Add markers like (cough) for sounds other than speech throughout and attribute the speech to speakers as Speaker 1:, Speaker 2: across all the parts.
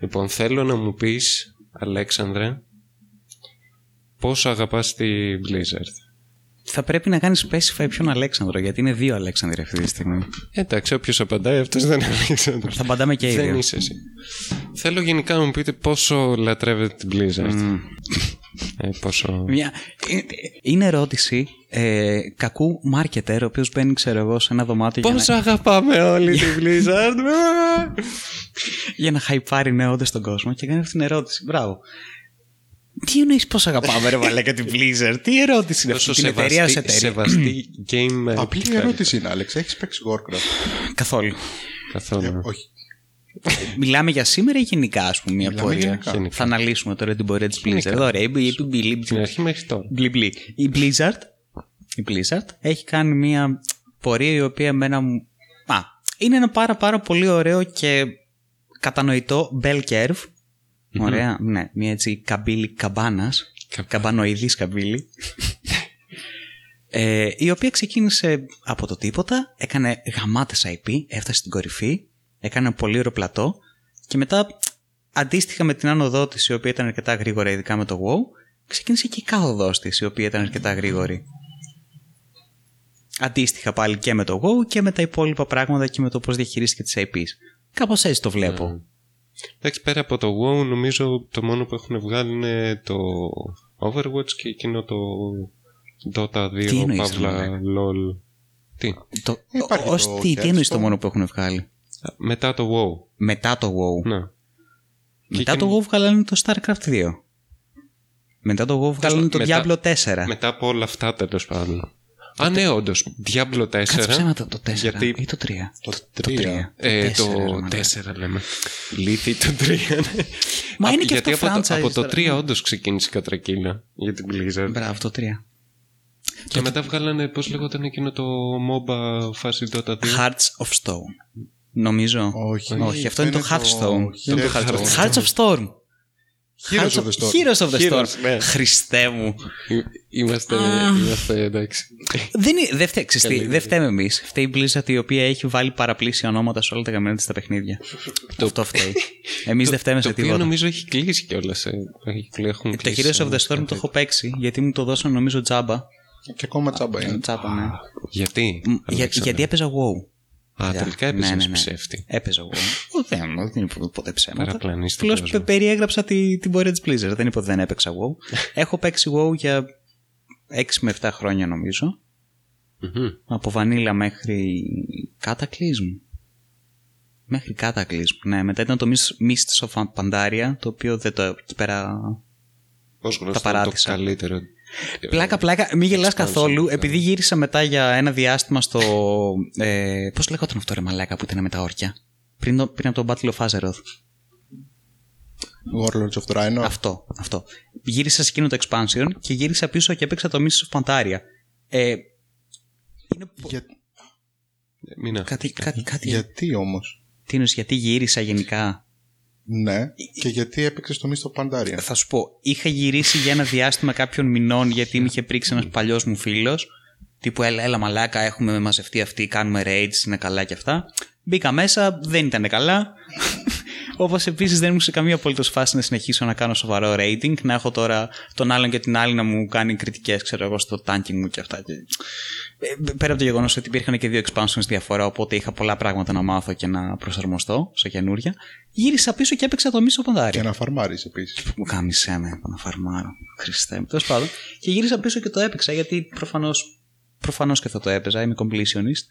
Speaker 1: Λοιπόν, θέλω να μου πεις, Αλέξανδρε, πόσο αγαπάς τη Blizzard;
Speaker 2: Θα πρέπει να κάνεις specify ποιον Αλέξανδρο, γιατί είναι δύο Αλέξανδροι αυτή τη στιγμή.
Speaker 1: Εντάξει, όποιος απαντάει, αυτός δεν είναι Αλέξανδρος.
Speaker 2: Θα απαντάμε και οι
Speaker 1: Δεν
Speaker 2: δύο.
Speaker 1: είσαι εσύ. Θέλω γενικά να μου πείτε πόσο λατρεύετε την Blizzard.
Speaker 2: Μμ.
Speaker 1: Ε, πόσο...
Speaker 2: Μια... ε, Είναι ερώτηση ε, κακού μάρκετερ, ο οποίος μπαίνει, ξέρω εγώ, σε ένα δωμάτιο για
Speaker 1: Πόσο αγαπάμε όλοι την (laughs) Blizzard.
Speaker 2: να, για να χαϊπάρει νεόντε στον κόσμο και κάνει αυτή την ερώτηση. Μπράβο. Τι εννοείς πώς αγαπάμε, ρε Βαλέκα, την Blizzard, τι ερώτηση είναι αυτή,
Speaker 1: Τόσο
Speaker 2: την εταιρεία ως
Speaker 1: σεβαστή,
Speaker 2: εταιρεία.
Speaker 1: σεβαστή (clears throat) game
Speaker 3: Απλή ερώτηση είναι, Άλεξ. Έχεις παίξει Warcraft.
Speaker 2: Καθόλου.
Speaker 1: Καθόλου.
Speaker 3: Όχι.
Speaker 2: Μιλάμε για σήμερα ή γενικά, ας πούμε, μια
Speaker 3: Μιλάμε
Speaker 2: πορεία;
Speaker 3: γενικά.
Speaker 1: Γενικά.
Speaker 2: Θα αναλύσουμε τώρα την πορεία της Blizzard. Ωραία, η, η, η, η,
Speaker 1: Την αρχή μέχρι τώρα.
Speaker 2: Μπλι, μπλι. Η Blizzard, η Blizzard έχει κάνει μια πορεία η οποία εμένα μου... Α, είναι ένα πάρα πάρα πολύ ωραίο και κατανοητό bell curve. Ωραία, ναι, μια έτσι καμπύλη καμπάνας,
Speaker 1: Καμπάνα.
Speaker 2: καμπανοειδής καμπύλη. ε, η οποία ξεκίνησε από το τίποτα, έκανε γαμάτες IP, έφτασε στην κορυφή, έκανε πολύ ωραίο πλατό και μετά αντίστοιχα με την άνοδό της η οποία ήταν αρκετά γρήγορα ειδικά με το WoW ξεκίνησε και η κάθοδός της η οποία ήταν αρκετά γρήγορη. Αντίστοιχα πάλι και με το WoW και με τα υπόλοιπα πράγματα και με το πώς διαχειρίστηκε τις IPs. Κάπως έτσι το βλέπω.
Speaker 1: Εντάξει, πέρα από το WoW, νομίζω το μόνο που έχουν βγάλει είναι το Overwatch και εκείνο το Dota 2,
Speaker 2: Τι εννοείς,
Speaker 1: Παύλα,
Speaker 2: ρε.
Speaker 1: LOL. Τι,
Speaker 2: Το,
Speaker 3: Υπάρχει
Speaker 2: ως
Speaker 3: το
Speaker 2: τι, τι εννοείς το
Speaker 3: Hearthstone.
Speaker 2: μόνο που έχουν βγάλει;
Speaker 1: Μετά το WoW.
Speaker 2: Μετά το WoW.
Speaker 1: Ναι.
Speaker 2: Μετά
Speaker 1: Και
Speaker 2: το WoW βγάλανε το StarCraft 2. Μετά το WoW βγάλανε το
Speaker 1: μετά-
Speaker 2: Diablo 4.
Speaker 1: Μετά από όλα αυτά τέλος πάντων. Α, ναι, όντως. Diablo 4.
Speaker 2: Κάτσε ψέματα το 4
Speaker 1: Γιατί-
Speaker 2: ή το 3.
Speaker 3: Το
Speaker 2: Το
Speaker 3: 3.
Speaker 2: 3.
Speaker 1: Ε, το
Speaker 2: τέσσερα, ρε μαλάκα.
Speaker 1: 4 λέμε. Λύθη το 3. ναι.
Speaker 2: Μα
Speaker 1: Α,
Speaker 2: είναι και
Speaker 1: γιατί
Speaker 2: αυτό
Speaker 1: από το,
Speaker 2: franchise
Speaker 1: από το
Speaker 2: τώρα.
Speaker 1: 3 όντως ξεκίνησε η κατρακύλα για την Blizzard.
Speaker 2: Μπράβο, το 3.
Speaker 1: Και μετά βγάλανε, πώς λέγονταν εκείνο το MOBA φάση Dota 2.
Speaker 2: Hearts of Stone. Νομίζω.
Speaker 3: Όχι.
Speaker 2: Όχι, αυτό είναι το Hearthstone.
Speaker 3: Είναι το
Speaker 1: Hearthstone.
Speaker 2: Hearts of Storm.
Speaker 3: Heroes of the Storm.
Speaker 2: Heroes of the Storm.
Speaker 1: Heroes, ναι.
Speaker 2: Χριστέ μου.
Speaker 1: Εί- Είμαστε, είμαστε εντάξει.
Speaker 2: Δεν, είναι- δεν, φταίει, ξέρεις τι,
Speaker 1: Καλή
Speaker 2: δεν φταίμε εμείς. Φταίει η Blizzard η οποία έχει βάλει παραπλήσια ονόματα σε όλα τα καμένα της τα παιχνίδια. Αυτό φταίει. Εμείς δεν φταίμε σε
Speaker 1: Το οποίο
Speaker 2: τίποτα.
Speaker 1: νομίζω έχει κλείσει κιόλας. Έχουν
Speaker 2: Το
Speaker 1: κλείσει
Speaker 2: Heroes of the
Speaker 1: σε
Speaker 2: Storm το έχω παίξει γιατί μου το δώσαν νομίζω τζάμπα.
Speaker 3: Και ακόμα τσάμπα είναι.
Speaker 2: Τζάμπα, ναι.
Speaker 1: Γιατί;
Speaker 2: Μ, για-
Speaker 1: Αλέξανδρε;
Speaker 2: γιατί έπαιζα WoW.
Speaker 1: Α,
Speaker 2: Για-
Speaker 1: τελικά
Speaker 2: ναι,
Speaker 1: έπαιζε
Speaker 2: ναι, ναι.
Speaker 1: ψεύτη.
Speaker 2: Έπαιζα WoW. Ο, (laughs) Δεν, δεν είπε ποτέ ψέματα.
Speaker 1: Παραπλανείς τον
Speaker 2: Απλώς
Speaker 1: κόσμο.
Speaker 2: περιέγραψα τη, την πορεία της Blizzard. Δεν είπα ότι δεν έπαιξα WoW. (laughs) έχω παίξει WoW για 6 με 7 χρόνια νομίζω.
Speaker 1: Μμμ.
Speaker 2: Από βανίλα μέχρι Cataclysm. Μέχρι Cataclysm, ναι. Μετά ήταν το Mist- Mists of Pandaria, το οποίο δεν το... εκεί πέρα...
Speaker 1: Ως γνωστό
Speaker 2: παράτησα.
Speaker 1: το καλύτερο.
Speaker 2: Πλάκα, πλάκα, μην γελάς
Speaker 1: Expansion,
Speaker 2: καθόλου,
Speaker 1: ναι.
Speaker 2: επειδή γύρισα μετά για ένα διάστημα στο... Ε, πώς λέγονταν αυτό ρε μαλάκα που ήταν με τα όρκια; Πριν, το, πριν από το Battle of Azeroth.
Speaker 3: Warlords of Draenor.
Speaker 2: Αυτό, αυτό. Γύρισα σε εκείνο το expansion και γύρισα πίσω και έπαιξα το Mists of Pandaria. Ε, είναι πο-
Speaker 3: Για-
Speaker 1: Μην
Speaker 2: κάτι, κάτι, κάτι,
Speaker 3: Γιατί όμως;
Speaker 2: τι εννοείς, γιατί γύρισα γενικά;
Speaker 3: Ναι. Και γιατί έπαιξε το μίστο Παντάρια.
Speaker 2: Θα σου πω, είχα γυρίσει για ένα διάστημα κάποιων μηνών γιατί με είχε πρίξει ένας παλιός μου φίλος. Τύπου έλα, έλα μαλάκα, έχουμε μαζευτεί αυτοί, κάνουμε raids, είναι καλά και αυτά. Μπήκα μέσα, δεν ήταν καλά. Όπως επίσης δεν ήμουν σε καμία απολύτως φάση να συνεχίσω να κάνω σοβαρό rating, να έχω τώρα τον άλλον και την άλλη να μου κάνει κριτικές, ξέρω εγώ, στο tanking μου και αυτά. Και... Ε, Πέρα από το γεγονός ότι υπήρχαν και δύο expansions διαφορά, οπότε είχα πολλά πράγματα να μάθω και να προσαρμοστώ σε καινούρια. Γύρισα πίσω και έπαιξα το μίσο παντάρι.
Speaker 3: Και να φαρμάρεις επίσης.
Speaker 2: Μου κάμισε με να φαρμάρω. Χριστέ μου. Τέλος πάντων. Και γύρισα πίσω και το έπαιξα γιατί προφανώς προφανώς και θα το έπαιζα. Είμαι completionist.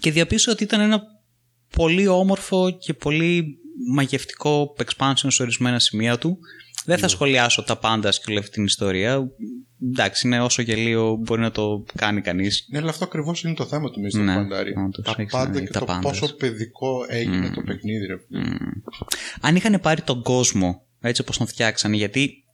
Speaker 2: Και διαπίσω ότι ήταν ένα πολύ όμορφο και πολύ μαγευτικό expansion σε ορισμένα σημεία του. Δεν θα σχολιάσω τα πάντα και όλη αυτή την ιστορία. Εντάξει, είναι όσο γελίο μπορεί να το κάνει κανείς.
Speaker 3: Ναι, αλλά αυτό ακριβώς είναι το θέμα του μίστο
Speaker 2: Ναι,
Speaker 3: Παντάρια.
Speaker 2: όντως,
Speaker 3: Τα
Speaker 2: έχεις
Speaker 3: πάντα
Speaker 2: δει,
Speaker 3: και
Speaker 2: τα
Speaker 3: το
Speaker 2: πάντες.
Speaker 3: πόσο παιδικό έγινε το παιχνίδι, ρε.
Speaker 2: αν είχαν πάρει τον κόσμο έτσι όπως τον φτιάξανε γιατί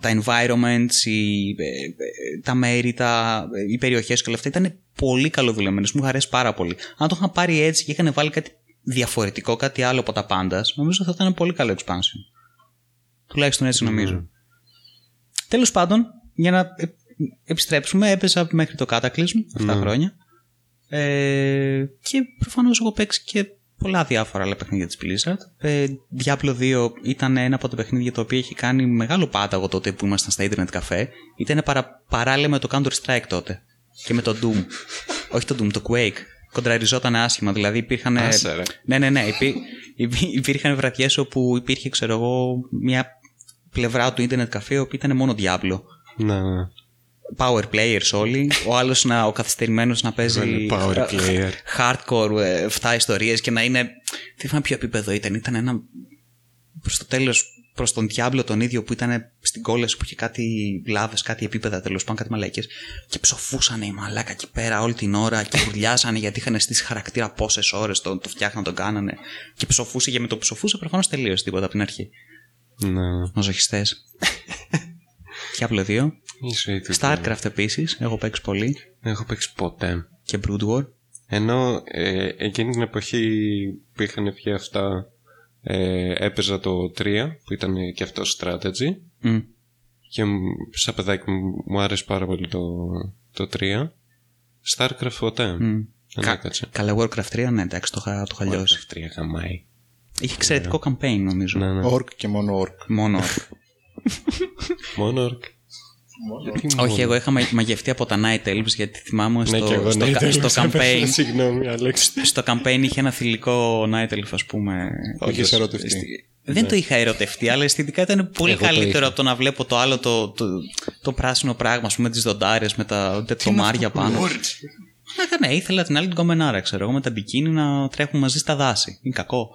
Speaker 2: τα environments, οι, ε, ε, τα μέρη, τα, ε, οι περιοχές και όλα αυτά ήταν πολύ καλοδουλεμένες, μου αρέσει πάρα πολύ. Αν το είχαν πάρει έτσι και είχαν βάλει κάτι διαφορετικό, κάτι άλλο από τα πάντα, νομίζω θα ήταν πολύ καλό expansion. Τουλάχιστον έτσι νομίζω. Τέλος πάντων, για να ε, επιστρέψουμε, έπαιζα μέχρι το Cataclysm 7
Speaker 1: Ναι.
Speaker 2: χρόνια. Ε, και προφανώς έχω παίξει και πολλά διάφορα άλλα παιχνίδια της Blizzard. Ε, Diablo 2 ήταν ένα από τα παιχνίδια το οποίο έχει κάνει μεγάλο πάταγο τότε που ήμασταν στα Internet Cafe. Ήταν παρα, παράλληλα με το Counter Strike τότε και με το Doom. Όχι το Doom, το Quake. Κοντραριζόταν άσχημα, δηλαδή υπήρχαν.
Speaker 1: Άσε, ρε.
Speaker 2: Ναι, ναι, ναι. Υπή, υπή- υπήρχαν βραδιές όπου υπήρχε, ξέρω εγώ, μια πλευρά του Internet Cafe όπου ήταν μόνο Diablo.
Speaker 1: Να, ναι.
Speaker 2: Power players όλοι. Ο άλλος να, ο καθυστερημένος να παίζει.
Speaker 1: Είναι power
Speaker 2: ε,
Speaker 1: player.
Speaker 2: Hardcore, ε, 7 ιστορίες και να είναι. Δεν θυμάμαι ποιο επίπεδο ήταν. Ήταν ένα. Προς το τέλος, προς τον Diablo τον ίδιο που ήταν στην κόλαση που είχε κάτι λάβες, κάτι επίπεδα τέλος πάντων, κάτι μαλακίε. Και ψοφούσαν οι μαλάκα εκεί πέρα όλη την ώρα και ουρλιάζανε γιατί είχαν στήσει χαρακτήρα πόσες ώρες το, το φτιάχναν, τον κάνανε. Και ψοφούσε και με το που ψοφούσε προφανώς τελείωσε τίποτα από την αρχή.
Speaker 1: Να.
Speaker 2: Μαζοχιστέ. (laughs) Diablo 2.
Speaker 1: Ίσο ή του
Speaker 2: Starcraft επίσης, έχω παίξει πολύ.
Speaker 1: Δεν έχω παίξει ποτέ.
Speaker 2: Και Brood War.
Speaker 1: Ενώ ε, εκείνη την εποχή που είχαν βγει αυτά ε, έπαιζα το 3 που ήταν και αυτό strategy
Speaker 2: Μμ.
Speaker 1: και μ- σαν παιδάκι μου, μου άρεσε πάρα πολύ το, το 3 Starcraft ποτέ
Speaker 2: Μμ.
Speaker 1: δεν
Speaker 2: Κα-
Speaker 1: έκατσε
Speaker 2: Καλά, Warcraft 3, ναι, εντάξει, το είχα, το είχα λιώσει.
Speaker 1: Warcraft 3 χαμάει
Speaker 2: Είχε εξαιρετικό campaign, νομίζω.
Speaker 1: ναι, ναι.
Speaker 3: Ορκ και μόνο ορκ.
Speaker 2: Μόνο.
Speaker 1: μόνο ορκ Γιατί μόνο;
Speaker 2: Όχι, εγώ είχα μα- μαγευτεί από τα Night Elves γιατί θυμάμαι στο,
Speaker 1: ναι και εγώ
Speaker 2: στο,
Speaker 1: ναι,
Speaker 2: κα-
Speaker 1: τέλος,
Speaker 2: στο (laughs) campaign.
Speaker 1: απευθεία, Συγγνώμη Αλέξη
Speaker 2: Στο campaign είχε ένα θηλυκό Night Elf, ας πούμε.
Speaker 3: Όχι, σε ερωτευτεί.
Speaker 2: Στη- Δεν το είχα ερωτευτεί, αλλά αισθητικά ήταν πολύ
Speaker 1: Εγώ το
Speaker 2: καλύτερο
Speaker 1: είχα.
Speaker 2: από το να βλέπω το άλλο το, το, το πράσινο πράγμα, ας πούμε, τις δοντάρες με τα τετρομάρια πάνω. Α, ναι, ήθελα την άλλη την κομμενάρα, ξέρω εγώ, με τα μπικίνι να τρέχουμε μαζί στα δάση. Είναι κακό.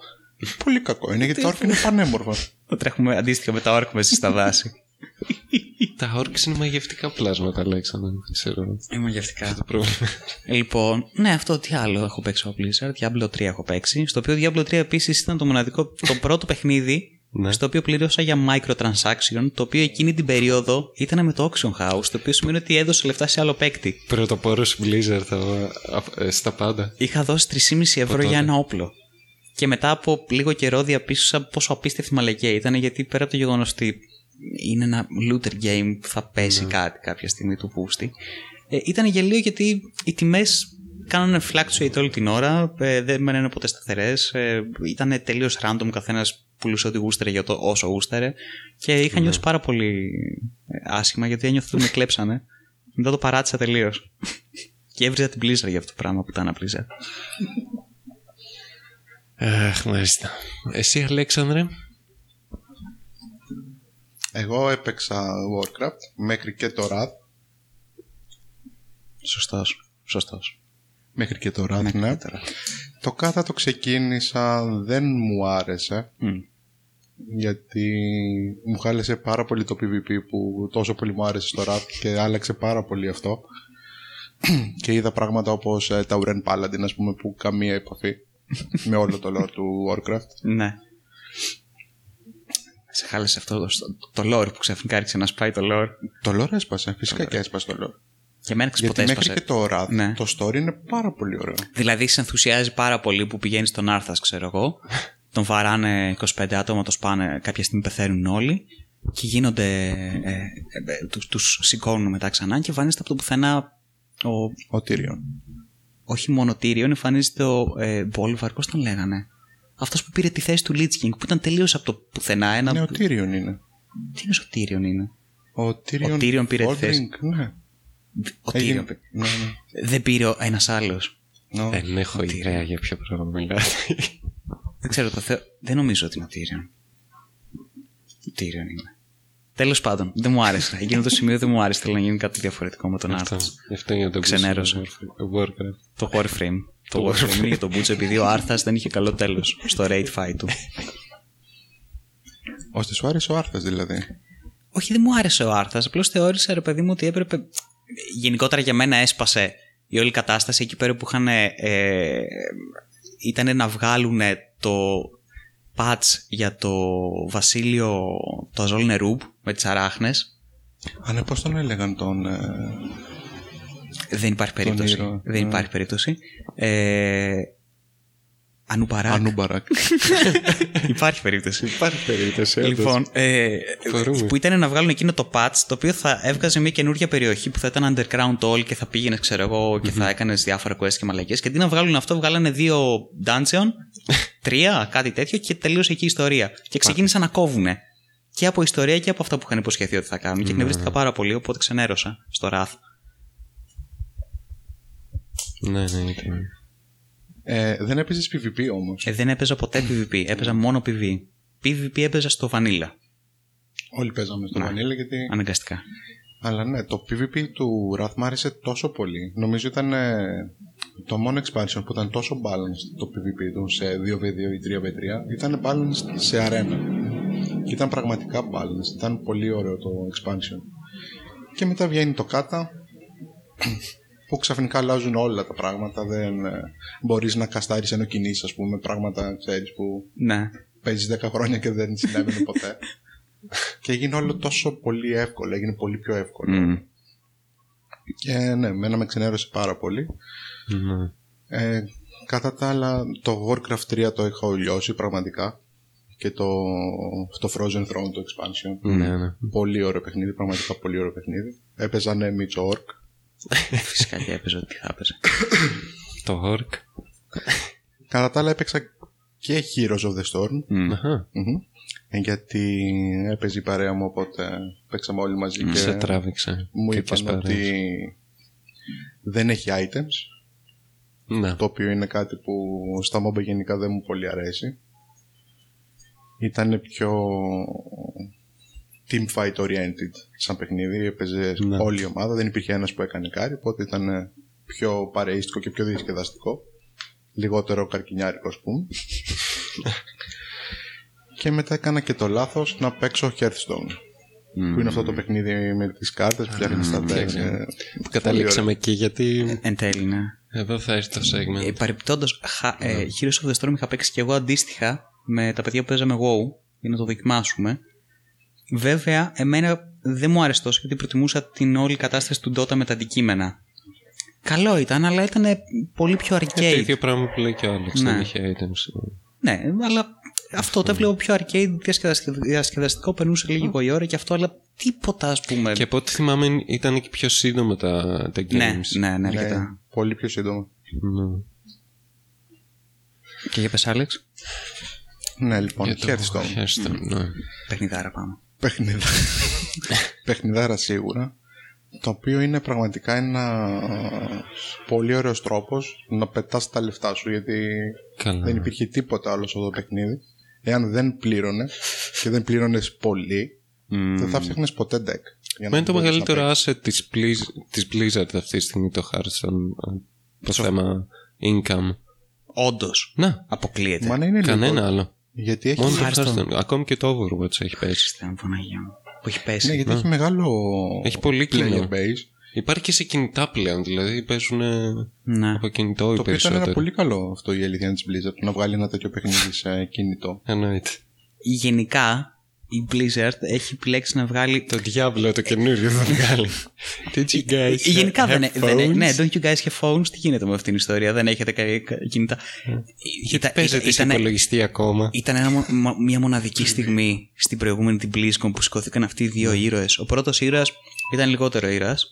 Speaker 3: Πολύ κακό είναι γιατί τα ορκ είναι πανέμορφα.
Speaker 2: Να τρέχουμε αντίστοιχα με τα όρκ μέσα στα δάση. (laughs) (laughs)
Speaker 1: Τα orcs είναι μαγευτικά πλάσματα Αλέξανδρο δεν ξέρω
Speaker 2: Είναι μαγευτικά.
Speaker 1: το πρόβλημα
Speaker 2: Λοιπόν, ναι, αυτό τι άλλο έχω παίξει από Blizzard. Diablo 3 έχω παίξει. Στο οποίο Diablo 3 επίσης ήταν το μοναδικό, το πρώτο παιχνίδι (laughs)
Speaker 1: Ναι.
Speaker 2: στο οποίο πληρώσα για microtransaction, το οποίο εκείνη την περίοδο ήταν με το Auction House, το οποίο σημαίνει ότι έδωσε λεφτά σε άλλο παίκτη.
Speaker 1: Πρωτοπόρος Blizzard θα- α- ε, στα πάντα
Speaker 2: Είχα δώσει 3,5 ευρώ
Speaker 1: τότε.
Speaker 2: για ένα όπλο. Και μετά από λίγο καιρό διαπίστωσα πόσο απίστευτη μαλακία ήταν, γιατί πέρα από το γεγονός ότι είναι ένα looter game που θα πέσει
Speaker 1: Ναι.
Speaker 2: κάτι κάποια στιγμή του πούστη, ε, ήταν γελίο γιατί οι τιμές κάνανε fluctuate όλη την ώρα, ε, δεν μένανε ποτέ σταθερές. Ε, ήταν τελείως random, καθένας πουλούσε ό,τι γούσταρε για το όσο γούσταρε. Και είχα νιώσει πάρα πολύ ε, άσχημα γιατί ένιωθα ότι με κλέψανε. Μετά το παράτησα τελείως. (laughs) και έβριζα την Blizzard για αυτό το πράγμα που ήταν Blizzard.
Speaker 1: Αχ, μάλιστα. Εσύ, Αλέξανδρε;
Speaker 3: Εγώ έπαιξα Warcraft μέχρι και το Wrath.
Speaker 2: Σωστός. Σωστός.
Speaker 3: Μέχρι και το Wrath,
Speaker 2: Μέχρι
Speaker 3: ναι.
Speaker 2: και το Wrath.
Speaker 3: Το κάθα το ξεκίνησα, δεν μου άρεσε.
Speaker 2: Μμ.
Speaker 3: Γιατί μου χάλεσε πάρα πολύ το PvP που τόσο πολύ μου άρεσε στο Wrath και άλλαξε πάρα πολύ αυτό. και είδα πράγματα όπως ε, τα Uren Paladin, ας πούμε, που καμία επαφή με όλο το lore του Warcraft.
Speaker 2: Ναι. Σε χάλεσε αυτό το, το lore που ξαφνικά άρχισε να σπάει το lore.
Speaker 3: Το lore έσπασε, φυσικά και έσπασε το lore.
Speaker 2: Και εμένα
Speaker 3: Γιατί
Speaker 2: ποτέ
Speaker 3: μέχρι
Speaker 2: έσπασε.
Speaker 3: και το Wrath,
Speaker 2: Ναι.
Speaker 3: το story είναι πάρα πολύ ωραίο.
Speaker 2: Δηλαδή σε ενθουσιάζει πάρα πολύ που πηγαίνεις στον Άρθας, ξέρω εγώ. Τον βαράνε 25 άτομα, το σπάνε, κάποια στιγμή πεθαίνουν όλοι. Και γίνονται. Ε, ε, ε, τους, τους σηκώνουν μετά ξανά και εμφανίζεται από το πουθενά ο,
Speaker 3: Ο Tyrion.
Speaker 2: όχι μόνο Tyrion, εμφανίζεται ο ε, Bolvar, πώς τον λέγανε; Αυτός που πήρε τη θέση του Lich King, που ήταν τελείως από το πουθενά. Ένα...
Speaker 3: Ναι, ο Tyrion είναι.
Speaker 2: Τι είναι ο Tyrion είναι;
Speaker 3: Ο Tyrion,
Speaker 2: Tyrion πήρε τη θέση.
Speaker 3: Foldring, Ναι.
Speaker 2: Ο
Speaker 3: Έγινε-
Speaker 2: Tyrion.
Speaker 3: Ναι, ναι.
Speaker 2: Δεν πήρε ένας άλλος.
Speaker 3: No.
Speaker 1: Δεν έχω ιδέα για ποιο πράγμα μιλάτε.
Speaker 2: Δεν ξέρω το Θεό. Δεν νομίζω ότι είναι ο Tyrion. Ο Tyrion είναι. Τέλος πάντων, δεν μου άρεσε. Εκείνο το σημείο δεν μου άρεσε. Θέλω να γίνει κάτι διαφορετικό με τον
Speaker 1: Αυτό,
Speaker 2: Άρθα.
Speaker 1: αυτό είναι το
Speaker 2: Ξενέρωσα.
Speaker 1: Warcraft.
Speaker 2: Το Warframe. Το Warframe είναι για τον Μπούτσο επειδή ο Άρθα δεν είχε καλό τέλος στο raid fight του.
Speaker 3: Ώστε σου άρεσε ο Άρθας δηλαδή.
Speaker 2: Όχι, δεν μου άρεσε ο Άρθα. Απλώς θεώρησα, ρε παιδί μου, ότι έπρεπε. Γενικότερα για μένα έσπασε η όλη κατάσταση εκεί πέρα που είχαν. Ε, ήταν να βγάλουν το patch για το βασίλειο το Αζόλ Νερούμπ με τις αράχνες.
Speaker 3: Α, ναι, πώς τον έλεγαν τον... ε,
Speaker 2: Δεν υπάρχει περίπτωση.
Speaker 3: ήρωα.
Speaker 2: Δεν
Speaker 3: Ναι.
Speaker 2: υπάρχει περίπτωση. Ε, Ανουπαράκ.
Speaker 3: Ανούμπαρακ. (laughs)
Speaker 2: υπάρχει περίπτωση.
Speaker 1: Υπάρχει περίπτωση. όντως.
Speaker 2: Λοιπόν, ε,
Speaker 1: Μπορούμε.
Speaker 2: που ήταν να βγάλουν εκείνο το patch το οποίο θα έβγαζε μια καινούργια περιοχή που θα ήταν underground all και θα πήγαινες, ξέρω εγώ, και θα έκανες διάφορα quests και μαλακίες. Και αντί να βγάλουν αυτό, βγάλανε δύο dungeon τρία, κάτι τέτοιο και τελείωσε εκεί η ιστορία. Και ξεκίνησαν να κόβουνε. Και από ιστορία και από αυτά που είχαν υποσχεθεί ότι θα κάνουν. Και εκνευρίστηκα πάρα πολύ, οπότε ξενέρωσα στο Wrath.
Speaker 1: Ναι, ναι, ήταν.
Speaker 3: Ε, δεν έπαιζες PvP όμως.
Speaker 2: Ε, δεν έπαιζα ποτέ PvP, έπαιζα μόνο PvE. PvP έπαιζα στο Vanilla,
Speaker 3: Όλοι παίζαμε στο
Speaker 2: Ναι.
Speaker 3: Vanilla γιατί.
Speaker 2: αναγκαστικά.
Speaker 3: Αλλά ναι, το PvP του Wrath μ' άρεσε τόσο πολύ. Νομίζω ήταν ε, το μόνο expansion που ήταν τόσο balanced το PvP του σε 2v2 ή 3v3 ήταν balanced σε arena. Και ήταν πραγματικά balanced. Ήταν πολύ ωραίο το expansion. Και μετά βγαίνει το κάτα που ξαφνικά αλλάζουν όλα τα πράγματα. Δεν ε, μπορείς να καστάρεις ενώ κινείς, ας πούμε, πράγματα, ξέρεις, που
Speaker 2: Ναι.
Speaker 3: παίζεις 10 χρόνια και δεν συνέβαινε ποτέ. και έγινε όλο τόσο πολύ εύκολο, έγινε πολύ πιο εύκολο.
Speaker 2: Μμ.
Speaker 3: Και ναι, μένα με ξενέρωσε πάρα πολύ.
Speaker 1: Ναι.
Speaker 3: Ε, κατά τα άλλα, το Warcraft 3 το έχω λιώσει πραγματικά. Και το, το Frozen Throne, το expansion.
Speaker 1: Ναι, ναι.
Speaker 3: Πολύ ωραίο παιχνίδι, πραγματικά πολύ ωραίο παιχνίδι. Έπαιζα ναι, Mitch Orc.
Speaker 2: Φυσικά και έπαιζα ό,τι θα έπαιζα.
Speaker 1: Το Hork.
Speaker 3: Κατά τα άλλα έπαιξα και Heroes of the Storm.
Speaker 2: Μμ.
Speaker 1: Αχα.
Speaker 3: Μμμ. Ε, Γιατί έπαιζε η παρέα μου, οπότε παίξαμε όλοι μαζί και
Speaker 1: Σε τράβηξε.
Speaker 3: μου
Speaker 1: Και
Speaker 3: είπαν
Speaker 1: τις παρέες.
Speaker 3: ότι δεν έχει items.
Speaker 1: Ναι.
Speaker 3: το οποίο είναι κάτι που στα MOBA γενικά δεν μου πολύ αρέσει. Ήταν πιο team fight oriented σαν παιχνίδι, έπαιζε
Speaker 1: Ναι.
Speaker 3: όλη η ομάδα, δεν υπήρχε ένας που έκανε κάτι, οπότε ήταν πιο παρεΐστικο και πιο διασκεδαστικό. Λιγότερο καρκινιάρικο ας πούμε. (laughs) και μετά έκανα και το λάθος να παίξω Hearthstone. Που είναι αυτό το παιχνίδι με τις κάρτες που φτιάχνεις τα decks.
Speaker 1: φτιάχνει.
Speaker 3: ε,
Speaker 1: Που
Speaker 3: πολύ
Speaker 1: καταλήξαμε εκεί γιατί
Speaker 2: Εν τέλει, ναι.
Speaker 1: εδώ θα έρθει το segment.
Speaker 2: Ε, Παρεπιπτόντω, ε, Heroes of the Storm είχα παίξει και εγώ αντίστοιχα με τα παιδιά που παίζαμε WoW για να το δοκιμάσουμε. Βέβαια, εμένα δεν μου άρεσε τόσο γιατί προτιμούσα την όλη κατάσταση του Dota με τα αντικείμενα. Καλό ήταν, αλλά ήταν πολύ πιο
Speaker 1: Ε, το
Speaker 2: arcade.
Speaker 1: ίδιο πράγμα που λέει και ο Άλεξ.
Speaker 2: Ναι.
Speaker 1: Δεν είχε items.
Speaker 2: Ναι, αλλά αυτό το έβλεπα πιο arcade, διασκεδασ- διασκεδαστικό, περνούσε λίγο η ώρα και αυτό, αλλά τίποτα ας πούμε.
Speaker 1: Και από ό,τι θυμάμαι ήταν και πιο σύντομα τα, τα games.
Speaker 2: ναι, ναι, ναι,
Speaker 3: Ναι,
Speaker 2: αρκετά.
Speaker 3: πολύ πιο σύντομα.
Speaker 1: Ναι.
Speaker 2: Και για πες Άλεξ,
Speaker 3: Ναι, λοιπόν,
Speaker 1: Για το
Speaker 3: Hearthstone.
Speaker 1: Hearthstone, ναι.
Speaker 2: παιχνιδάρα πάμε.
Speaker 3: Παιχνιδά. (laughs) Παιχνιδάρα σίγουρα. Το οποίο είναι πραγματικά ένα πολύ ωραίος τρόπος να πετάς τα λεφτά σου γιατί
Speaker 1: Καλά.
Speaker 3: δεν υπήρχε τίποτα άλλο σε αυτό το παιχνίδι. Εάν δεν πλήρωνες και δεν πλήρωνες πολύ, δεν θα φτιάχνεις ποτέ deck. για να
Speaker 1: Μα είναι το
Speaker 3: μπορείς να
Speaker 1: μεγαλύτερο
Speaker 3: παίξεις.
Speaker 1: asset της, Blizz- της Blizzard αυτή τη στιγμή το Hearthstone. ε, Το θέμα income.
Speaker 2: Όντως.
Speaker 1: Ναι,
Speaker 2: Αποκλείεται.
Speaker 3: Μα να είναι
Speaker 1: κανένα
Speaker 3: λίγο.
Speaker 1: άλλο.
Speaker 3: Γιατί έχει,
Speaker 1: Μόνο το
Speaker 2: Hearthstone.
Speaker 1: Hearthstone. Ακόμη και το Overwatch έχει πέσει.
Speaker 2: Χριστέ Παναγία μου. Που έχει πέσει.
Speaker 3: ναι, γιατί έχει μεγάλο
Speaker 1: Έχει πολύ
Speaker 3: player
Speaker 1: κοινό.
Speaker 3: base.
Speaker 1: Υπάρχει και σε κινητά πλέον, δηλαδή παίζουν ε,
Speaker 2: Ναι.
Speaker 1: από κινητό οι
Speaker 3: Το οποίο ήταν
Speaker 1: περισσότεροι.
Speaker 3: ένα πολύ καλό αυτό η αλήθεια της Blizzard να βγάλει ένα τέτοιο παιχνίδι σε κινητό.
Speaker 1: Εννοείται.
Speaker 2: Γενικά η Blizzard έχει επιλέξει να βγάλει.
Speaker 1: Το Diablo το καινούριο θα βγάλει. Did you guys
Speaker 2: Γενικά δεν,
Speaker 1: have
Speaker 2: δεν
Speaker 1: phones?
Speaker 2: Ναι, don't you guys have phones; Τι γίνεται με αυτήν την ιστορία, δεν έχετε κα- κα- κινητά. Ήταν-
Speaker 1: Παίζετε σε
Speaker 2: ήταν-
Speaker 1: υπολογιστή ακόμα;
Speaker 2: Ήταν ένα μο- μο- μια μοναδική στιγμή στην προηγούμενη την BlizzCon που σηκώθηκαν αυτοί οι δύο ήρωες. Ο πρώτος ήρωας ήταν λιγότερο ήρωας,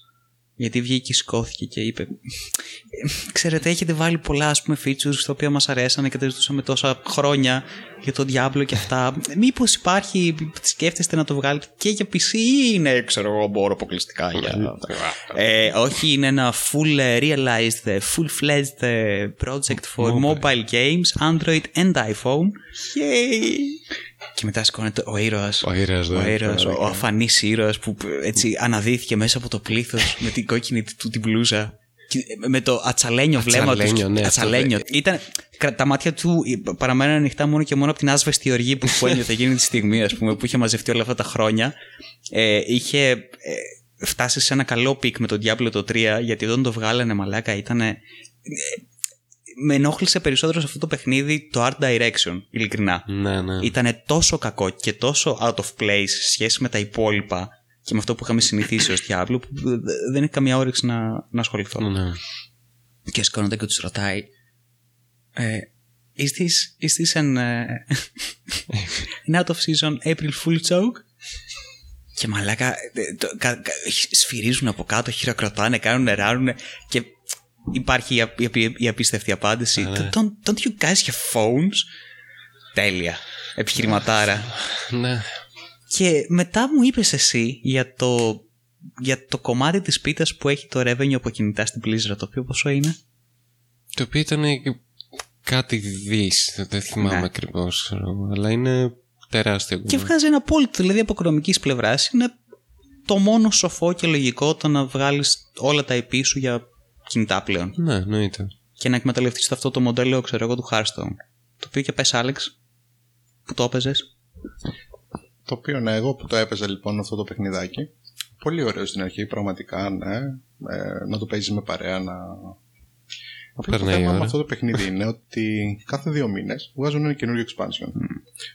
Speaker 2: γιατί βγήκε και σηκώθηκε και είπε «Ε, Ξέρετε, έχετε βάλει πολλά ας πούμε features τα οποία μας αρέσανε και τα ζητούσαμε τόσα χρόνια για τον Diablo και αυτά. Μήπως υπάρχει, σκέφτεστε να το βγάλετε και για PC ή είναι, ξέρω εγώ, μπορώ αποκλειστικά για... ε, όχι, είναι ένα full ε, realized, ε, full-fledged ε, project for mobile games, Android and iPhone. Yay! Και μετά σηκώνεται ο ήρωας.
Speaker 1: Ο ήρωας,
Speaker 2: Ο,
Speaker 1: ναι.
Speaker 2: ήρωας, ο, ο αφανής ήρωας που έτσι αναδύθηκε μέσα από το πλήθος με την κόκκινη του την μπλούζα. Και Με το ατσαλένιο βλέμμα τους.
Speaker 1: Ατσαλένιο, ναι, αυτό
Speaker 2: ατσαλένιο. Ήταν, κρα- τα μάτια του παραμένουν ανοιχτά μόνο και μόνο από την άσβεστη οργή που, που ένιωθε εκείνη τη στιγμή, ας πούμε, που είχε μαζευτεί όλα αυτά τα χρόνια. Ε, είχε ε, φτάσει σε ένα καλό peak με τον Diablo το 3, γιατί όταν το βγάλανε μαλάκα ήταν. Με ενόχλησε περισσότερο σε αυτό το παιχνίδι το art direction, ειλικρινά.
Speaker 1: Ναι, ναι.
Speaker 2: Ήταν τόσο κακό και τόσο out of place σε σχέση με τα υπόλοιπα και με αυτό που είχαμε συνηθίσει ως Diablo που δε- δεν έχει καμία όρεξη να, να ασχοληθώ.
Speaker 1: Ναι.
Speaker 2: Και σκόνονται και τους ρωτάει ε, is, this, is this an, ε, (laughs) an out of season April Fool joke? Και μαλάκα ε, το, κα, κα, σφυρίζουν από κάτω, χειροκροτάνε, κάνουν ράρουν και υπάρχει η, απ- η, απ- η απίστευτη απάντηση.
Speaker 1: ναι.
Speaker 2: Don't, don't you guys have phones? Τέλεια. Επιχειρηματάρα.
Speaker 1: Ναι.
Speaker 2: Και μετά μου είπες εσύ για το, για το κομμάτι της πίτας που έχει το revenue από κινητά στην Blizzard, το οποίο πόσο είναι;
Speaker 1: Το οποίο ήταν κάτι δις, δεν θυμάμαι
Speaker 2: Ναι.
Speaker 1: ακριβώς, ξέρω, αλλά είναι τεράστιο.
Speaker 2: Και
Speaker 1: κομμάτι.
Speaker 2: βγάζει ένα απόλυτο, δηλαδή από οικονομικής πλευράς είναι το μόνο σοφό και λογικό το να βγάλεις όλα τα IP σου για κινητά πλέον.
Speaker 1: Ναι, εννοείται.
Speaker 2: Και να εκμεταλλευτείς αυτό το μοντέλο, ξέρω εγώ, του Hearthstone. Το οποίο και πες, Άλεξ, που το έπαιζες.
Speaker 3: Το οποίο ναι, εγώ που το έπαιζα λοιπόν αυτό το παιχνιδάκι. Πολύ ωραίο στην αρχή, πραγματικά, ναι. Ε, να το παίζεις με παρέα, να. Απλά το
Speaker 1: Περνάει η
Speaker 3: θέμα με
Speaker 1: ώρα.
Speaker 3: αυτό το παιχνίδι είναι ότι κάθε δύο μήνες βγάζουν ένα καινούριο expansion.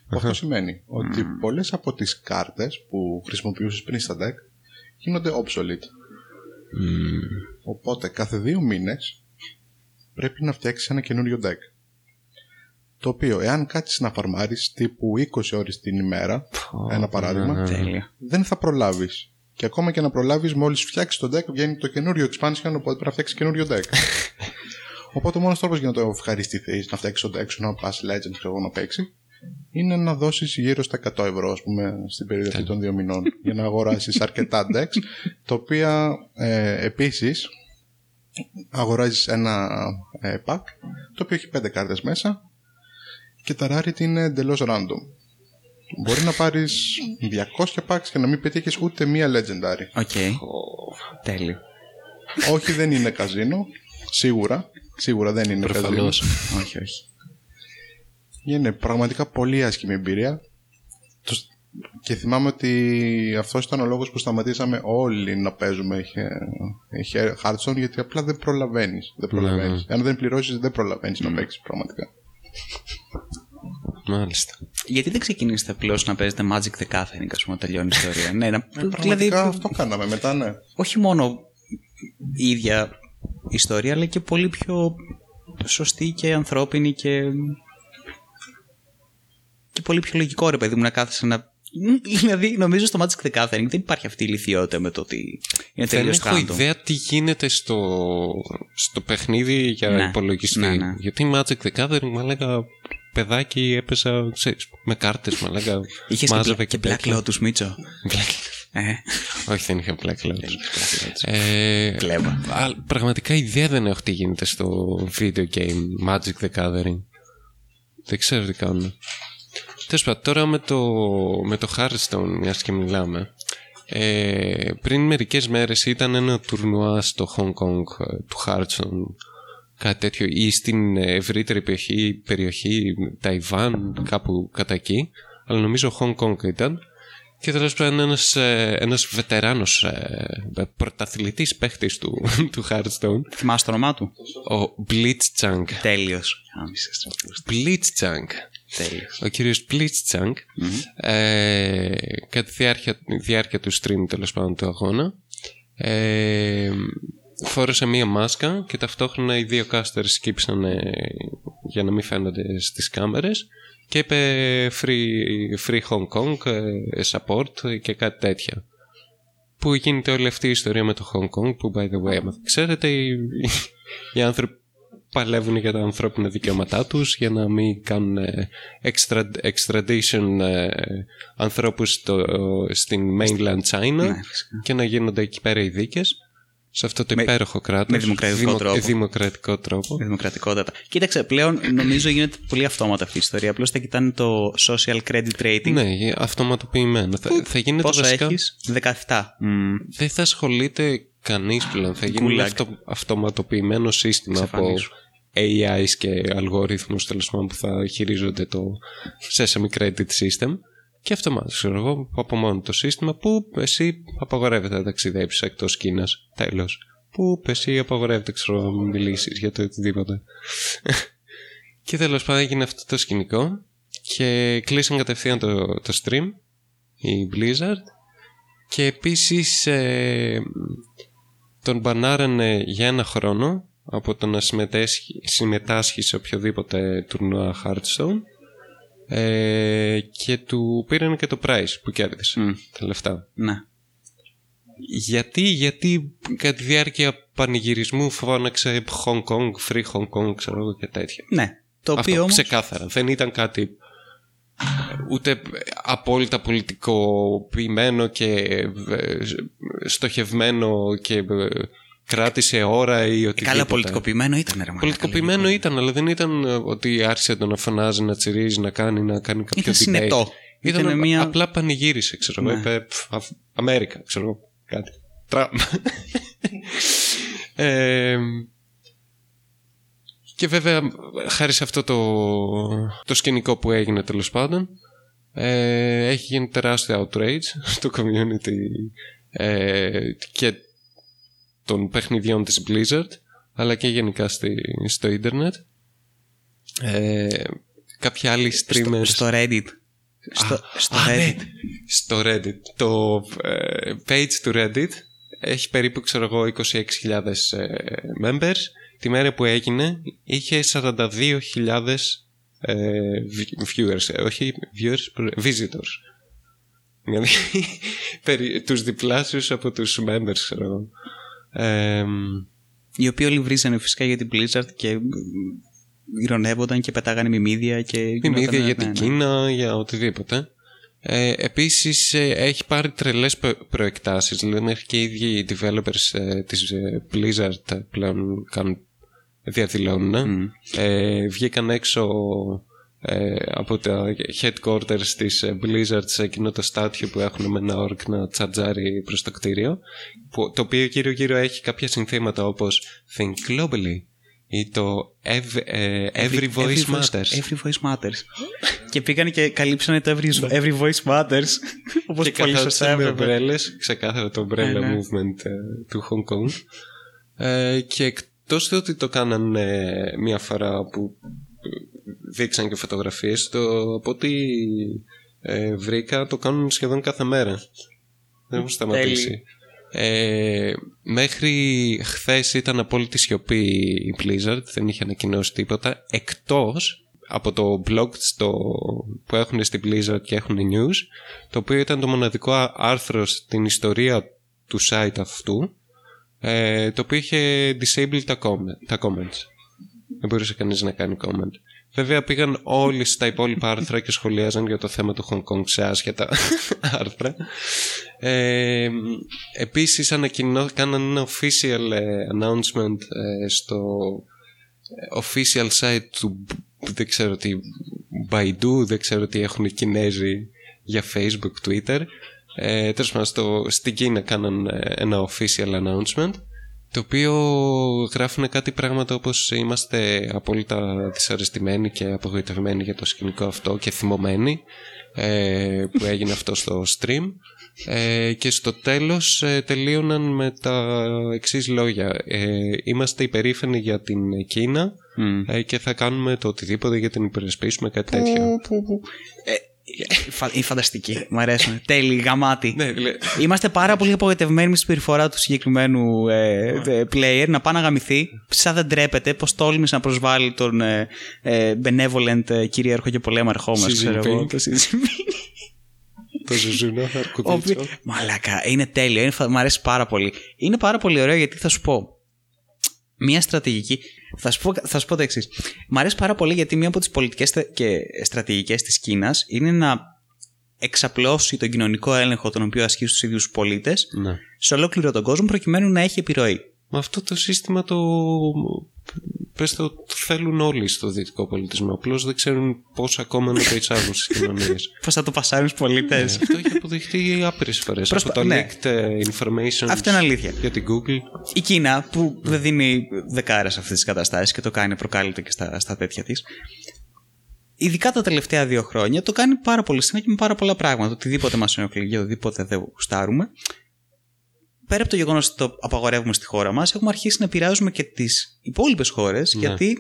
Speaker 3: Που αυτό σημαίνει ότι πολλές από τις κάρτες που χρησιμοποιούσες πριν στα deck γίνονται obsolete. Οπότε κάθε δύο μήνες πρέπει να φτιάξεις ένα καινούριο deck. Το οποίο, εάν κάτσεις να φαρμάρεις τύπου 20 ώρες την ημέρα, ένα παράδειγμα,
Speaker 1: ναι, ναι.
Speaker 2: Τέλεια.
Speaker 3: δεν θα προλάβεις. Και ακόμα και να προλάβεις, μόλις φτιάξεις το deck, βγαίνει το καινούριο expansion, οπότε πρέπει να φτιάξεις καινούριο deck. (laughs) οπότε ο μόνος τρόπος για να το ευχαριστηθείς, να φτιάξεις το deck σου, να πας Legends, ξέρω εγώ, να παίξεις, είναι να δώσεις γύρω στα 100 ευρώ, ας πούμε, στην περίοδο αυτή των δύο μηνών, για να αγοράσεις αρκετά decks, τα οποία ε, επίσης αγοράζεις ένα ε, pack, το οποίο έχει 5 κάρτες μέσα και τα rarity είναι εντελώς random. Μπορεί να πάρεις 200 packs και να μην πετύχεις ούτε μία legendary.
Speaker 2: OK. Τέλειο.
Speaker 3: όχι, δεν είναι καζίνο. Σίγουρα. Σίγουρα δεν είναι καζίνο.
Speaker 1: Προφανώς.
Speaker 2: όχι, όχι.
Speaker 3: Είναι πραγματικά πολύ άσχημη εμπειρία. Το- Και θυμάμαι ότι αυτός ήταν ο λόγος που σταματήσαμε όλοι να παίζουμε είχε, είχε Hearthstone γιατί απλά δεν προλαβαίνεις. Δεν προλαβαίνεις. Αν δεν πληρώσεις, δεν προλαβαίνεις να παίξεις πραγματικά.
Speaker 1: Μάλιστα.
Speaker 2: Γιατί δεν ξεκινήσετε απλώς να παίζετε Magic the Gathering, ας πούμε, τελειώνει η ιστορία; ναι, να, δηλαδή,
Speaker 3: Πραγματικά αυτό κάναμε μετά, ναι.
Speaker 2: όχι μόνο η ίδια ιστορία, αλλά και πολύ πιο σωστή και ανθρώπινη και. Και πολύ πιο λογικό ρε παιδί μου να κάθεσαι να. Δηλαδή, νομίζω στο Magic the Gathering δεν υπάρχει αυτή η ηλικιότητα με το ότι είναι
Speaker 1: Δεν
Speaker 2: τελείως
Speaker 1: έχω ιδέα τι γίνεται στο, στο παιχνίδι για
Speaker 2: Ναι,
Speaker 1: υπολογιστή.
Speaker 2: ναι, ναι.
Speaker 1: Γιατί Magic the Gathering, μα λέγα παιδάκι έπαιζα ξέρεις, με κάρτες, μα λέγα
Speaker 2: Είχες και,
Speaker 1: μάζευε
Speaker 2: Bla- και Black
Speaker 1: τέτοια.
Speaker 2: Lotus, Μίτσο.
Speaker 1: Black-
Speaker 2: Ε,
Speaker 1: Όχι, δεν είχε Black Lotus.
Speaker 2: Black Lotus.
Speaker 1: Ε,
Speaker 2: Κλέβα.
Speaker 1: α, πραγματικά ιδέα δεν έχω τι γίνεται στο video game Magic the Gathering. Δεν ξέρω τι κάνουν. Τέλος πάντων, τώρα με το, με το Hearthstone, μιας και μιλάμε. Ε, πριν μερικές μέρες ήταν ένα τουρνουά στο Hong Kong ε, του Hearthstone κάτι τέτοιο ή στην ευρύτερη περιοχή, περιοχή Ταϊβάν κάπου κατά εκεί αλλά νομίζω Hong Kong ήταν και τέλος πάντων ένας, ε, ένας βετεράνος ε, πρωταθλητής παίχτης του, (laughs) του Hearthstone
Speaker 2: Θυμάσαι το όνομά του;
Speaker 1: ο Blitzchung
Speaker 2: Τέλειος.
Speaker 1: Blitzchung
Speaker 2: Τέλειος.
Speaker 1: ο κύριος Blitzchung ε, κατά τη διάρκεια, διάρκεια του stream τέλος πάντων του αγώνα ε, φόρεσε μία μάσκα και ταυτόχρονα οι δύο casters σκύψαν για να μην φαίνονται στις κάμερες και είπε free, free Hong Kong ε, support και κάτι τέτοια που γίνεται όλη αυτή η ιστορία με το Hong Kong που by the way άμα δεν ξέρετε οι, οι άνθρωποι παλεύουν για τα ανθρώπινα δικαιώματά τους για να μην κάνουν ε, extra, extradition ε, ανθρώπους στο, στην mainland China
Speaker 2: Ναι, φυσικά.
Speaker 1: και να γίνονται εκεί πέρα οι δίκες σε αυτό το
Speaker 2: Με-
Speaker 1: υπέροχο κράτος
Speaker 2: με δημοκρατικό τρόπο.
Speaker 1: δημοκρατικό τρόπο
Speaker 2: Με δημοκρατικότατα. Κοίταξε, πλέον νομίζω γίνεται πολύ αυτόματα αυτή η ιστορία. Απλώς θα κοιτάνε το social credit rating.
Speaker 1: ναι αυτοματοποιημένο θα, θα γίνεται
Speaker 2: Πόσο
Speaker 1: βασικά
Speaker 2: έχεις, 17. Μμμ.
Speaker 1: δεν θα ασχολείται κανείς πλέον θα γίνει
Speaker 2: Gulag.
Speaker 1: ένα αυτο, αυτοματοποιημένο σύστημα από
Speaker 2: Εξαφανίσου.
Speaker 1: AIs και αλγόριθμους τέλος πάντων που θα χειρίζονται το Sesame Credit System. Και αυτομάτως ξέρω εγώ από μόνο το σύστημα που εσύ απαγορεύεται να ταξιδέψεις εκτός Κίνας τέλος. Που εσύ απαγορεύεται ξέρω να μιλήσεις για το οτιδήποτε. Και τέλος πάντων έγινε αυτό το σκηνικό και κλείσαν κατευθείαν το, το stream η Blizzard. Και επίσης ε, τον μπανάρανε για ένα χρόνο από το να συμμετέσχει, συμμετάσχει σε οποιοδήποτε τουρνουά Hearthstone ε, και του πήραν και το prize που κέρδισε
Speaker 2: Μμ.
Speaker 1: τα λεφτά
Speaker 2: Ναι.
Speaker 1: γιατί, γιατί κατά τη διάρκεια πανηγυρισμού φώναξε Hong Kong, Free Hong Kong, ξέρω εγώ και τέτοια.
Speaker 2: Ναι. Το οποίο
Speaker 1: Αυτό
Speaker 2: όμως,
Speaker 1: ξεκάθαρα. Δεν ήταν κάτι ούτε απόλυτα πολιτικοποιημένο και ε, στοχευμένο και ε, κράτησε ώρα ή
Speaker 2: ε,
Speaker 1: οτιδήποτε.
Speaker 2: καλά πολιτικοποιημένο ήταν ρε μαλάκα,
Speaker 1: Πολιτικοποιημένο
Speaker 2: λίγο.
Speaker 1: ήταν, αλλά δεν ήταν ε, ότι άρχισε το να φωνάζει, να τσιρίζει, να κάνει, να κάνει κάποιο
Speaker 2: Ήταν
Speaker 1: debate.
Speaker 2: συνετό.
Speaker 1: Ήταν,
Speaker 2: Ήταν μια-
Speaker 1: απλά πανηγύρισε, ξέρω εγώ.
Speaker 2: Ναι.
Speaker 1: Είπε «Πφ, Αφ- Αμέρικα, ξέρω εγώ. Κάτι. Τραμπ. Ε, και βέβαια, χάρη σε αυτό το, το σκηνικό που έγινε τέλος πάντων, ε, έχει γίνει τεράστιο outrage (laughs) στο community ε, και των παιχνιδιών της Blizzard αλλά και γενικά στη, στο ίντερνετ. Ε, κάποιοι άλλοι streamers...
Speaker 2: Στο, στο Reddit. Στο, στο
Speaker 1: Α, ναι.
Speaker 2: Reddit.
Speaker 1: Στο Reddit. Το ε, page του Reddit έχει περίπου, ξέρω εγώ, 26.000 ε, members. Τη μέρα που έγινε είχε 42.000 ε, viewers. Ε, όχι viewers, visitors. Δηλαδή, (laughs) περί- τους διπλάσιους από τους members, ξέρω εγώ. Ε,
Speaker 2: Οι οποίοι όλοι βρίζανε φυσικά για την Blizzard και ηρωνεύονταν και πετάγανε μιμίδια και
Speaker 1: Μιμίδια
Speaker 2: γινότανε-
Speaker 1: για
Speaker 2: ναι,
Speaker 1: την
Speaker 2: ναι.
Speaker 1: Κίνα, για οτιδήποτε. Ε, επίσης ε, έχει πάρει τρελές προ- προεκτάσεις δηλαδή μέχρι και οι ίδιοι οι developers ε, της ε, Blizzard ε, πλέον κάνουν, διαδηλώνουν ε, βγήκαν έξω ε, από τα headquarters της ε, Blizzard σε εκείνο το στάτιο που έχουν με ένα orc να τσατζάρει προς το κτίριο που, το οποίο γύρω γύρω έχει κάποια συνθήματα όπως Think Globally ή το Ev- ε, Every Voice Matters
Speaker 2: Every voice matters. και πήγαν και καλύψανε το Every, every voice matters. (laughs) Όπως
Speaker 1: και
Speaker 2: πολύ σωστά
Speaker 1: καθόντουσαν με
Speaker 2: έπρεπε.
Speaker 1: ομπρέλες, ξεκάθαρα το umbrella
Speaker 2: Ε, ναι.
Speaker 1: movement ε, του Hong Kong. Ε, και εκτός του ότι το κάναν ε, μία φορά που ε, δείξαν και φωτογραφίες, το από ό,τι ε, βρήκα το κάνουν σχεδόν κάθε μέρα. Δεν έχουν σταματήσει. Ε, μέχρι χθες ήταν απόλυτη σιωπή η Blizzard, δεν είχε ανακοινώσει τίποτα, εκτός από το blog στο, που έχουν στη Blizzard και έχουν news, το οποίο ήταν το μοναδικό α- άρθρο στην ιστορία του site αυτού, ε, το οποίο είχε disabled τα, comment, τα comments. Δεν μπορούσε κανείς να κάνει comment. Βέβαια πήγαν όλοι στα υπόλοιπα άρθρα και σχολιάζαν για το θέμα του Hong Kong σε άσχετα (laughs) άρθρα. Ε, επίσης ανακοινώ, κάναν ένα official ε, announcement ε, στο ε, official site του δεν ξέρω τι Baidu, δεν ξέρω τι έχουν οι Κινέζοι για Facebook, Twitter. Ε, τέλος πάντων, στο, στην Κίνα κάναν ε, ένα official announcement το οποίο γράφουν κάτι πράγματα όπως είμαστε απόλυτα δυσαρεστημένοι και απογοητευμένοι για το σκηνικό αυτό και θυμωμένοι ε, που έγινε αυτό στο stream. Ε, και στο τέλος ε, τελείωναν με τα εξής λόγια. Ε, είμαστε υπερήφανοι για την Κίνα
Speaker 2: Μμ.
Speaker 1: ε, και θα κάνουμε το οτιδήποτε για την υπερασπίσουμε κάτι τέτοιο.
Speaker 2: Φα- Είναι φανταστική. Μ' αρέσουν. Τέλει, γαμάτι.
Speaker 1: ναι, λέ-
Speaker 2: Είμαστε πάρα πολύ απογοητευμένοι με τη συμπεριφορά του συγκεκριμένου ε, ε, player να πάει να γαμηθεί. Σαν δεν τρέπεται, πώς τόλμησε να προσβάλλει τον ε, ε, benevolent ε, κυρίαρχο και πολέμαρχό μα,
Speaker 1: Xi
Speaker 2: ξέρω εγώ.
Speaker 1: Jinping.
Speaker 2: Το Xi Jinping.
Speaker 1: το ζουζουνό
Speaker 2: Ο
Speaker 1: αρκουδίτσο
Speaker 2: οποίος- Μαλάκα, είναι τέλειο. Είναι, φα- μ' αρέσει πάρα πολύ. Είναι πάρα πολύ ωραίο γιατί θα σου πω. Μία στρατηγική. Θα σου πω, θα σου πω το εξής. Μ' αρέσει πάρα πολύ γιατί μία από τις πολιτικές και στρατηγικές της Κίνας είναι να εξαπλώσει τον κοινωνικό έλεγχο τον οποίο ασκεί στους ίδιους πολίτες
Speaker 1: ναι.
Speaker 2: σε ολόκληρο τον κόσμο προκειμένου να έχει επιρροή.
Speaker 1: Με αυτό το σύστημα το. Πες το, το θέλουν όλοι στο δυτικό πολιτισμό. Απλώς δεν ξέρουν πώς ακόμα να το εισάγουν στις κοινωνίες. (laughs)
Speaker 2: Πώς θα το πασάρουν στους πολίτες.
Speaker 1: αυτό έχει αποδειχτεί άπειρες φορές.
Speaker 2: Προσπα-
Speaker 1: Από το
Speaker 2: ναι.
Speaker 1: leaked ε, information
Speaker 2: Αυτό είναι αλήθεια.
Speaker 1: για την Google.
Speaker 2: Η Κίνα που δεν δίνει δεκάρα σε αυτές τις καταστάσεις και το κάνει προκάλυπτο και στα, στα τέτοια της. Ειδικά τα τελευταία δύο χρόνια το κάνει πάρα πολύ συχνά και με πάρα πολλά πράγματα. Οτιδήποτε μας ενοχλεί, για οτιδήποτε δεν γουστάρουμε. Πέρα από το γεγονός ότι το απαγορεύουμε στη χώρα μας, έχουμε αρχίσει να επηρεάζουμε και τις υπόλοιπες χώρες,
Speaker 1: Ναι.
Speaker 2: γιατί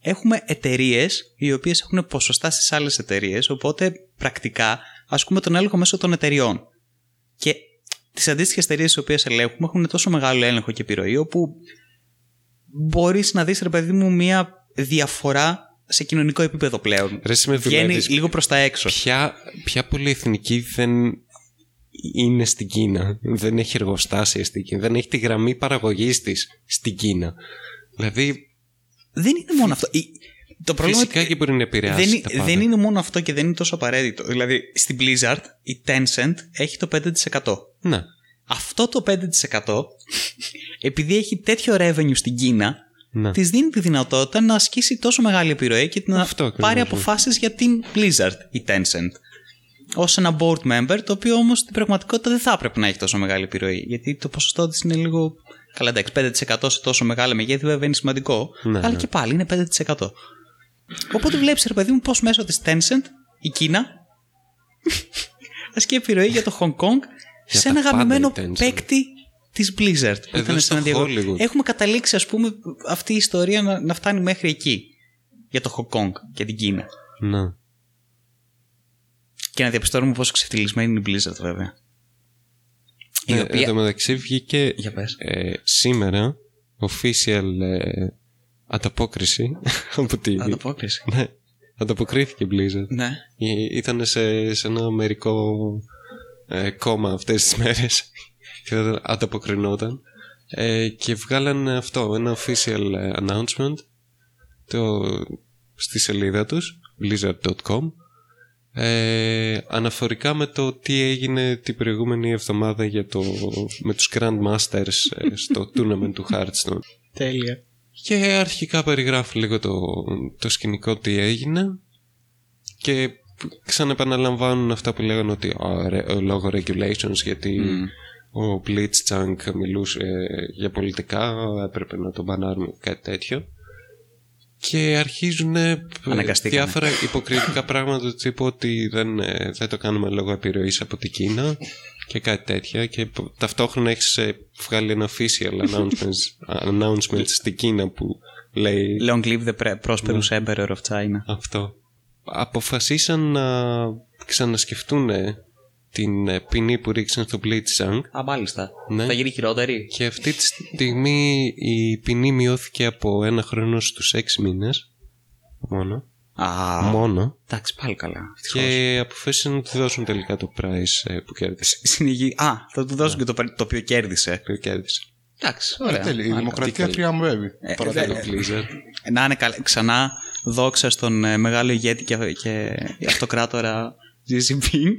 Speaker 2: έχουμε εταιρείες οι οποίες έχουν ποσοστά στις άλλες εταιρείες, οπότε πρακτικά ασκούμε τον έλεγχο μέσω των εταιριών. Και τις αντίστοιχες εταιρείες τις οποίες ελέγχουμε έχουν τόσο μεγάλο έλεγχο και επιρροή, όπου μπορείς να δεις, ρε παιδί μου, μία διαφορά σε κοινωνικό επίπεδο πλέον.
Speaker 1: Ρε, εσύ με
Speaker 2: Βγαίνει
Speaker 1: δουλεύεις.
Speaker 2: λίγο προς τα έξω.
Speaker 1: Ποια, ποια πολυεθνική δεν είναι στην Κίνα. Δεν έχει εργοστάσια στην Κίνα. Δεν έχει τη γραμμή παραγωγής της στην Κίνα. Δηλαδή,
Speaker 2: Δεν είναι μόνο αυτό. Η- Το πρόβλημα
Speaker 1: φυσικά και μπορεί να επηρεάσει
Speaker 2: δεν,
Speaker 1: τα
Speaker 2: δεν
Speaker 1: πάντα.
Speaker 2: είναι μόνο αυτό και δεν είναι τόσο απαραίτητο. Δηλαδή, στην Blizzard η Tencent έχει το 5%.
Speaker 1: Ναι.
Speaker 2: Αυτό το 5% επειδή έχει τέτοιο revenue στην Κίνα,
Speaker 1: Ναι.
Speaker 2: της δίνει τη δυνατότητα να ασκήσει τόσο μεγάλη επιρροή και να
Speaker 1: Αυτό ακριβώς,
Speaker 2: πάρει
Speaker 1: ναι.
Speaker 2: αποφάσεις για την Blizzard η Tencent. Ω ένα board member, το οποίο όμως στην πραγματικότητα δεν θα έπρεπε να έχει τόσο μεγάλη επιρροή. Γιατί το ποσοστό της είναι λίγο. Καλά, εντάξει, 5% σε τόσο μεγάλα μεγέθη βέβαια είναι σημαντικό.
Speaker 1: Ναι,
Speaker 2: αλλά
Speaker 1: ναι.
Speaker 2: και πάλι είναι 5%. Οπότε βλέπεις, ρε παιδί μου, πώς μέσω της Tencent η Κίνα (laughs) ασκεί επιρροή για το Hong Kong
Speaker 1: Για
Speaker 2: σε
Speaker 1: τα
Speaker 2: ένα
Speaker 1: πάντα
Speaker 2: γαμμένο
Speaker 1: η Tencent.
Speaker 2: παίκτη της Blizzard. που
Speaker 1: Εδώ
Speaker 2: ήταν
Speaker 1: στο
Speaker 2: San Diego.
Speaker 1: Hollywood.
Speaker 2: Έχουμε καταλήξει, ας πούμε, αυτή η ιστορία να, να φτάνει μέχρι εκεί. Για το Hong Kong και την Κίνα.
Speaker 1: ναι.
Speaker 2: Και να διαπιστώνουμε πόσο ξεφτυλισμένη είναι η Blizzard, βέβαια. Η
Speaker 1: Ε,
Speaker 2: οποία-
Speaker 1: Εν τω μεταξύ βγήκε
Speaker 2: Για πες.
Speaker 1: ε, σήμερα official ε, ανταπόκριση (laughs) από τη...
Speaker 2: Ανταπόκριση.
Speaker 1: Ναι, ανταποκρίθηκε η Blizzard.
Speaker 2: Ναι.
Speaker 1: Ήταν σε, σε ένα μερικό ε, κόμμα αυτές τις μέρες (laughs) και δεν ανταποκρινόταν ε, και βγάλαν αυτό, ένα official ε, announcement το, στη σελίδα τους blizzard.com ε, αναφορικά με το τι έγινε την προηγούμενη εβδομάδα για το, με τους Grandmasters ε, στο tournament του Hearthstone.
Speaker 2: Τέλεια.
Speaker 1: και αρχικά περιγράφει λίγο το, το σκηνικό τι έγινε και ξαναεπαναλαμβάνουν αυτά που λέγανε ότι α, ρε, ε, λόγω regulations γιατί ο Blitzchung μιλούσε για πολιτικά έπρεπε να τον μπανάρουμε κάτι τέτοιο και αρχίζουν ε,
Speaker 2: Αναγκαστήκανε.
Speaker 1: διάφορα υποκριτικά πράγματα του τύπου ότι δεν, ε, δεν το κάνουμε λόγω επιρροής από την Κίνα και κάτι τέτοια και π- ταυτόχρονα έχεις ε, βγάλει ένα official (laughs) announcement, announcement στην Κίνα που λέει
Speaker 2: Long live the pre- prosperous emperor of China.
Speaker 1: αυτό. Αποφασίσαν να ξανασκεφτούν την ε, ποινή που ρίξαν στο Blitzchung
Speaker 2: Α, μάλιστα.
Speaker 1: Ναι.
Speaker 2: Θα γίνει χειρότερη.
Speaker 1: και αυτή τη στιγμή η ποινή μειώθηκε από ένα χρόνο στους έξι μήνες μόνο.
Speaker 2: Α,
Speaker 1: Μόνο.
Speaker 2: εντάξει, πάλι καλά. Ευτυχώς.
Speaker 1: Και αποφάσισαν να του δώσουν τελικά το prize ε, που κέρδισε.
Speaker 2: Συνηγεί. Α, θα του δώσουν και το, το οποίο κέρδισε.
Speaker 1: Που κέρδισε.
Speaker 2: Εντάξει,
Speaker 3: Ε,
Speaker 2: ωραία.
Speaker 3: τέλεια. Η δημοκρατία
Speaker 1: τι
Speaker 3: θριαμβεύει.
Speaker 2: Ε,
Speaker 3: Τώρα
Speaker 2: δε-
Speaker 3: τέλος.
Speaker 1: Blizzard.
Speaker 2: Να είναι καλά. Ξανά δόξα στον ε, μεγάλο ηγέτη και, και αυτοκράτορα Xi Jinping.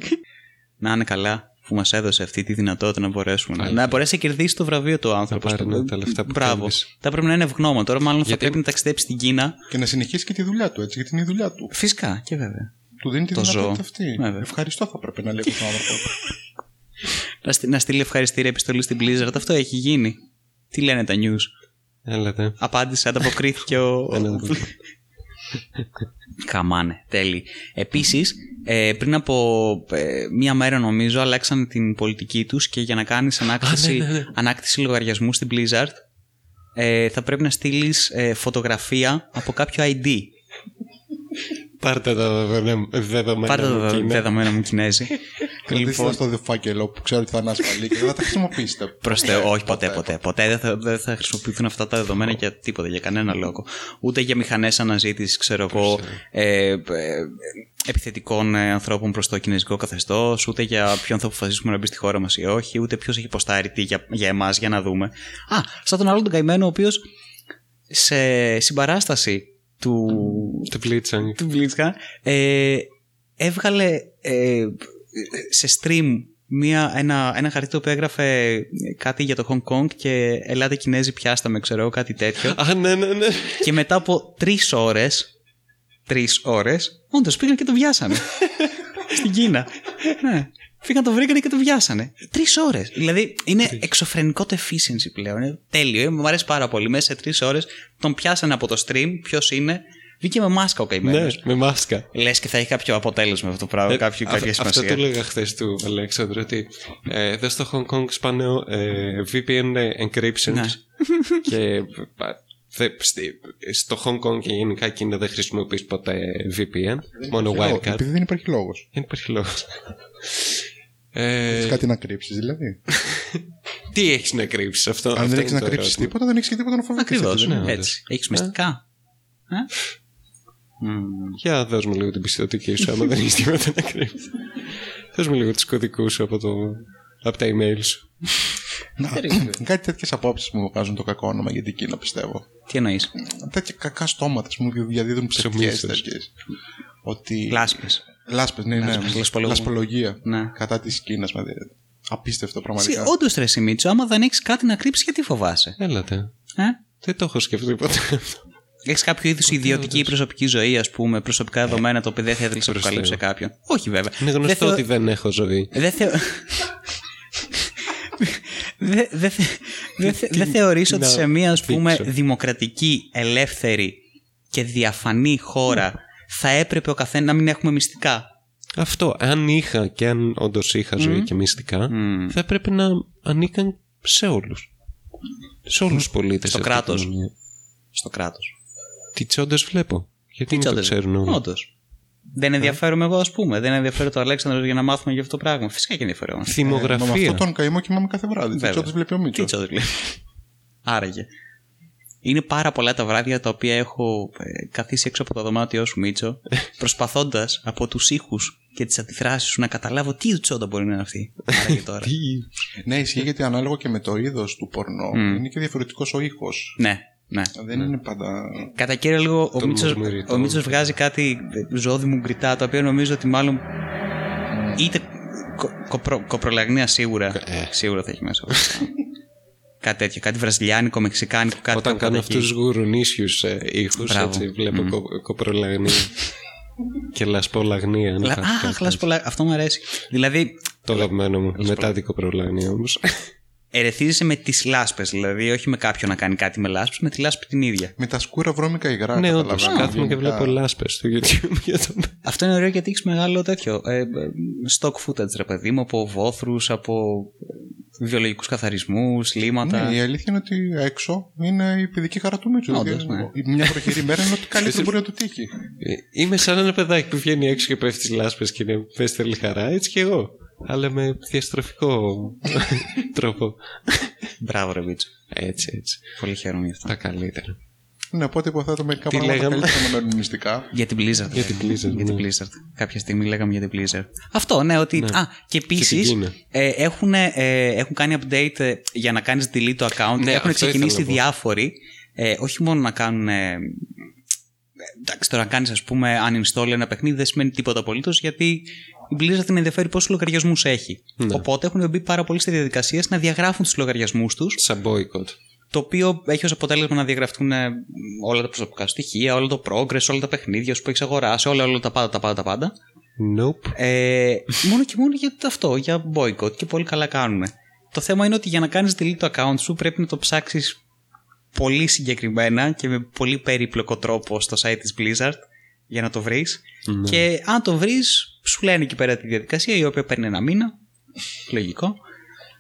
Speaker 2: Να είναι καλά που μας έδωσε αυτή τη δυνατότητα να μπορέσουμε να,
Speaker 1: Αλήθεια.
Speaker 2: να μπορέσει να κερδίσει το βραβείο του άνθρωπος.
Speaker 1: πάρει, ναι, τα λεφτά που
Speaker 2: Μπράβο.
Speaker 1: κέρδισε.
Speaker 2: Θα πρέπει να είναι ευγνώμων. Τώρα, μάλλον θα
Speaker 1: Γιατί-
Speaker 2: πρέπει να ταξιδέψει στην Κίνα.
Speaker 3: Και να συνεχίσει και τη δουλειά του, έτσι, γιατί είναι η δουλειά του.
Speaker 2: Φυσικά και βέβαια.
Speaker 3: Του δίνει τη
Speaker 2: Το
Speaker 3: δυνατότητα
Speaker 2: ζώο.
Speaker 3: αυτή.
Speaker 2: Βέβαια.
Speaker 3: Ευχαριστώ θα πρέπει να λέει τον άνθρωπος. (laughs)
Speaker 2: Να, στείλει- να στείλει ευχαριστήρια επιστολή στην Blizzard. Αυτό έχει γίνει. Τι λένε τα news;
Speaker 1: Έλατε.
Speaker 2: Απάντησε, ανταποκρίθηκε ο. (laughs)
Speaker 1: Ένα (laughs)
Speaker 2: Καμάνε, τέλει. Επίσης, ε, πριν από ε, μία μέρα νομίζω αλλάξαν την πολιτική τους και για να κάνεις ανάκτηση,
Speaker 1: ναι, ναι, ναι.
Speaker 2: ανάκτηση λογαριασμού στην Blizzard ε, θα πρέπει να στείλεις ε, φωτογραφία από κάποιο ID.
Speaker 1: Πάρτε τα δεδομένα- δεδομένα.
Speaker 2: Πάρτε
Speaker 1: μου,
Speaker 2: το
Speaker 1: Κίνα.
Speaker 2: δεδομένο μου Κινέζη.
Speaker 3: Κρατήστε τα στο φάκελο που ξέρω ότι θα είναι ασφαλή και δεν θα τα χρησιμοποιήσετε. (laughs)
Speaker 2: Προς Θεό, όχι ποτέ, ποτέ. Ποτέ δεν θα, δεν θα χρησιμοποιηθούν αυτά τα δεδομένα για τίποτα, για κανένα λόγο. Ούτε για μηχανές αναζήτησης, ξέρω εγώ, ε, ε, επιθετικών ε, ανθρώπων προς το κινέζικο καθεστώς, ούτε για ποιον θα αποφασίσουμε να μπει στη χώρα μας ή όχι, ούτε ποιος έχει ποστάρει τι για, για εμάς, για να δούμε. Α, σαν τον άλλον τον καημένο, ο οποίος σε συμπαράσταση του,
Speaker 1: Το Blitzchung.
Speaker 2: του Blitzchung, ε, έβγαλε ε, σε stream μια, ένα, ένα χαρτί το οποίο έγραφε κάτι για το Hong Kong και ελάτε Κινέζοι πιάστα με ξέρω εγώ, κάτι τέτοιο
Speaker 1: Α, ναι, ναι, ναι.
Speaker 2: και μετά από τρεις ώρες τρεις ώρες όντως πήγαν και το βιάσανε (laughs) στην Κίνα ναι. Φύγαν το βρήκανε και το βιάσανε. Τρεις ώρες. Δηλαδή είναι εξωφρενικό το efficiency πλέον. Είναι τέλειο. Ε, Μου αρέσει πάρα πολύ. Μέσα σε τρεις ώρες τον πιάσανε από το stream. Ποιος είναι. Βγήκε με μάσκα ο καημένος.
Speaker 1: Ναι, με μάσκα.
Speaker 2: Λες και θα έχει κάποιο αποτέλεσμα αυτό το πράγμα, κάποιο,
Speaker 1: Ε,
Speaker 2: κάποια
Speaker 1: αυ- Αυτό
Speaker 2: σημασία.
Speaker 1: το έλεγα χθες του Αλέξανδρου ότι ε, εδώ στο Hong Kong σπάνε ε, VPN encryptions
Speaker 2: Ναι. (laughs)
Speaker 1: και πα- δε- στη- στο Hong Kong και γενικά Κίνα δεν χρησιμοποιείς ποτέ VPN, μόνο wildcard.
Speaker 3: Επειδή δεν υπάρχει λόγος.
Speaker 1: Δεν υπάρχει λόγος. Ε,
Speaker 3: Κάτι να κρύψεις δηλαδή; (laughs)
Speaker 1: τι έχεις να κρύψεις αυτό.
Speaker 3: Αν
Speaker 1: αυτό
Speaker 3: δεν έχεις
Speaker 1: είναι
Speaker 3: να
Speaker 1: το
Speaker 3: κρύψεις
Speaker 1: ερώτημα.
Speaker 3: τίποτα, δεν έχεις και τίποτα να φοβηθείς.
Speaker 2: Ακριβώς.
Speaker 1: ναι, όντως.
Speaker 2: έτσι. Έχει μυστικά. Ε; Μμμ.
Speaker 1: Για δώσ' μου λίγο την πιστοτική σου άμα δεν (laughs) έχεις τίποτα να κρύψεις. Πες μου λίγο τους κωδικούς σου από, το, από τα email σου.
Speaker 3: Να, (clears throat) κάτι τέτοιες απόψεις μου βγάζουν το κακό όνομα για την Κίνα, πιστεύω.
Speaker 2: Τι εννοείς;
Speaker 3: Τέτοια κακά στόματα που μου διαδίδουν ψευδικέ
Speaker 1: Ψωμίσες.
Speaker 3: τέτοιες. Ότι.
Speaker 2: Λάσπες.
Speaker 3: Λάσπες, ναι, ναι.
Speaker 2: Λάσπες, λασπολογούν.
Speaker 3: Λασπολογία.
Speaker 2: Ναι.
Speaker 3: Κατά της Κίνας. Απίστευτο πραγματικά.
Speaker 2: Όντως ρε Σιμίτσο, άμα δεν έχεις κάτι να κρύψεις, γιατί φοβάσαι;
Speaker 1: Έλατε.
Speaker 2: Ε;
Speaker 1: Δεν το έχω σκεφτεί ποτέ.
Speaker 2: Έχεις κάποιο είδους ιδιωτική ή προσωπική ζωή, ας πούμε, προσωπικά δεδομένα το οποίο δεν θα ήθελες να
Speaker 1: προς
Speaker 2: αποκαλύψει σε
Speaker 1: Θεού.
Speaker 2: κάποιον; Όχι, βέβαια.
Speaker 1: Είναι γνωστό
Speaker 2: Δεν θεω-
Speaker 1: ότι δεν έχω ζωή.
Speaker 2: Δεν θεω... Δεν δε, θε- δε, θε- δεν θεωρείς ότι
Speaker 1: να
Speaker 2: σε μια ας πούμε
Speaker 1: δείξω.
Speaker 2: δημοκρατική, ελεύθερη και διαφανή χώρα θα έπρεπε ο καθένας να μην έχουμε μυστικά;
Speaker 1: Αυτό, αν είχα και αν όντως είχα ζωή και μυστικά,
Speaker 2: Μμμ.
Speaker 1: θα έπρεπε να ανήκαν σε όλους. Σε όλους τους πολίτες.
Speaker 2: Στο κράτος. Στο κράτος.
Speaker 1: Τι τσόντες βλέπω. Γιατί
Speaker 2: Τι
Speaker 1: μην το
Speaker 2: τσόντες.
Speaker 1: ξέρουν όλοι;
Speaker 2: Όντως. Δεν ενδιαφέρομαι εγώ, ας πούμε. Δεν ενδιαφέρει το Αλέξανδρος για να μάθουμε για αυτό το πράγμα. Φυσικά και ενδιαφέρομαι.
Speaker 3: Ε, με
Speaker 1: Θυμογραφία.
Speaker 3: αυτό τον καημό κοιμάμαι κάθε βράδυ. Τι
Speaker 2: Βέβαια.
Speaker 3: τσότες βλέπει ο
Speaker 2: Τι
Speaker 3: Μίτσος;
Speaker 2: τσόντες λέει. (laughs) Άραγε. Είναι πάρα πολλά τα βράδια τα οποία έχω ε, καθίσει έξω από το δωμάτιό σου, Μίτσο, (laughs) προσπαθώντας από τους ήχους και τις αντιδράσεις σου να καταλάβω τι τσόντα μπορεί να είναι αυτή. Άραγε (laughs) τώρα.
Speaker 1: Τι;
Speaker 3: Ναι, ισχύει γιατί ανάλογα και με το είδος του πορνό είναι και διαφορετικός ο ήχος.
Speaker 2: ναι, ναι.
Speaker 3: Δεν είναι πάντα.
Speaker 2: Κατά κύριο λόγο, ο
Speaker 1: Τον
Speaker 2: Μίτσος,
Speaker 1: μουρμουριτό.
Speaker 2: ο Μίτσος βγάζει κάτι ε, ζώδι μου γκριτά, το οποίο νομίζω ότι μάλλον είτε κο, κοπρο- κοπρολαγνία σίγουρα,
Speaker 1: Ε.
Speaker 2: σίγουρα θα έχει μέσα. (laughs) κάτι τέτοιο, κάτι βραζιλιάνικο, μεξικάνικο, κάτι
Speaker 1: Όταν
Speaker 2: κάπου
Speaker 1: κάνω
Speaker 2: εκεί.
Speaker 1: αυτούς του γουρουνίσιους ε, ήχους,
Speaker 2: Μπράβο.
Speaker 1: έτσι βλέπω κο, κοπρολαγνία. (laughs) και λασπολαγνία. αν
Speaker 2: Λα-
Speaker 1: υπάρχει
Speaker 2: Αχ,
Speaker 1: κάτι.
Speaker 2: λασπολα... αυτό μου αρέσει. Δηλαδή,
Speaker 1: Το αγαπημένο μου. Μετά την κοπρολαγνία όμως.
Speaker 2: Ερεθίζεσαι με τις λάσπες. Δηλαδή, όχι με κάποιον να κάνει κάτι με λάσπες, με τη λάσπη την ίδια.
Speaker 3: Με τα σκούρα βρώμικα υγρά.
Speaker 1: ναι, όντως.
Speaker 3: καταλαβαίνω.
Speaker 1: Κάθομαι και
Speaker 3: Γενικά.
Speaker 1: βλέπω λάσπες στο YouTube (laughs) για τον.
Speaker 2: Αυτό είναι ωραίο γιατί έχεις μεγάλο τέτοιο. Ε, ε, stock footage, ρε παιδί μου, από βόθρους, από βιολογικούς καθαρισμούς, λίματα.
Speaker 3: Ναι, η αλήθεια είναι ότι έξω είναι η παιδική χαρά του Μίτσου.
Speaker 2: Όντως,
Speaker 3: Δηλαδή,
Speaker 2: ναι.
Speaker 3: Μια προχειρή μέρα είναι ότι (laughs) καλύτερο μπορεί να του τύχει.
Speaker 1: Ε, Είμαι σαν ένα παιδάκι που βγαίνει έξω και πέφτει στι λάσπες και είναι πες θέλει χαρά, έτσι και εγώ. Αλλά με διαστροφικό (laughs) τρόπο.
Speaker 2: Μπράβο, ρε Βίτσο.
Speaker 1: Έτσι, έτσι.
Speaker 2: Πολύ χαίρομαι γι' αυτό.
Speaker 1: Τα καλύτερα.
Speaker 3: Ναι, οπότε υποθέτω μερικά
Speaker 1: Τι
Speaker 3: πράγματα
Speaker 1: λέγαμε;
Speaker 3: καλύτερα να μένουν μυστικά.
Speaker 2: Για την Blizzard.
Speaker 1: Για την Blizzard,
Speaker 2: Για την
Speaker 1: ναι.
Speaker 2: Blizzard. Κάποια στιγμή λέγαμε για την Blizzard. Αυτό, ναι, ότι. Α, και
Speaker 1: την
Speaker 2: επίσης
Speaker 1: Κίνα.
Speaker 2: ε, έχουν, ε, έχουν κάνει update ε, για να κάνεις delete το account.
Speaker 1: Ναι,
Speaker 2: έχουν
Speaker 1: αυτό
Speaker 2: ξεκινήσει
Speaker 1: ήθελα να πω.
Speaker 2: διάφοροι. Ε, όχι μόνο να κάνουν. Ε, εντάξει, τώρα να κάνεις, ας πούμε, uninstall ένα παιχνίδι δεν σημαίνει τίποτα απολύτως γιατί η Blizzard την ενδιαφέρει πόσους λογαριασμούς έχει.
Speaker 1: Ναι.
Speaker 2: Οπότε έχουν μπει πάρα πολύ στη διαδικασία να διαγράφουν τους λογαριασμούς τους
Speaker 1: Σαν boycott.
Speaker 2: το οποίο έχει ως αποτέλεσμα να διαγραφτούν ε, όλα τα προσωπικά στοιχεία, όλο το progress, όλα τα παιχνίδια σου που έχεις αγοράσει, όλα, όλα τα πάντα, τα πάντα, τα πάντα.
Speaker 1: Nope.
Speaker 2: Ε, μόνο και μόνο για αυτό, για boycott και πολύ καλά κάνουν. Το θέμα είναι ότι για να κάνεις delete το account σου πρέπει να το ψάξεις πολύ συγκεκριμένα και με πολύ περίπλοκο τρόπο στο site της Blizzard για να το βρεις. Και αν το βρεις, σου λένε εκεί πέρα τη διαδικασία η οποία παίρνει ένα μήνα. Λογικό.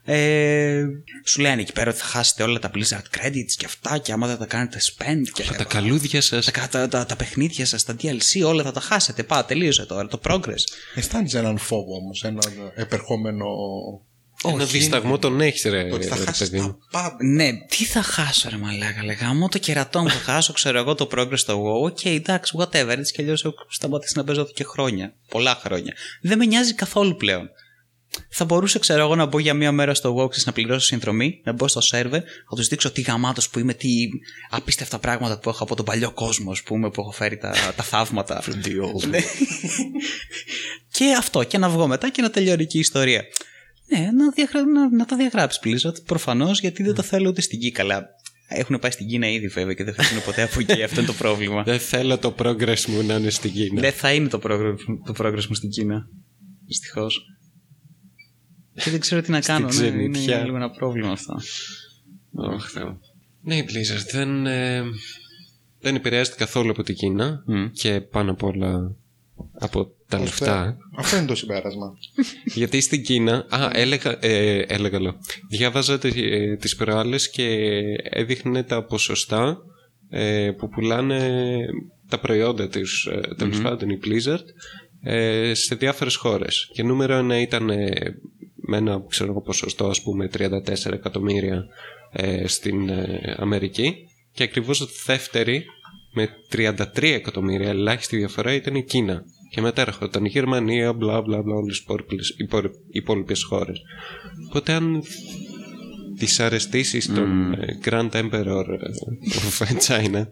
Speaker 2: Ε, σου λένε εκεί πέρα ότι θα χάσετε όλα τα Blizzard credits και αυτά και άμα δεν τα κάνετε spend και
Speaker 1: Τα καλούδια σας.
Speaker 2: τα, τα, τα, τα παιχνίδια σας, τα DLC όλα θα τα χάσετε. Πά, τελείωσε τώρα το progress.
Speaker 3: Αισθάνεσαι έναν φόβο όμως, έναν επερχόμενο.
Speaker 1: Ένα δισταγμό τον έχεις, ρε,
Speaker 3: Το ότι θα
Speaker 1: ρε
Speaker 3: χάσεις
Speaker 1: παιδί
Speaker 3: τα
Speaker 1: μου.
Speaker 3: πάντα.
Speaker 2: Ναι, τι θα χάσω, ρε Μαλάκα. Λέγα, μου το κερατό μου θα χάσω, ξέρω εγώ το progress στο WoW. OK, εντάξει, whatever. Έτσι κι αλλιώς έχω σταματήσει να παίζω εδώ και χρόνια. Πολλά χρόνια. Δεν με νοιάζει καθόλου πλέον. Θα μπορούσα, ξέρω εγώ, να μπω για μία μέρα στο WoW, ξέρεις, να πληρώσω συνδρομή, να μπω στο server, να τους δείξω τι γαμάτος που είμαι, τι απίστευτα πράγματα που έχω από τον παλιό κόσμο, ας πούμε, που έχω φέρει τα, τα θαύματα. Ναι. και αυτό, και να βγω μετά και να τελειώνει και η ιστορία. Ναι, να, διαγρα... να, να τα διαγράψεις Blizzard προφανώς γιατί δεν το θέλω ούτε στην Κίνα. Καλά. Έχουν πάει στην Κίνα ήδη βέβαια και δεν θα έρθουν ποτέ από εκεί. Αυτό είναι το πρόβλημα. (laughs)
Speaker 1: Δεν θέλω το progress μου να είναι στην Κίνα.
Speaker 2: δεν θα είναι το progress, το progress μου στην Κίνα. Δυστυχώς. Και δεν ξέρω τι να κάνω. Ναι, είναι,
Speaker 1: ξενιτιά.
Speaker 2: είναι λίγο ένα πρόβλημα αυτό.
Speaker 1: Ωχ, Θεό. Ναι, η Blizzard δεν, ε, δεν επηρεάζεται καθόλου από την Κίνα
Speaker 2: Μμ.
Speaker 1: και πάνω απ' όλα από τα λεφτά.
Speaker 3: Αυτό είναι το συμπέρασμα.
Speaker 1: Γιατί στην Κίνα. Α, έλεγα. Ε, έλεγα λέω. Διάβαζα τε- ε, τις προάλλες και έδειχνε τα ποσοστά ε, που πουλάνε τα προϊόντα της ε, τέλος πάντων η Blizzard ε, σε διάφορες χώρες. Και νούμερο ένα ήταν ε, με ένα ξέρω εγώ, ποσοστό ας πούμε 34 εκατομμύρια ε, στην ε, Αμερική και ακριβώς δεύτερη με 33 εκατομμύρια ελάχιστη διαφορά ήταν η Κίνα. Και μετά έρχονταν η Γερμανία, μπλα μπλα μπλα, όλες οι υπόλοιπες χώρες. Οπότε αν δυσαρεστήσεις τον ε, Grand Emperor of China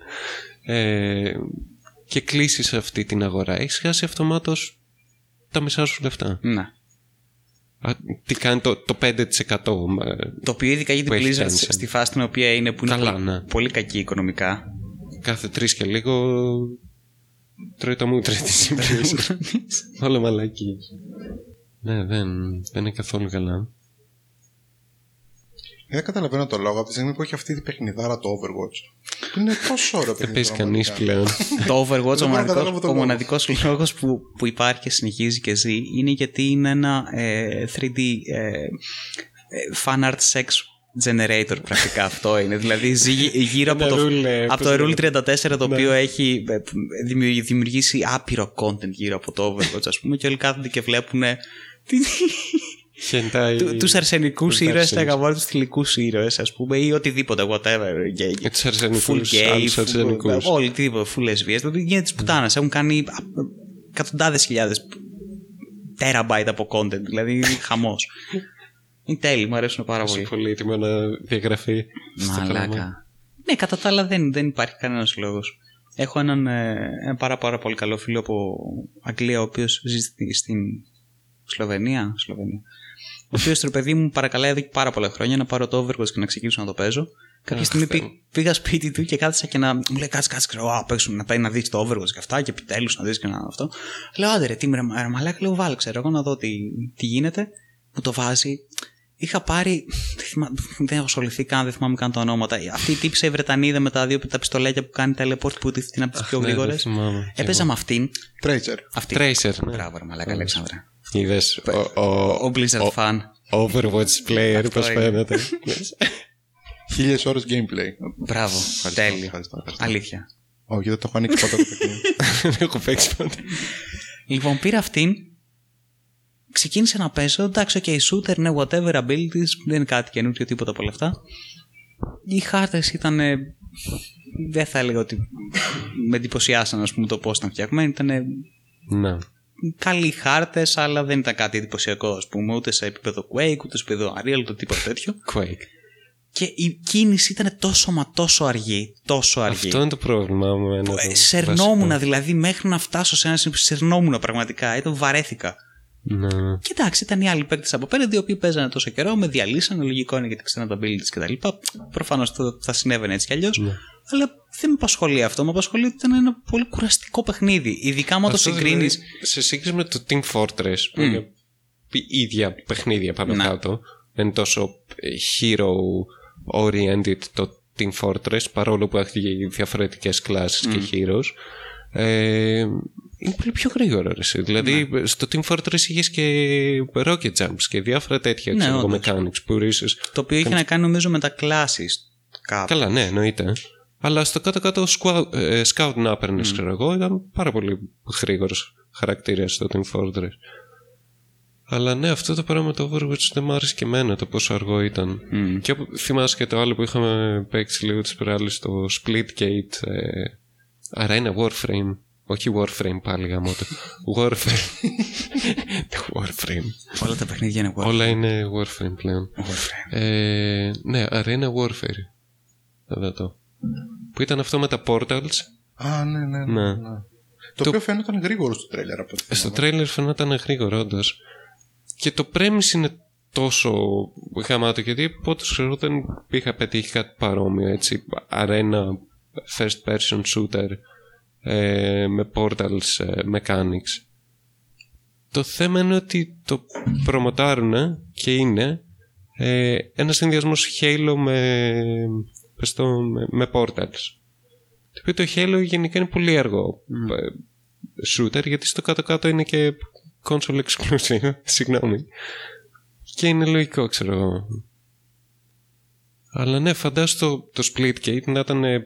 Speaker 1: ε, και κλείσεις αυτή την αγορά, έχεις χάσει αυτομάτως τα μισά σου λεφτά.
Speaker 2: Ναι.
Speaker 1: Α, τι κάνει το, το 5%.
Speaker 2: Το οποίο ειδικά για την
Speaker 1: που έχει
Speaker 2: Blizzard
Speaker 1: Tencent.
Speaker 2: στη φάση την οποία είναι που είναι
Speaker 1: Καλά,
Speaker 2: πολύ,
Speaker 1: ναι.
Speaker 2: πολύ κακή οικονομικά.
Speaker 1: Κάθε τρεις και λίγο τρώει τα μούτρα της (laughs) υπηρεσία. Όλα μαλακίες. Ναι, δεν, δεν είναι καθόλου καλά.
Speaker 3: Δεν καταλαβαίνω το λόγο από τη στιγμή που έχει αυτή τη παιχνιδάρα το Overwatch. Που είναι τόσο ωραίο
Speaker 1: Δεν
Speaker 3: παιχνίδι.
Speaker 1: παίζει κανείς
Speaker 3: πραγματικά.
Speaker 1: πλέον.
Speaker 2: το Overwatch,
Speaker 3: Δεν
Speaker 2: ο
Speaker 3: μπορώ να
Speaker 2: μοναδικός,
Speaker 3: καταλάβω τον
Speaker 2: ο
Speaker 3: λόγο.
Speaker 2: μοναδικός λόγος που, που υπάρχει και συνεχίζει και ζει είναι γιατί είναι ένα ε, 3D ε, ε, fan art sex generator πρακτικά αυτό είναι. Δηλαδή ζει γύ- γύρω από
Speaker 1: Ένα
Speaker 2: το,
Speaker 1: rule, ε,
Speaker 2: από
Speaker 1: πώς
Speaker 2: το
Speaker 1: λέγεται;
Speaker 2: Rule 34 το οποίο έχει ε, δημιουργη- δημιουργήσει άπειρο content γύρω από το Overwatch ας πούμε και όλοι κάθονται και βλέπουν
Speaker 1: Χεντάει.
Speaker 2: τους αρσενικούς
Speaker 1: τους
Speaker 2: ήρωες
Speaker 1: αρσενικούς.
Speaker 2: αγαπάνε τους θηλυκούς ήρωες ας πούμε ή οτιδήποτε whatever και,
Speaker 1: Με τους αρσενικούς,
Speaker 2: full gay,
Speaker 1: άλλους
Speaker 2: full-
Speaker 1: αρσενικούς.
Speaker 2: όλοι οτιδήποτε full lesbians δηλαδή γίνεται τις πουτάνες έχουν κάνει α, εκατοντάδες χιλιάδες τεραμπάιτ από content δηλαδή χαμός είναι τέλειο, μου αρέσουν πάρα
Speaker 1: Τόσο
Speaker 2: πολύ
Speaker 1: πολύ έτοιμο να διαγραφεί. στο πράγμα.
Speaker 2: Μαλάκα. Ναι, κατά τα άλλα δεν, δεν υπάρχει κανένας λόγος. Έχω έναν, ε, ένα πάρα, πάρα πολύ καλό φίλο από Αγγλία, ο οποίος ζει στη- στην Σλοβενία. Σλοβενία. Ο οποίος το παιδί μου παρακαλάει εδώ και πάρα πολλά χρόνια να πάρω το Overwatch και να ξεκινήσω να το παίζω. Κάποια
Speaker 1: Αχ,
Speaker 2: στιγμή
Speaker 1: Θεέ
Speaker 2: πή- πήγα σπίτι του και κάθισα και να μου λέει: Κάτσε, κάτσε, ξέρω, α, παίξουμε να πάει να δεις το Overwatch και αυτά. Και επιτέλους να δεις και να αυτό. Λέω: Άντε, ρε, τι με ρε, μαλάκα, λέω: Βάλε, ξέρω εγώ να δω τι, τι γίνεται. Μου το βάζει. Είχα πάρει. Δεν, θυμά, δεν έχω ασχοληθεί καν, δεν θυμάμαι καν τα ονόματα. Αυτή η τύψη η Βρετανίδα με τα δύο τα πιστολέκια που κάνει teleport που είναι από τις πιο
Speaker 1: Ναι, δεν
Speaker 2: γρήγορε.
Speaker 1: θυμάμαι.
Speaker 2: Έπαιζα με αυτήν.
Speaker 3: Tracer.
Speaker 2: Αυτή.
Speaker 1: Tracer, ναι.
Speaker 2: Μπράβο, ρε, μαλάκα, Αλέξανδρε.
Speaker 1: Είδες, ο, ο,
Speaker 2: Ο Blizzard fan.
Speaker 1: Overwatch player,
Speaker 2: Αυτό
Speaker 1: πώς
Speaker 2: είναι.
Speaker 1: φαίνεται. (laughs)
Speaker 3: Χίλιες ώρες gameplay.
Speaker 2: Μπράβο. Τέλειο.
Speaker 3: Ευχαριστώ, ευχαριστώ.
Speaker 2: Αλήθεια.
Speaker 3: Όχι, δεν το έχω ανοίξει ποτέ το παιχνίδι. (laughs)
Speaker 1: Δεν έχω παίξει ποτέ.
Speaker 2: Λοιπόν, πήρα αυτήν. Ξεκίνησε να παίζω. Εντάξει, ok, shooter, ναι, whatever abilities. Δεν είναι κάτι καινούριο, τίποτα από όλα αυτά. Οι χάρτες ήταν. Δεν θα έλεγα ότι με εντυπωσιάσαν, ας πούμε, το πώς ήταν φτιαγμένοι. Ήταν
Speaker 1: Ναι.
Speaker 2: καλοί χάρτες, αλλά δεν ήταν κάτι εντυπωσιακό, ας πούμε, ούτε σε επίπεδο Quake, ούτε σε επίπεδο Unreal, ούτε τίποτα τέτοιο.
Speaker 1: Quake.
Speaker 2: Και η κίνηση ήταν τόσο μα τόσο αργή. Τόσο αργή.
Speaker 1: Αυτό είναι το πρόβλημα μου. ένα
Speaker 2: Ε,
Speaker 1: το
Speaker 2: Σερνόμουν
Speaker 1: βασικό.
Speaker 2: δηλαδή μέχρι να φτάσω σε ένα σημείο. Σερνόμουν πραγματικά. Ήταν βαρέθηκα.
Speaker 1: Ναι.
Speaker 2: Και εντάξει, ήταν οι άλλοι παίκτες από πέρα, οι οποίοι παίζανε τόσο καιρό, με διαλύσανε. Λογικό είναι γιατί ξέραν τα abilities κτλ. Προφανώς θα, θα συνέβαινε έτσι κι αλλιώς.
Speaker 1: Ναι.
Speaker 2: Αλλά δεν με απασχολεί αυτό. Με απασχολεί ότι ήταν ένα πολύ κουραστικό παιχνίδι. Ειδικά άμα το
Speaker 1: Αυτό
Speaker 2: συγκρίνει.
Speaker 1: δηλαδή, σε σύγκριση με το Team Fortress, που είναι η ίδια παιχνίδια πάνω
Speaker 2: Ναι.
Speaker 1: κάτω, δεν είναι τόσο ε, hero oriented το Team Fortress, παρόλο που έχει διαφορετικές κλάσεις και heroes. Ε, είναι πολύ πιο γρήγορο. Ρε, εσύ. Δηλαδή,
Speaker 2: Ναι.
Speaker 1: στο Team Fortress είχες και rocket jumps και διάφορα τέτοια
Speaker 2: Ναι,
Speaker 1: ξέρω, εγώ,
Speaker 2: όντως.
Speaker 1: mechanics που ρίσεις.
Speaker 2: Το οποίο είχε να κάνει νομίζω με τα κλάσει. Κάπου.
Speaker 1: Καλά, ναι, εννοείται. Αλλά στο κάτω-κάτω squad- ε, scout να έπαιρνες, ξέρω εγώ, ήταν πάρα πολύ γρήγορος χαρακτήρας στο Team Fortress. Αλλά ναι, αυτό το πράγμα το Overwatch δεν μ' άρεσε και εμένα το πόσο αργό ήταν.
Speaker 2: Μμ.
Speaker 1: Και όπου- θυμάσαι και το άλλο που είχαμε παίξει λίγο τις προάλλες στο Splitgate ε, Arena Warframe. Όχι Warframe πάλι γαμώ το. Warframe. (laughs) Warframe.
Speaker 2: Όλα τα παιχνίδια είναι Warframe.
Speaker 1: Όλα είναι Warframe πλέον.
Speaker 2: Warframe.
Speaker 1: Ε, ναι, Arena Warfare. Εδώ το. Που ήταν αυτό με τα portals.
Speaker 3: Α, ναι, ναι. ναι,
Speaker 1: Ναι.
Speaker 3: ναι. Το, οποίο φαίνονταν γρήγορο στο τρέλερ από ό,τι
Speaker 1: Στο
Speaker 3: θυμάμαι.
Speaker 1: τρέιλερ φαινόταν γρήγορο, όντως. Και το premise είναι τόσο γαμάτο, γιατί πότε ξέρω δεν είχα πετύχει κάτι παρόμοιο, έτσι. Arena first person shooter ε, με portals ε, mechanics. Το θέμα είναι ότι το προμοτάρουν και είναι ε, ένα συνδυασμός Halo με, πες το, με, με portals. Το οποίο το Halo γενικά είναι πολύ αργό ε, shooter γιατί στο κάτω-κάτω είναι και console exclusive. (laughs) Συγγνώμη. Και είναι λογικό, ξέρω εγώ. Αλλά ναι, φαντάσου το, το Splitgate να ήταν ε,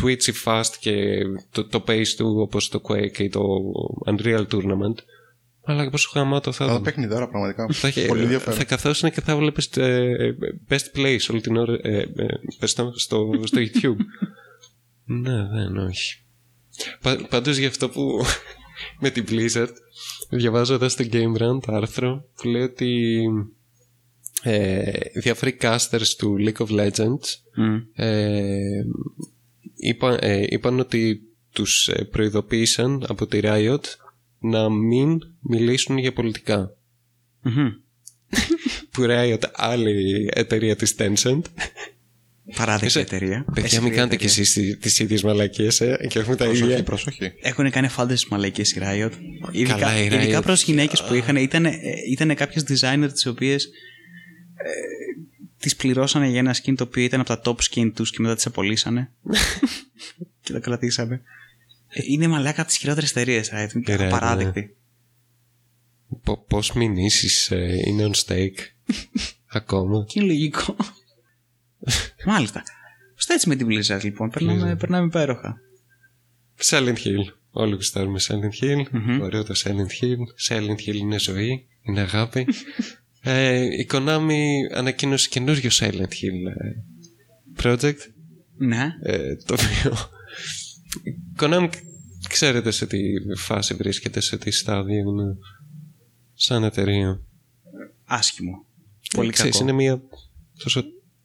Speaker 1: twitchy fast και το, το pace του όπως το Quake ή το Unreal Tournament. Αλλά και πόσο γαμάτο θα
Speaker 3: Αλλά
Speaker 1: ήταν.
Speaker 3: παιχνιδάρα πραγματικά.
Speaker 1: Θα, είχε-
Speaker 3: Πολύ ενδιαφέρον.
Speaker 1: θα καθόσουν και θα βλέπεις ε, best plays όλη την ώρα ε, ε, πες το, στο, στο YouTube. (laughs) ναι, δεν, όχι. Πα, πάντως για αυτό που (laughs) με την Blizzard. Διαβάζω εδώ στο Game Run το άρθρο που λέει ότι ε, διάφοροι casters του League of Legends ε, είπα, ε, είπαν ότι τους ε, προειδοποίησαν από τη Riot να μην μιλήσουν για πολιτικά.
Speaker 2: Μμμ.
Speaker 1: Που Riot άλλη εταιρεία της Tencent.
Speaker 2: Παράδεκτη
Speaker 1: Είσαι-
Speaker 2: εταιρεία.
Speaker 1: Παιδιά
Speaker 2: Εσύ
Speaker 1: μην
Speaker 2: η
Speaker 1: κάνετε κι
Speaker 2: εταιρεία.
Speaker 1: εσείς τις ίδιες μαλακίες ε, και έχουμε τα
Speaker 3: Προσοχή,
Speaker 1: ίδια.
Speaker 3: προσοχή.
Speaker 2: Έχουν κάνει φάλτε στις μαλαϊκέ η Riot. Ειδικά,
Speaker 1: Καλά, η Riot.
Speaker 2: ειδικά προς γυναίκες που είχαν. Ήταν, ήταν κάποιες designer τις οποίες. Ε, τις πληρώσανε για ένα skin το οποίο ήταν από τα top skin τους και μετά τις απολύσανε. (laughs) και τα κρατήσανε. Ε, είναι μαλάκα από τις χειρότερες εταιρείες. Riot. Είναι
Speaker 1: Riot, ναι.
Speaker 2: απαράδεκτη.
Speaker 1: Πο- Πώς μηνύσεις ε, είναι on stake (laughs) ακόμα;
Speaker 2: Και είναι λογικό. (laughs) Μάλιστα. Ώστε έτσι με την Blizzard λοιπόν. Περνάμε, περνάμε υπέροχα.
Speaker 1: Silent Hill. Όλοι γουστάρουμε Silent Hill.
Speaker 2: Μμμ.
Speaker 1: Ωραίο το Silent Hill. Silent Hill είναι ζωή. Είναι αγάπη. Ε, η Konami ανακοίνωσε καινούριο Silent Hill ε, project.
Speaker 2: Ναι.
Speaker 1: Ε, το οποίο... Η Konami ξέρετε σε τι φάση βρίσκεται, σε τι στάδιο είναι σαν εταιρεία.
Speaker 2: Άσχημο. Πολύ
Speaker 1: Ξέρεις,
Speaker 2: κακό.
Speaker 1: είναι μια τόσο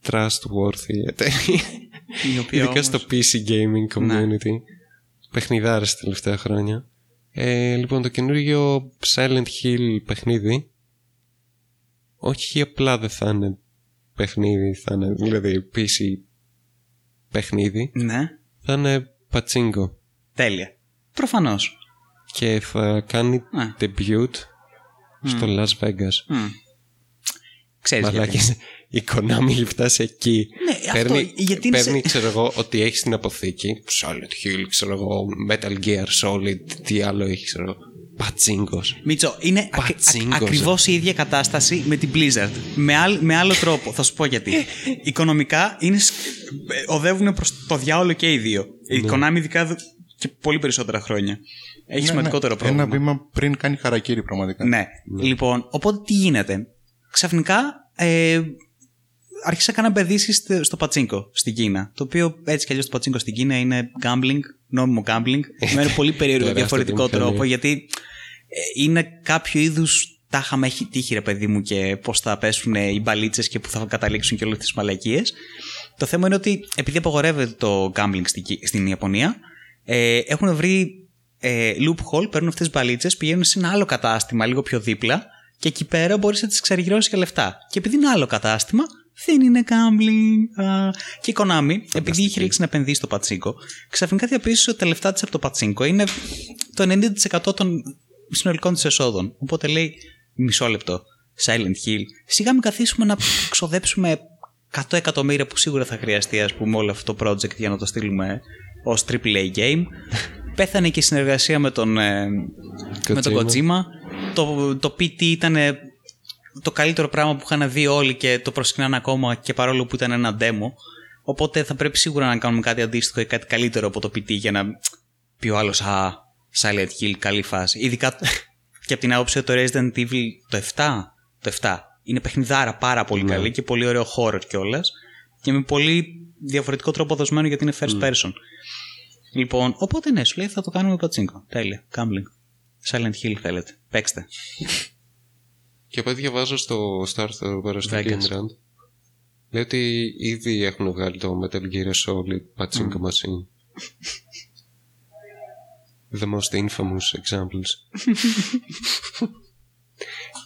Speaker 1: trustworthy εταιρεία.
Speaker 2: Η οποία
Speaker 1: Ειδικά
Speaker 2: όμως-
Speaker 1: στο PC gaming community. Παιχνιδάρες τα τελευταία χρόνια. Ε, λοιπόν, το καινούργιο Silent Hill παιχνίδι όχι απλά δεν θα είναι παιχνίδι, θα είναι δηλαδή PC παιχνίδι,
Speaker 2: Ναι.
Speaker 1: θα είναι πατσίνκο
Speaker 2: Τέλεια. Προφανώς.
Speaker 1: και θα κάνει
Speaker 2: Ναι.
Speaker 1: debut στο Las Vegas.
Speaker 2: Ξέρεις.
Speaker 1: Μαλάκες, η Konami έχει φτάσει εκεί.
Speaker 2: Ναι, αυτό, γιατί είναι
Speaker 1: παίρνει
Speaker 2: σε-
Speaker 1: ξέρω εγώ, ότι έχει στην αποθήκη. Solid Hill, ξέρω εγώ, Metal Gear Solid, τι άλλο έχει, ξέρω εγώ. Πατσίγκο.
Speaker 2: Μίτσο, είναι ακ,
Speaker 1: Πατσίνγκος.
Speaker 2: ακριβώς η ίδια κατάσταση με την Blizzard. Με, άλλ- με άλλο τρόπο. Θα σου πω γιατί. (laughs) Οικονομικά είναι, σκ- ε, οδεύουν προς το διάολο και οι δύο. Η
Speaker 1: Ναι.
Speaker 2: Konami ειδικά δ- και πολύ περισσότερα χρόνια. Έχει
Speaker 3: Ναι,
Speaker 2: σημαντικότερο
Speaker 3: ναι.
Speaker 2: πρόβλημα.
Speaker 3: Ένα βήμα πριν κάνει χαρακτήρι πραγματικά.
Speaker 2: Ναι. Λοιπόν, οπότε τι γίνεται. Ξαφνικά ε, άρχισα να επενδύσεις στο, στο πατσίνκο στην Κίνα. Το οποίο έτσι κι αλλιώς το πατσίνκο στην Κίνα είναι gambling, νόμιμο gambling. με ένα πολύ περίεργο
Speaker 1: Τεράστια
Speaker 2: διαφορετικό
Speaker 1: βιομηχανία.
Speaker 2: τρόπο γιατί ε, είναι κάποιο είδους τάχα με έχει τύχει ρε παιδί μου και πώς θα πέσουν οι μπαλίτσες και που θα καταλήξουν και όλες τις μαλακίες. Το θέμα είναι ότι επειδή απαγορεύεται το gambling στην, Κι- στην Ιαπωνία, ε, έχουν βρει ε, loophole, παίρνουν αυτές τις μπαλίτσες, πηγαίνουν σε ένα άλλο κατάστημα λίγο πιο δίπλα και εκεί πέρα μπορείς να τις εξαργυρώσει για λεφτά. Και επειδή είναι άλλο κατάστημα, δεν είναι gambling. Α. Και η Konami, επειδή είχε ρίξει να επενδύσει στο πατσίνκο, ξαφνικά διαπίστωσε ότι τα λεφτά της από το πατσίνκο είναι το 90% των συνολικών της εσόδων. Οπότε λέει, μισό λεπτό, Silent Hill, σιγά μην καθίσουμε να ξοδέψουμε 100 εκατομμύρια που σίγουρα θα χρειαστεί ας πούμε όλο αυτό το project για να το στείλουμε ως AAA game. (laughs) Πέθανε και η συνεργασία με τον, ε, με τον Kojima. Το, το PT ήταν ε, το καλύτερο πράγμα που είχαν δει όλοι και το προσκυνάνε ακόμα και παρόλο που ήταν ένα demo. Οπότε θα πρέπει σίγουρα να κάνουμε κάτι αντίστοιχο ή κάτι καλύτερο από το PT για να πει ο άλλος Α, Silent Hill, καλή φάση. Ειδικά (laughs) και από την άποψη ότι το Resident Evil το 7, το 7 είναι παιχνιδάρα πάρα πολύ
Speaker 1: Ναι.
Speaker 2: καλή και πολύ ωραίο horror κιόλας. Και με πολύ διαφορετικό τρόπο δοσμένο γιατί είναι first person. Λοιπόν, οπότε ναι, σου λέει θα το κάνουμε πατσίνκο. Τέλεια. Gambling. Silent Hill θέλετε. Παίξτε. (laughs)
Speaker 1: Και από ό,τι διαβάζω στο, στο άρθρο εδώ πέρα στο
Speaker 2: Vegas.
Speaker 1: Game Run, λέει ότι ήδη έχουν βγάλει το Metal Gear Solid Pachinko Machine. The most infamous examples. (laughs)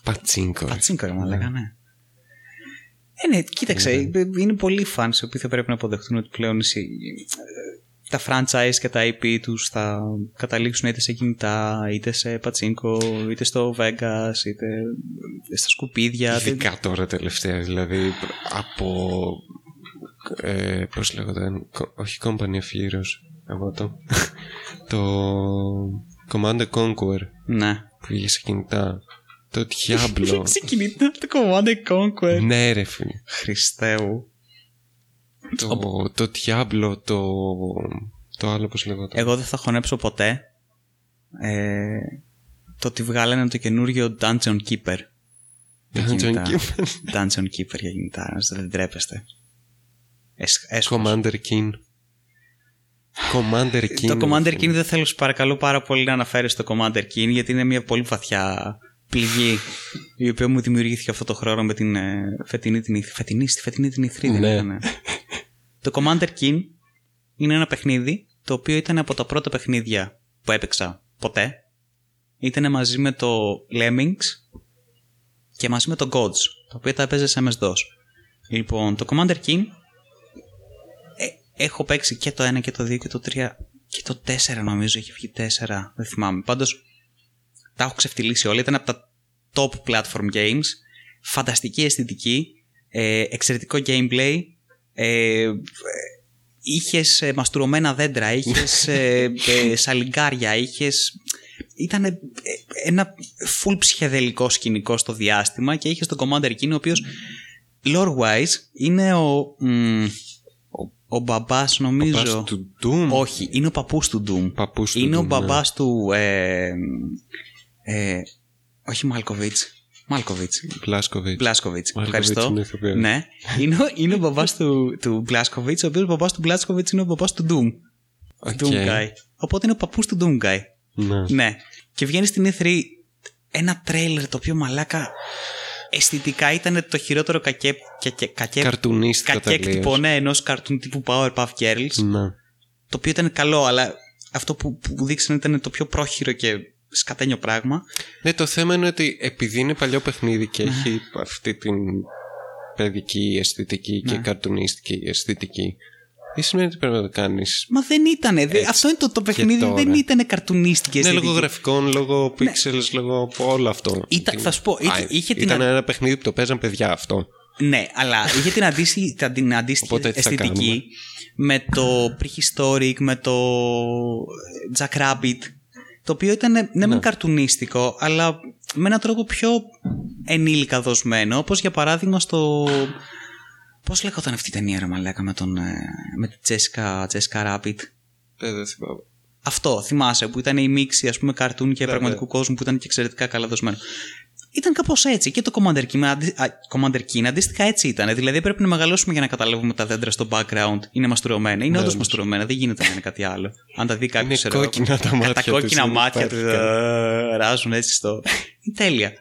Speaker 1: Πατσίνκο. ρε.
Speaker 2: Πατσίνκο, ρε μαλάκα, ναι. Ε, ναι, κοίταξε, είναι πολλοί fans οι οποίοι θα πρέπει να αποδεχτούν ότι πλέον οι συ- τα franchise και τα IP τους θα καταλήξουν είτε σε κινητά, είτε σε πατσίνκο, είτε στο Vegas, είτε στα σκουπίδια.
Speaker 1: Ειδικά τώρα τελευταία, δηλαδή από. Ε, Πώς λέγονταν, κο- όχι Company of Heroes, εγώ το. (laughs) το Command and Conquer
Speaker 2: Ναι.
Speaker 1: που είχε σε κινητά. Το Diablo. (laughs)
Speaker 2: Σε κινητά το Command and Conquer.
Speaker 1: ναι, ρε φίλε.
Speaker 2: Χριστέ μου.
Speaker 1: Το, το Diablo, το. Το άλλο πώς λέγονταν.
Speaker 2: Εγώ δεν θα χωνέψω ποτέ ε, το ότι βγάλανε το καινούριο Dungeon Keeper. για
Speaker 1: Dungeon
Speaker 2: κινητά.
Speaker 1: Keeper. (laughs)
Speaker 2: Dungeon Keeper για κινητά. Δεν τρέπεστε. Εσ, έσχος.
Speaker 1: Commander King. Commander King.
Speaker 2: Το Commander King δεν θέλω, σου παρακαλώ πάρα πολύ να αναφέρεις το Commander King, γιατί είναι μια πολύ βαθιά πληγή η οποία μου δημιουργήθηκε αυτό το χρόνο με την ε, φετινή την ηθ- φετινή, στη φετινή την ηθρή, δεν
Speaker 1: Ναι.
Speaker 2: ήταν. Το Commander King είναι ένα παιχνίδι το οποίο ήταν από τα πρώτα παιχνίδια που έπαιξα ποτέ. Ήταν μαζί με το Lemmings και μαζί με το Gods, το οποίο τα έπαιζε σε MS-DOS. Λοιπόν, το Commander King ε, έχω παίξει και το 1 και το 2 και το 3 και το 4 νομίζω έχει βγει 4, δεν θυμάμαι. Πάντως τα έχω ξεφτυλίσει όλα, ήταν από τα top platform games, φανταστική αισθητική, ε, εξαιρετικό gameplay, ε, είχες ε, μαστουρωμένα δέντρα, είχες ε, (laughs) ε, σαλιγκάρια, είχες... Ήταν ε, ένα full ψυχεδελικό σκηνικό στο διάστημα και είχες τον Commander Keen ο οποίος lore-wise είναι ο, μ, ο, ο μπαμπάς νομίζω...
Speaker 1: Παπάς του Doom.
Speaker 2: Όχι, είναι ο παππούς του Doom.
Speaker 1: Παππούς του
Speaker 2: είναι ο
Speaker 1: Doom,
Speaker 2: μπαμπάς του... Ε, ε, όχι Μάλκοβιτς. Μάλκοβιτς.
Speaker 1: Μπλάσκοβιτς.
Speaker 2: Μπλάσκοβιτς.
Speaker 1: Μάλκοβιτς
Speaker 2: Ευχαριστώ.
Speaker 1: είναι ηθοποιός.
Speaker 2: Ναι. Είναι, ο- είναι ο μπαμπάς του, του Μπλάσκοβιτς, ο οποίος ο μπαμπάς του Μπλάσκοβιτς είναι ο μπαμπάς του Doom.
Speaker 1: OK.
Speaker 2: Doom Guy. Οπότε είναι ο παππούς του Doom Guy.
Speaker 1: Ναι.
Speaker 2: Ναι. Και βγαίνει στην E3 ένα τρέιλερ το οποίο μαλάκα αισθητικά ήταν το χειρότερο κακέ, κακέ, κακέ,
Speaker 1: Καρτουνίστικο
Speaker 2: κακέκτυπο
Speaker 1: τελείως.
Speaker 2: ναι, ενός καρτούν τύπου Powerpuff Girls
Speaker 1: Ναι.
Speaker 2: το οποίο ήταν καλό αλλά αυτό που, που δείξανε ήταν το πιο πρόχειρο και σκατένιο πράγμα
Speaker 1: Ναι, το θέμα είναι ότι επειδή είναι παλιό παιχνίδι και έχει αυτή την παιδική αισθητική και
Speaker 2: Ναι.
Speaker 1: καρτουνίστικη αισθητική, δεν σημαίνει ότι πρέπει να το κάνεις.
Speaker 2: Μα δεν ήταν. Αυτό είναι το, το παιχνίδι.
Speaker 1: τώρα.
Speaker 2: Δεν ήταν καρτουνίστικη
Speaker 1: Ναι,
Speaker 2: αισθητική.
Speaker 1: λόγω γραφικών, λόγω pixels, λόγω από όλο αυτό.
Speaker 2: Ήταν- θα σου πω, είχε-
Speaker 1: Α,
Speaker 2: είχε την
Speaker 1: ήταν
Speaker 2: α-
Speaker 1: ένα παιχνίδι που το παίζαν παιδιά αυτό.
Speaker 2: Ναι, αλλά είχε την αντίστοιχη, τα- την αντίστοιχη
Speaker 1: Οπότε τι θα
Speaker 2: αισθητική με το Prehistoric, με το Jack Rabbit. Το οποίο ήταν ναι, μεν καρτουνίστικο, αλλά με έναν τρόπο πιο ενήλικα δοσμένο. Όπως για παράδειγμα στο. Πώς λέγονταν αυτή η ταινία, ρε Μαλάκα, με, τον, ε, με τη Jessica, Jessica Rabbit.
Speaker 1: Δεν δεν θυμάμαι.
Speaker 2: Αυτό, θυμάσαι, που ήταν η μίξη ας πούμε καρτούν και πραγματικού κόσμου που ήταν και εξαιρετικά καλά δοσμένο. Ήταν κάπως έτσι. Και το Commander King, αντί- α, Commander King αντίστοιχα έτσι ήταν. Δηλαδή πρέπει να μεγαλώσουμε για να καταλάβουμε τα δέντρα στο background. Είναι μαστουρωμένα. Είναι όντως μαστουρωμένα. Δεν γίνεται να είναι κάτι άλλο. Αν τα δει κάποιος.
Speaker 1: Είναι κόκκινα τα μάτια
Speaker 2: Τα
Speaker 1: τους,
Speaker 2: κόκκινα
Speaker 1: είναι
Speaker 2: μάτια τους
Speaker 1: υπέροχα.
Speaker 2: ε, ράζουν έτσι στο. Είναι τέλεια.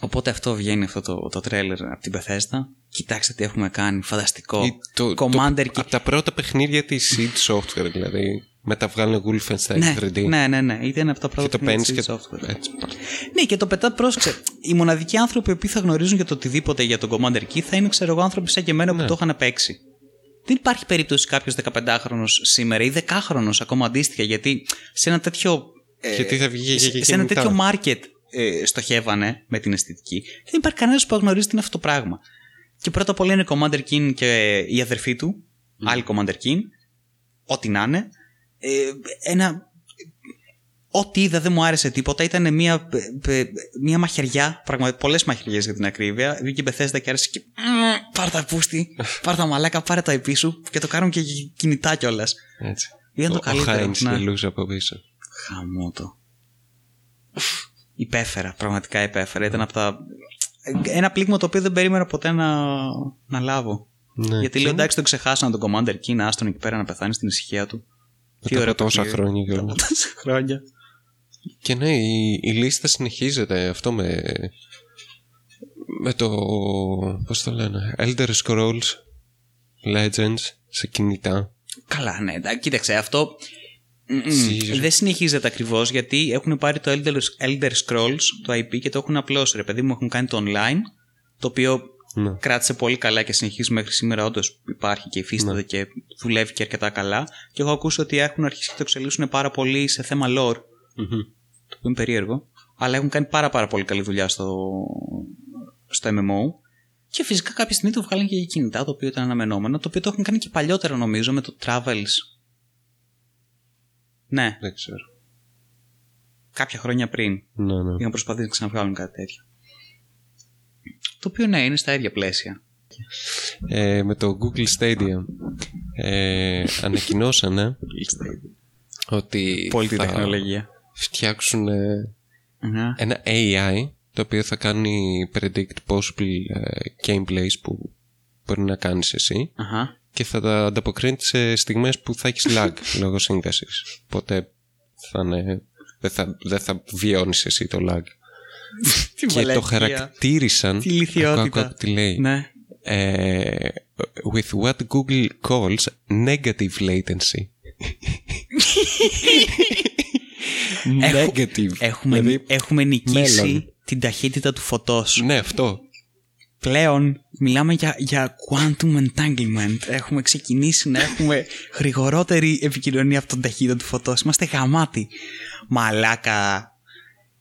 Speaker 2: Οπότε αυτό βγαίνει αυτό το, το τρέλερ από την Bethesda. Κοιτάξτε τι έχουμε κάνει. Φανταστικό.
Speaker 1: Ή το-
Speaker 2: Commander
Speaker 1: το-
Speaker 2: King.
Speaker 1: Από τα πρώτα παιχνίδια της Seed Software, δηλαδή. Μετά βγάλουν Wolfenstein
Speaker 2: Ναι,
Speaker 1: 3D.
Speaker 2: ναι, ναι, ναι. Ήταν από τα πρώτα
Speaker 1: Και το
Speaker 2: παιχνίδια
Speaker 1: παίρνεις
Speaker 2: της
Speaker 1: και.
Speaker 2: software.
Speaker 1: Έτσι, πα-
Speaker 2: Ναι, και το πετά, πρόσεξε. Οι μοναδικοί άνθρωποι που θα γνωρίζουν για το οτιδήποτε για τον Commander Key θα είναι, ξέρω εγώ, άνθρωποι σαν και εμένα
Speaker 1: Ναι.
Speaker 2: που το είχαν παίξει. Δεν υπάρχει περίπτωση κάποιος 15χρονο σήμερα ή 10χρονο ακόμα αντίστοιχα, γιατί σε ένα τέτοιο. ε,
Speaker 1: Γιατί θα βγει
Speaker 2: σε,
Speaker 1: και
Speaker 2: σε ένα
Speaker 1: κινητά.
Speaker 2: τέτοιο market ε, στοχεύανε με την αισθητική. Δεν υπάρχει κανένας που γνωρίζει τι είναι αυτό το πράγμα. Και πρώτα απ' όλα είναι Commander King και η αδερφή του, άλλη Commander King, ό,τι να είναι. Ε, ένα Ό,τι είδα δεν μου άρεσε τίποτα. Ήταν μια, ε, ε, μια μαχαιριά, πραγματικά πολλές μαχαιριές για την ακρίβεια. Βγήκε η Bethesda και άρεσε και. «Μμμ, Πάρ τα πούστη, πάρ τα μαλάκα, πάρε τα επί σου και το κάνουν και κινητά κιόλας.
Speaker 1: Έτσι.
Speaker 2: Ήταν το
Speaker 1: Ο- Ο
Speaker 2: καλύτερο.
Speaker 1: Χάινς
Speaker 2: ναι.
Speaker 1: γελούσε από πίσω.
Speaker 2: Χαμό το. Υπέφερα, πραγματικά υπέφερα. Ήταν από τα. Ένα πλήγμα το οποίο δεν περίμενα ποτέ να, να λάβω.
Speaker 1: Ναι.
Speaker 2: Γιατί λέω εντάξει, τον ξεχάσανε τον Commander Key, να άστον εκεί πέρα να πεθάνει στην ησυχία του.
Speaker 1: Μετά από τόσα
Speaker 2: παιχνίδι.
Speaker 1: χρόνια κιόλας.
Speaker 2: Μετά από τόσα χρόνια.
Speaker 1: Και ναι, η, η λίστα συνεχίζεται αυτό με. με το. πώς το λένε. Elder Scrolls Legends σε κινητά.
Speaker 2: Καλά, ναι. εντάξει, Κοίταξε, αυτό μ, μ,
Speaker 1: Συζ-
Speaker 2: δεν συνεχίζεται ακριβώς γιατί έχουν πάρει το Elder, Elder Scrolls, το IP και το έχουν απλώσει. Ρε παιδί μου, έχουν κάνει το online, το οποίο
Speaker 1: Ναι.
Speaker 2: κράτησε πολύ καλά και συνεχίζει μέχρι σήμερα. Όντως υπάρχει και υφίσταται
Speaker 1: Ναι.
Speaker 2: και δουλεύει και αρκετά καλά. Και έχω ακούσει ότι έχουν αρχίσει και το εξελίσσουν πάρα πολύ σε θέμα lore,
Speaker 1: Μμμ.
Speaker 2: το οποίο είναι περίεργο. Αλλά έχουν κάνει πάρα, πάρα πολύ καλή δουλειά στο, στο MMO. Και φυσικά κάποια στιγμή το βγάλαν και για κινητά, το οποίο ήταν αναμενόμενο. Το οποίο το έχουν κάνει και παλιότερα νομίζω με το Travels. Ναι,
Speaker 1: Δεν ξέρω.
Speaker 2: κάποια χρόνια πριν.
Speaker 1: Ναι, ναι.
Speaker 2: Είχαν προσπαθήσει να ξαναβγάλουν κάτι τέτοιο. Το οποίο ναι, είναι στα ίδια πλαίσια.
Speaker 1: Ε, με το Google Stadia ε, ανακοινώσανε ότι
Speaker 2: Πολύ
Speaker 1: θα
Speaker 2: τεχνολογία.
Speaker 1: φτιάξουν ε,
Speaker 2: Ναι.
Speaker 1: ένα AI το οποίο θα κάνει predict possible ε, gameplays που μπορεί να κάνεις εσύ
Speaker 2: Αχα.
Speaker 1: και θα τα ανταποκρίνει σε στιγμές που θα έχεις lag (laughs) λόγω σύνδεσης. Οπότε θα είναι, δεν, θα, δεν θα βιώνεις εσύ το lag.
Speaker 2: Τι
Speaker 1: και το
Speaker 2: μαλακία.
Speaker 1: χαρακτήρισαν.
Speaker 2: Τι ηλικιότητα.
Speaker 1: Άκου, άκου, τι λέει.
Speaker 2: Ναι.
Speaker 1: Ε, with what Google calls negative latency.
Speaker 2: Έχω-
Speaker 1: negative.
Speaker 2: Έχουμε,
Speaker 1: Δηλαδή,
Speaker 2: έχουμε νικήσει
Speaker 1: μέλλον.
Speaker 2: την ταχύτητα του φωτός.
Speaker 1: ναι, αυτό.
Speaker 2: Πλέον μιλάμε για, για quantum entanglement. Έχουμε ξεκινήσει να έχουμε γρηγορότερη επικοινωνία από τον ταχύτητα του φωτός. Είμαστε γαμάτοι. Μαλάκα.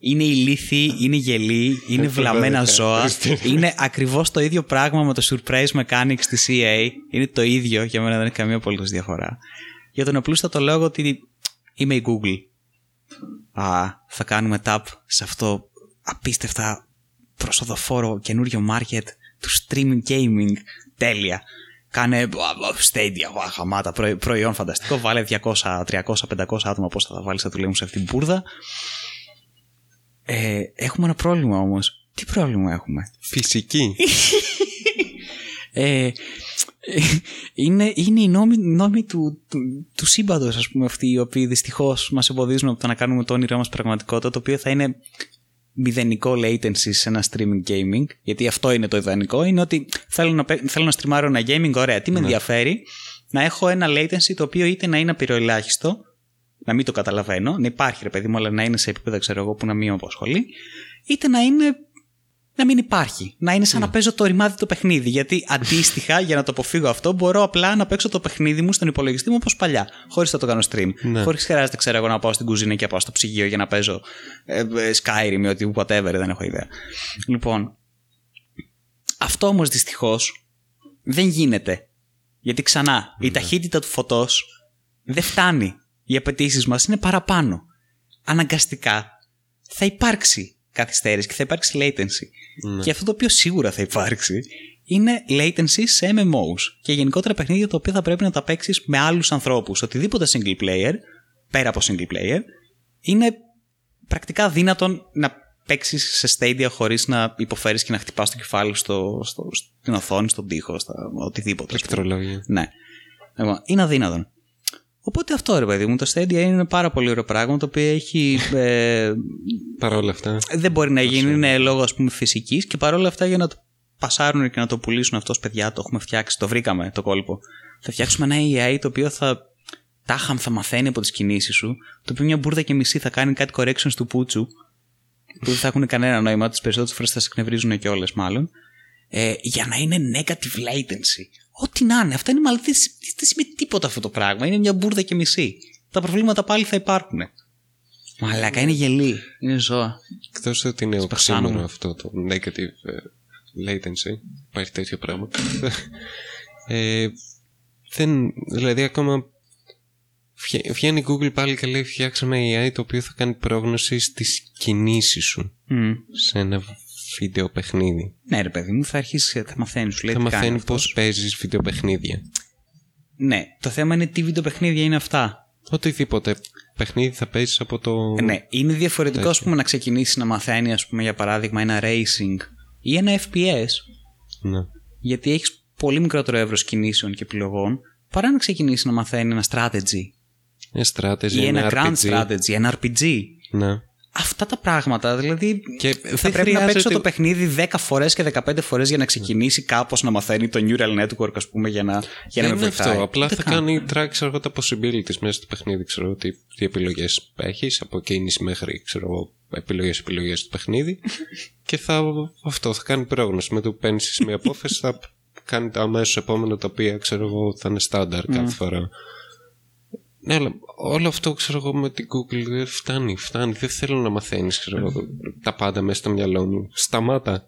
Speaker 2: Είναι ηλίθιοι, είναι γελοί, είναι
Speaker 1: Αυτό
Speaker 2: βλαμμένα
Speaker 1: δεν
Speaker 2: ζώα.
Speaker 1: έκανε.
Speaker 2: είναι ακριβώς το ίδιο πράγμα με το surprise mechanics της EA. Είναι το ίδιο, για μένα δεν έχει καμία απολύτως διαφορά. Για τον απλούστατο λόγο ότι είμαι η Google. Α, θα κάνουμε tap σε αυτό απίστευτα προσοδοφόρο καινούριο market του streaming gaming. Τέλεια. Κάνε α, α, Stadia, α, γαμάτα, προϊ- προϊόν φανταστικό. Βάλε 200, 300, 500 άτομα πώς θα τα βάλεις, θα του λέμε σε αυτήν την μπουρδα. Ε, έχουμε ένα πρόβλημα όμως. Τι πρόβλημα έχουμε;
Speaker 1: Φυσική.
Speaker 2: Ε, είναι, είναι οι νόμοι, νόμοι του, του, του σύμπαντος, ας πούμε, αυτοί οι οποίοι δυστυχώς μας εμποδίζουν από το να κάνουμε το όνειρό μας πραγματικότητα, το οποίο θα είναι μηδενικό latency σε ένα streaming gaming. Γιατί αυτό είναι το ιδανικό. Είναι ότι θέλω να, παί- θέλω να στριμάρω ένα gaming, ωραία. Τι με ενδιαφέρει, να έχω ένα latency το οποίο είτε να είναι απειροελάχιστο, να μην το καταλαβαίνω, να υπάρχει ρε παιδί μου, αλλά να είναι σε επίπεδο, ξέρω εγώ, που να μην με απασχολεί, είτε να είναι να μην υπάρχει. Να είναι σαν να παίζω το ρημάδι το παιχνίδι. Γιατί αντίστοιχα, για να το αποφύγω αυτό, μπορώ απλά να παίξω το παιχνίδι μου στον υπολογιστή μου όπως παλιά. Χωρίς να το κάνω stream.
Speaker 1: Ναι.
Speaker 2: Χωρίς χρειάζεται, ξέρω εγώ, να πάω στην κουζίνα και να πάω στο ψυγείο για να παίζω ε, ε, Skyrim ή ότι whatever, δεν έχω ιδέα. Λοιπόν, αυτό όμως δυστυχώς δεν γίνεται. Γιατί ξανά, η ταχύτητα του φωτός δεν φτάνει. Οι απαιτήσεις μας είναι παραπάνω. Αναγκαστικά θα υπάρξει καθυστέρηση και θα υπάρξει latency. Και αυτό το οποίο σίγουρα θα υπάρξει είναι latency σε MMOs και γενικότερα παιχνίδια τα οποία θα πρέπει να τα παίξεις με άλλους ανθρώπους. Οτιδήποτε single player, πέρα από single player, είναι πρακτικά δύνατον να παίξεις σε Stadia χωρίς να υποφέρεις και να χτυπάς το κεφάλι στο, στο, στην οθόνη, στον τοίχο, στα, οτιδήποτε. ας πούμε.
Speaker 1: Πληκτρολόγια.
Speaker 2: Ναι. Λοιπόν, είναι αδύνατον. Οπότε αυτό ρε παιδί μου, το Stadia είναι ένα πάρα πολύ ωραίο πράγμα το οποίο έχει. Ε,
Speaker 1: Παρ' όλα αυτά.
Speaker 2: δεν μπορεί να γίνει, είναι λόγω ας πούμε φυσικής και παρόλα αυτά για να το πασάρουν και να το πουλήσουν αυτός ως παιδιά το έχουμε φτιάξει, το βρήκαμε το κόλπο. Θα φτιάξουμε ένα AI το οποίο θα τάχαμ θα μαθαίνει από τις κινήσεις σου, το οποίο μια μπουρδα και μισή θα κάνει κάτι corrections του πούτσου που δεν θα έχουν κανένα νόημα, τις περισσότερες φορές θα σε εκνευρίζουν και όλες μάλλον, ε, για να είναι negative latency. Ό,τι να είναι, αυτά είναι μάλλον δεν, δεν σημαίνει τίποτα αυτό το πράγμα, είναι μια μπουρδα και μισή. Τα προβλήματα πάλι θα υπάρχουν. Μαλάκα, είναι γελί, είναι ζώα.
Speaker 1: Εκτός ότι είναι
Speaker 2: Σπασάνομαι.
Speaker 1: οξύμορο αυτό το negative ε, latency. Υπάρχει τέτοιο πράγμα. (laughs) ε, δεν, δηλαδή ακόμα βγα- βγαίνει η Google πάλι και λέει φτιάξαμε AI το οποίο θα κάνει πρόγνωση στις κινήσεις σου
Speaker 2: Μμ.
Speaker 1: σε ένα βίντεο παιχνίδι.
Speaker 2: Ναι, ρε παιδί μου, θα αρχίσεις, θα μαθαίνεις, σου λέει.
Speaker 1: θα
Speaker 2: τι κάνει
Speaker 1: μαθαίνεις
Speaker 2: αυτός.
Speaker 1: πώς παίζεις βίντεο παιχνίδια.
Speaker 2: Ναι, το θέμα είναι τι βιντεοπαιχνίδια είναι αυτά.
Speaker 1: Οτιδήποτε παιχνίδι θα παίζεις από το...
Speaker 2: Ε, Ναι, είναι διαφορετικό ας πούμε, να ξεκινήσεις να μαθαίνει, ας πούμε, για παράδειγμα, ένα racing ή ένα FPS,
Speaker 1: Ναι.
Speaker 2: γιατί έχεις πολύ μικρότερο εύρος κινήσεων και επιλογών, παρά να ξεκινήσεις να μαθαίνει ένα strategy
Speaker 1: Ένα strategy,
Speaker 2: ή ένα, grand
Speaker 1: RPG.
Speaker 2: strategy, ένα RPG.
Speaker 1: Ναι.
Speaker 2: Αυτά τα πράγματα, δηλαδή.
Speaker 1: Και
Speaker 2: θα
Speaker 1: δεν
Speaker 2: πρέπει να
Speaker 1: χρειάζεται-
Speaker 2: παίξω το παιχνίδι 10 φορές και 15 φορές για να ξεκινήσει κάπως να μαθαίνει το neural network, ας πούμε, για να, για να
Speaker 1: Δεν
Speaker 2: με
Speaker 1: είναι
Speaker 2: βοηθάει.
Speaker 1: αυτό. Απλά
Speaker 2: Ούτε
Speaker 1: θα
Speaker 2: καν.
Speaker 1: κάνει track ξέρω, εγώ, τα possibilities μέσα στο παιχνίδι. Ξέρω εγώ, τι, τι επιλογές έχεις από κίνηση μέχρι ξέρω, επιλογές επιλογές του παιχνίδι. (laughs) και θα, αυτό θα κάνει πρόγνωση. Με το που παίρνεις μια απόφαση θα κάνει το αμέσως επόμενο το οποίο ξέρω εγώ θα είναι στάνταρ κάθε φορά. Ναι, αλλά όλο αυτό ξέρω εγώ με την Google δεν φτάνει, φτάνει. Δεν θέλω να μαθαίνεις τα πάντα μέσα στο μυαλό μου. Σταμάτα.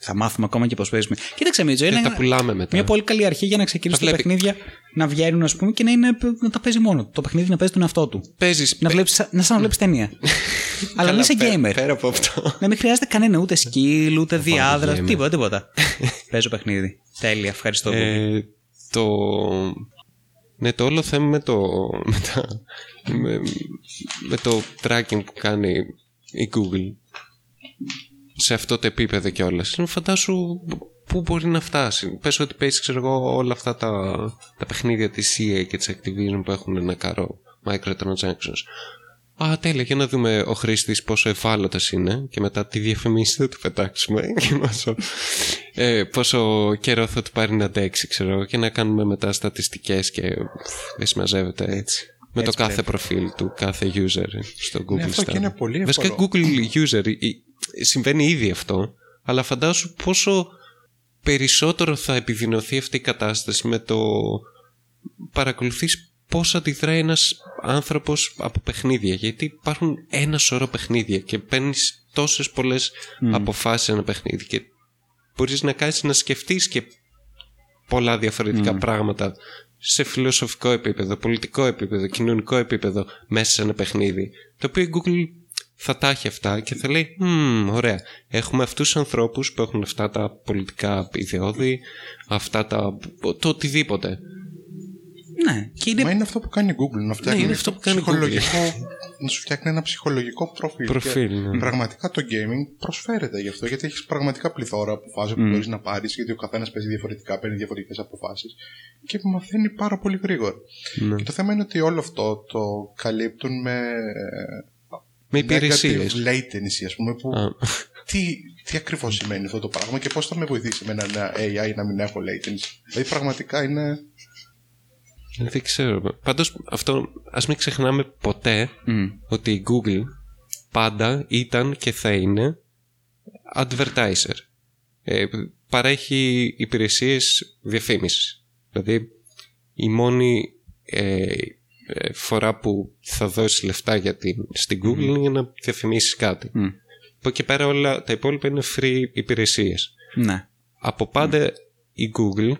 Speaker 2: Θα μάθουμε ακόμα και πώς παίζουμε. Κοίταξε, Μίτζο,
Speaker 1: Και
Speaker 2: είναι
Speaker 1: τα πουλάμε μετά.
Speaker 2: μια πολύ καλή αρχή για να ξεκινήσουν
Speaker 1: Τα
Speaker 2: τα
Speaker 1: βλέπει.
Speaker 2: παιχνίδια να βγαίνουν, ας πούμε, και να, είναι, να τα παίζει μόνο. του. Το παιχνίδι να παίζει τον εαυτό του.
Speaker 1: Παίζεις,
Speaker 2: Να, βλέπεις, να σαν να βλέπεις ταινία. (laughs) Αλλά να είσαι
Speaker 1: πέρα-
Speaker 2: gamer.
Speaker 1: Πέρα από αυτό.
Speaker 2: Να μην χρειάζεται κανένα ούτε skill, ούτε διάδραση,
Speaker 1: gamer.
Speaker 2: τίποτα, τίποτα. (laughs) Παίζω παιχνίδι. Τέλεια, ευχαριστώ. Google.
Speaker 1: Ε, το... Ναι, το όλο θέμα με το, με, τα, με, με το tracking που κάνει η Google σε αυτό το επίπεδο κιόλας. Φαντάσου πού μπορεί να φτάσει. Πες ότι παίζει, ξέρω εγώ, όλα αυτά τα, τα παιχνίδια της EA και της Activision που έχουν ένα καρό microtransactions. Α, τέλεια, για να δούμε ο χρήστης πόσο ευάλωτος είναι και μετά τη διαφημίση θα του πετάξουμε και πόσο, ε, πόσο καιρό θα του πάρει να αντέξει, ξέρω εγώ, και να κάνουμε μετά στατιστικές και δεν συμμαζεύεται έτσι. Με το
Speaker 2: Έτσι
Speaker 1: κάθε προφίλ του, κάθε user στο Google
Speaker 3: Ναι, αυτό
Speaker 1: Star.
Speaker 3: και είναι πολύ
Speaker 1: Βασικά
Speaker 3: εύκολο.
Speaker 1: Google user ε, συμβαίνει ήδη αυτό, αλλά φαντάσου πόσο περισσότερο θα επιδεινωθεί αυτή η κατάσταση με το παρακολουθείς πώς αντιδράει ένας άνθρωπος από παιχνίδια. Γιατί υπάρχουν ένα σωρό παιχνίδια και παίρνεις τόσες πολλές αποφάσεις σε ένα παιχνίδι και μπορείς να κάνεις να σκεφτείς και πολλά διαφορετικά πράγματα σε φιλοσοφικό επίπεδο, πολιτικό επίπεδο, κοινωνικό επίπεδο μέσα σε ένα παιχνίδι το οποίο η Google θα τα έχει αυτά και θα λέει «Μμμ, ωραία, έχουμε αυτούς τους ανθρώπους που έχουν αυτά τα πολιτικά ιδεώδη αυτά τα... το οτιδήποτε
Speaker 2: Ναι, και είναι.
Speaker 3: Μα είναι αυτό που κάνει η Google. Να φτιάχνει
Speaker 1: είναι
Speaker 3: το
Speaker 1: αυτό που κάνει η
Speaker 3: ψυχολογικό, να σου φτιάχνει ένα ψυχολογικό προφίλ.
Speaker 1: Προφίλ,
Speaker 3: Και
Speaker 1: ναι.
Speaker 3: Πραγματικά το gaming προσφέρεται γι' αυτό, γιατί έχεις πραγματικά πληθώρα αποφάσεων που μπορείς να πάρεις, γιατί ο καθένας παίζει διαφορετικά, παίρνει διαφορετικές αποφάσεις και μαθαίνει πάρα πολύ γρήγορα.
Speaker 1: Ναι.
Speaker 3: Και το θέμα είναι ότι όλο αυτό το καλύπτουν με.
Speaker 1: με υπηρεσίες
Speaker 3: Negative latency, ας πούμε, που
Speaker 1: Α.
Speaker 3: τι, τι ακριβώς σημαίνει αυτό το πράγμα και πώς θα με βοηθήσει με ένα AI να μην έχω latency. Δηλαδή, πραγματικά είναι.
Speaker 1: Δεν ξέρω πάντως αυτό ας μην ξεχνάμε ποτέ
Speaker 2: Μμ.
Speaker 1: ότι η Google πάντα ήταν και θα είναι advertiser. Ε, παρέχει υπηρεσίες διαφήμισης. Δηλαδή η μόνη ε, ε, φορά που θα δώσεις λεφτά για την, στην Google είναι για να διαφημίσεις κάτι.
Speaker 2: Μμ.
Speaker 1: Από εκεί πέρα όλα τα υπόλοιπα είναι free υπηρεσίες.
Speaker 2: Ναι.
Speaker 1: Από πάντα η Google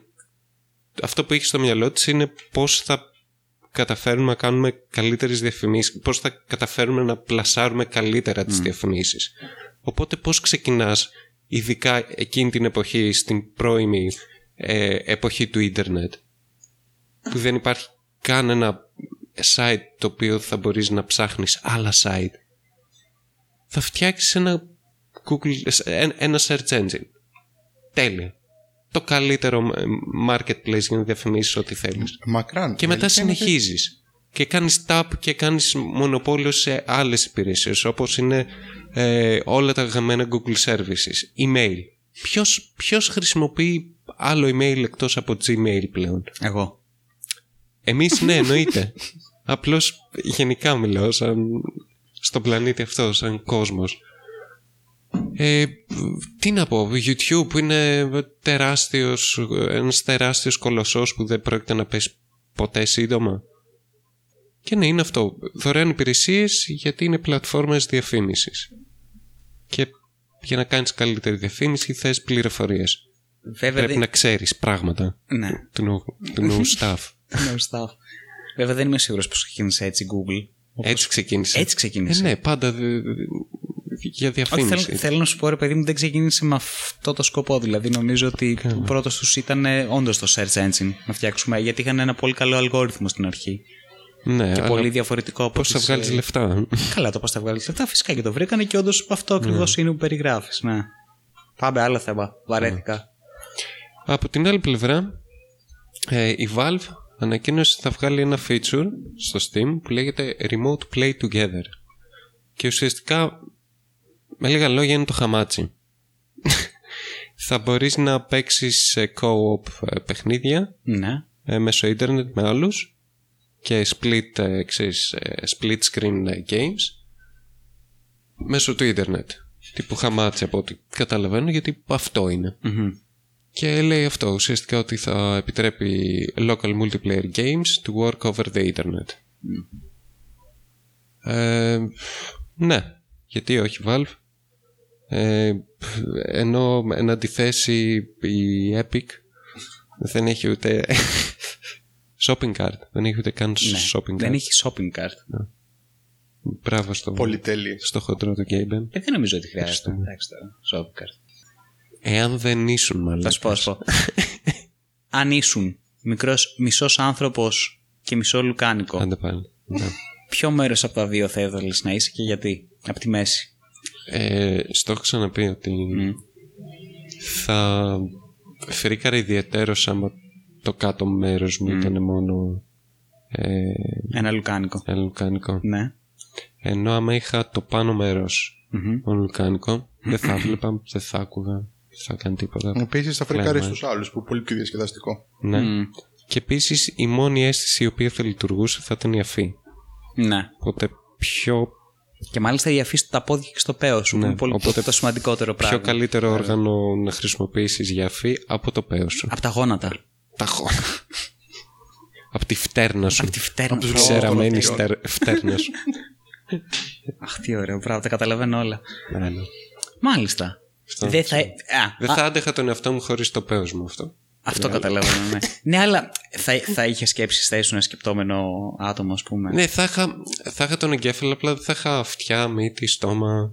Speaker 1: αυτό που έχεις στο μυαλό της είναι πώς θα καταφέρουμε να κάνουμε καλύτερες διαφημίσεις, πώς θα καταφέρουμε να πλασάρουμε καλύτερα τις διαφημίσεις. Οπότε πώς ξεκινάς, ειδικά εκείνη την εποχή, στην πρώιμη ε, εποχή του ίντερνετ, που δεν υπάρχει καν ένα site το οποίο θα μπορείς να ψάχνεις άλλα site. Θα φτιάξεις ένα Google, ένα- ένα search engine. Τέλεια. Το καλύτερο ε, marketplace για να διαφημίσεις ό,τι θέλεις.
Speaker 3: Μακράν.
Speaker 1: Και μετά
Speaker 3: Η αλήθεια είναι ότι-
Speaker 1: συνεχίζεις. Και κάνεις tap και κάνεις μονοπόλιο σε άλλες υπηρεσίες όπως είναι ε, όλα τα γραμμένα Google Services. Email. Ποιος, ποιος χρησιμοποιεί άλλο email εκτός από Gmail πλέον;
Speaker 2: Εγώ.
Speaker 1: Εμείς ναι (laughs) εννοείται. Απλώς γενικά μιλάω σαν στον πλανήτη αυτό, σαν κόσμος. Ε, τι να πω, YouTube που είναι τεράστιος, ένας τεράστιος κολοσσός που δεν πρόκειται να πέσει ποτέ σύντομα. Και ναι, είναι αυτό. Δωρεάν υπηρεσίες γιατί είναι πλατφόρμες διαφήμισης. Και για να κάνεις καλύτερη διαφήμιση θες πληροφορίες.
Speaker 2: Βέβαια.
Speaker 1: Πρέπει
Speaker 2: δεν-
Speaker 1: να ξέρεις πράγματα
Speaker 2: Ναι.
Speaker 1: του νου, του νου (laughs) staff.
Speaker 2: No stuff. Βέβαια δεν είμαι σίγουρος πως ξεκίνησε έτσι η Google.
Speaker 1: Έτσι ξεκίνησε.
Speaker 2: Έτσι ξεκίνησε.
Speaker 1: Ε, ναι, πάντα δε- δε- για
Speaker 2: Όχι,
Speaker 1: διαφήμιση.
Speaker 2: θέλω, θέλω να σου πω ρε παιδί μου δεν ξεκίνησε με αυτό το σκοπό. Δηλαδή νομίζω ότι ο πρώτος τους ήταν όντως το search engine να φτιάξουμε γιατί είχαν ένα πολύ καλό αλγόριθμο στην αρχή.
Speaker 1: ναι,
Speaker 2: Και
Speaker 1: αλλά
Speaker 2: πολύ διαφορετικό από
Speaker 1: πώς θα
Speaker 2: τις,
Speaker 1: βγάλεις
Speaker 2: ε,
Speaker 1: λεφτά.
Speaker 2: Καλά το πώς θα βγάλεις λεφτά. Φυσικά και το βρήκανε και όντως αυτό ακριβώς είναι που περιγράφεις. Ναι. Πάμε άλλο θέμα. Βαρέθηκα.
Speaker 1: Από την άλλη πλευρά, ε, η Valve ανακοίνωσε ότι θα βγάλει ένα feature στο Steam που λέγεται Remote Play Together. Και ουσιαστικά, με λίγα λόγια, είναι το χαμάτσι. (laughs) θα μπορείς να παίξεις σε co-op ε, παιχνίδια
Speaker 2: Ναι.
Speaker 1: ε, μέσω ίντερνετ με άλλους και split, ε, ξέρεις, ε, split screen ε, games μέσω του ίντερνετ. Τύπου χαμάτσι από ό,τι καταλαβαίνω γιατί αυτό είναι.
Speaker 2: Μμμ.
Speaker 1: Και λέει αυτό ουσιαστικά ότι θα επιτρέπει local multiplayer games to work over the internet. Ε, ναι, γιατί όχι Valve. Ε, ενώ εν αντιθέσει η Epic δεν έχει ούτε (laughs) shopping cart. Δεν έχει ούτε καν
Speaker 2: Ναι.
Speaker 1: shopping cart.
Speaker 2: Δεν έχει shopping cart.
Speaker 1: Μπράβο στο,
Speaker 3: Πολυτέλεια.
Speaker 1: στο χοντρό του Gaben.
Speaker 2: Ε, δεν νομίζω ότι χρειάζεται. Εντάξει τώρα. Shopping cart.
Speaker 1: Εάν δεν ήσουν μάλλον.
Speaker 2: Θα σου πω, θα σου πω. (laughs) Αν ήσουν μικρός, μισός άνθρωπος και μισό λουκάνικο,
Speaker 1: Άντε πάλι. Ναι.
Speaker 2: ποιο μέρος από τα δύο θα ήθελες να είσαι και γιατί. Από τη μέση;
Speaker 1: Ε, στο έχω ξαναπεί ότι
Speaker 2: Μμ.
Speaker 1: θα φρίκαρα ιδιαίτερο άμα το κάτω μέρος μου ήταν μόνο ε,
Speaker 2: Ένα λουκάνικο.
Speaker 1: ένα λουκάνικο.
Speaker 2: Ναι.
Speaker 1: Ενώ άμα είχα το πάνω μέρος
Speaker 2: Μμμ.
Speaker 1: μόνο λουκάνικο, δεν θα βλέπα, δεν θα άκουγα, δεν θα κάνει τίποτα.
Speaker 3: Επίσης θα φρικάρει
Speaker 1: Ναι, ναι.
Speaker 3: στους άλλους που είναι πολύ πιο διασκεδαστικό.
Speaker 1: Ναι.
Speaker 2: Μμ.
Speaker 1: Και επίσης η μόνη αίσθηση η οποία θα λειτουργούσε θα ήταν η αφή.
Speaker 2: Ναι.
Speaker 1: Οπότε πιο,
Speaker 2: Και μάλιστα η αφή στα πόδια και στο πέος σου.
Speaker 1: Ναι,
Speaker 2: που είναι πολύ
Speaker 1: οπότε
Speaker 2: το σημαντικότερο πράγμα.
Speaker 1: πιο καλύτερο όργανο να χρησιμοποιήσεις για αφή από το πέος σου.
Speaker 2: Από τα γόνατα.
Speaker 1: Τα χώρα. από τη φτέρνα σου.
Speaker 2: Από τη φτέρνα.
Speaker 3: τους
Speaker 2: Ω,
Speaker 1: Ξεραμένη
Speaker 3: των
Speaker 1: στερ- φτέρνα σου. (laughs)
Speaker 2: Αχ, τι ωραίο, μπράβο, τα καταλαβαίνω όλα.
Speaker 1: Ναι, ναι.
Speaker 2: Μάλιστα.
Speaker 1: Αυτό.
Speaker 2: Δεν θα. Α,
Speaker 1: Δεν
Speaker 2: α,
Speaker 1: θα άντεχα τον εαυτό μου χωρίς το πέος μου αυτό.
Speaker 2: Αυτό καταλαβαίνω, ναι. (laughs) ναι, αλλά θα, θα είχε σκέψεις, θα ήσουν ένα σκεπτόμενο άτομο, ας πούμε.
Speaker 1: Ναι, θα είχα, θα είχα τον εγκέφαλο, απλά δεν θα είχα αυτιά, μύτη, στόμα.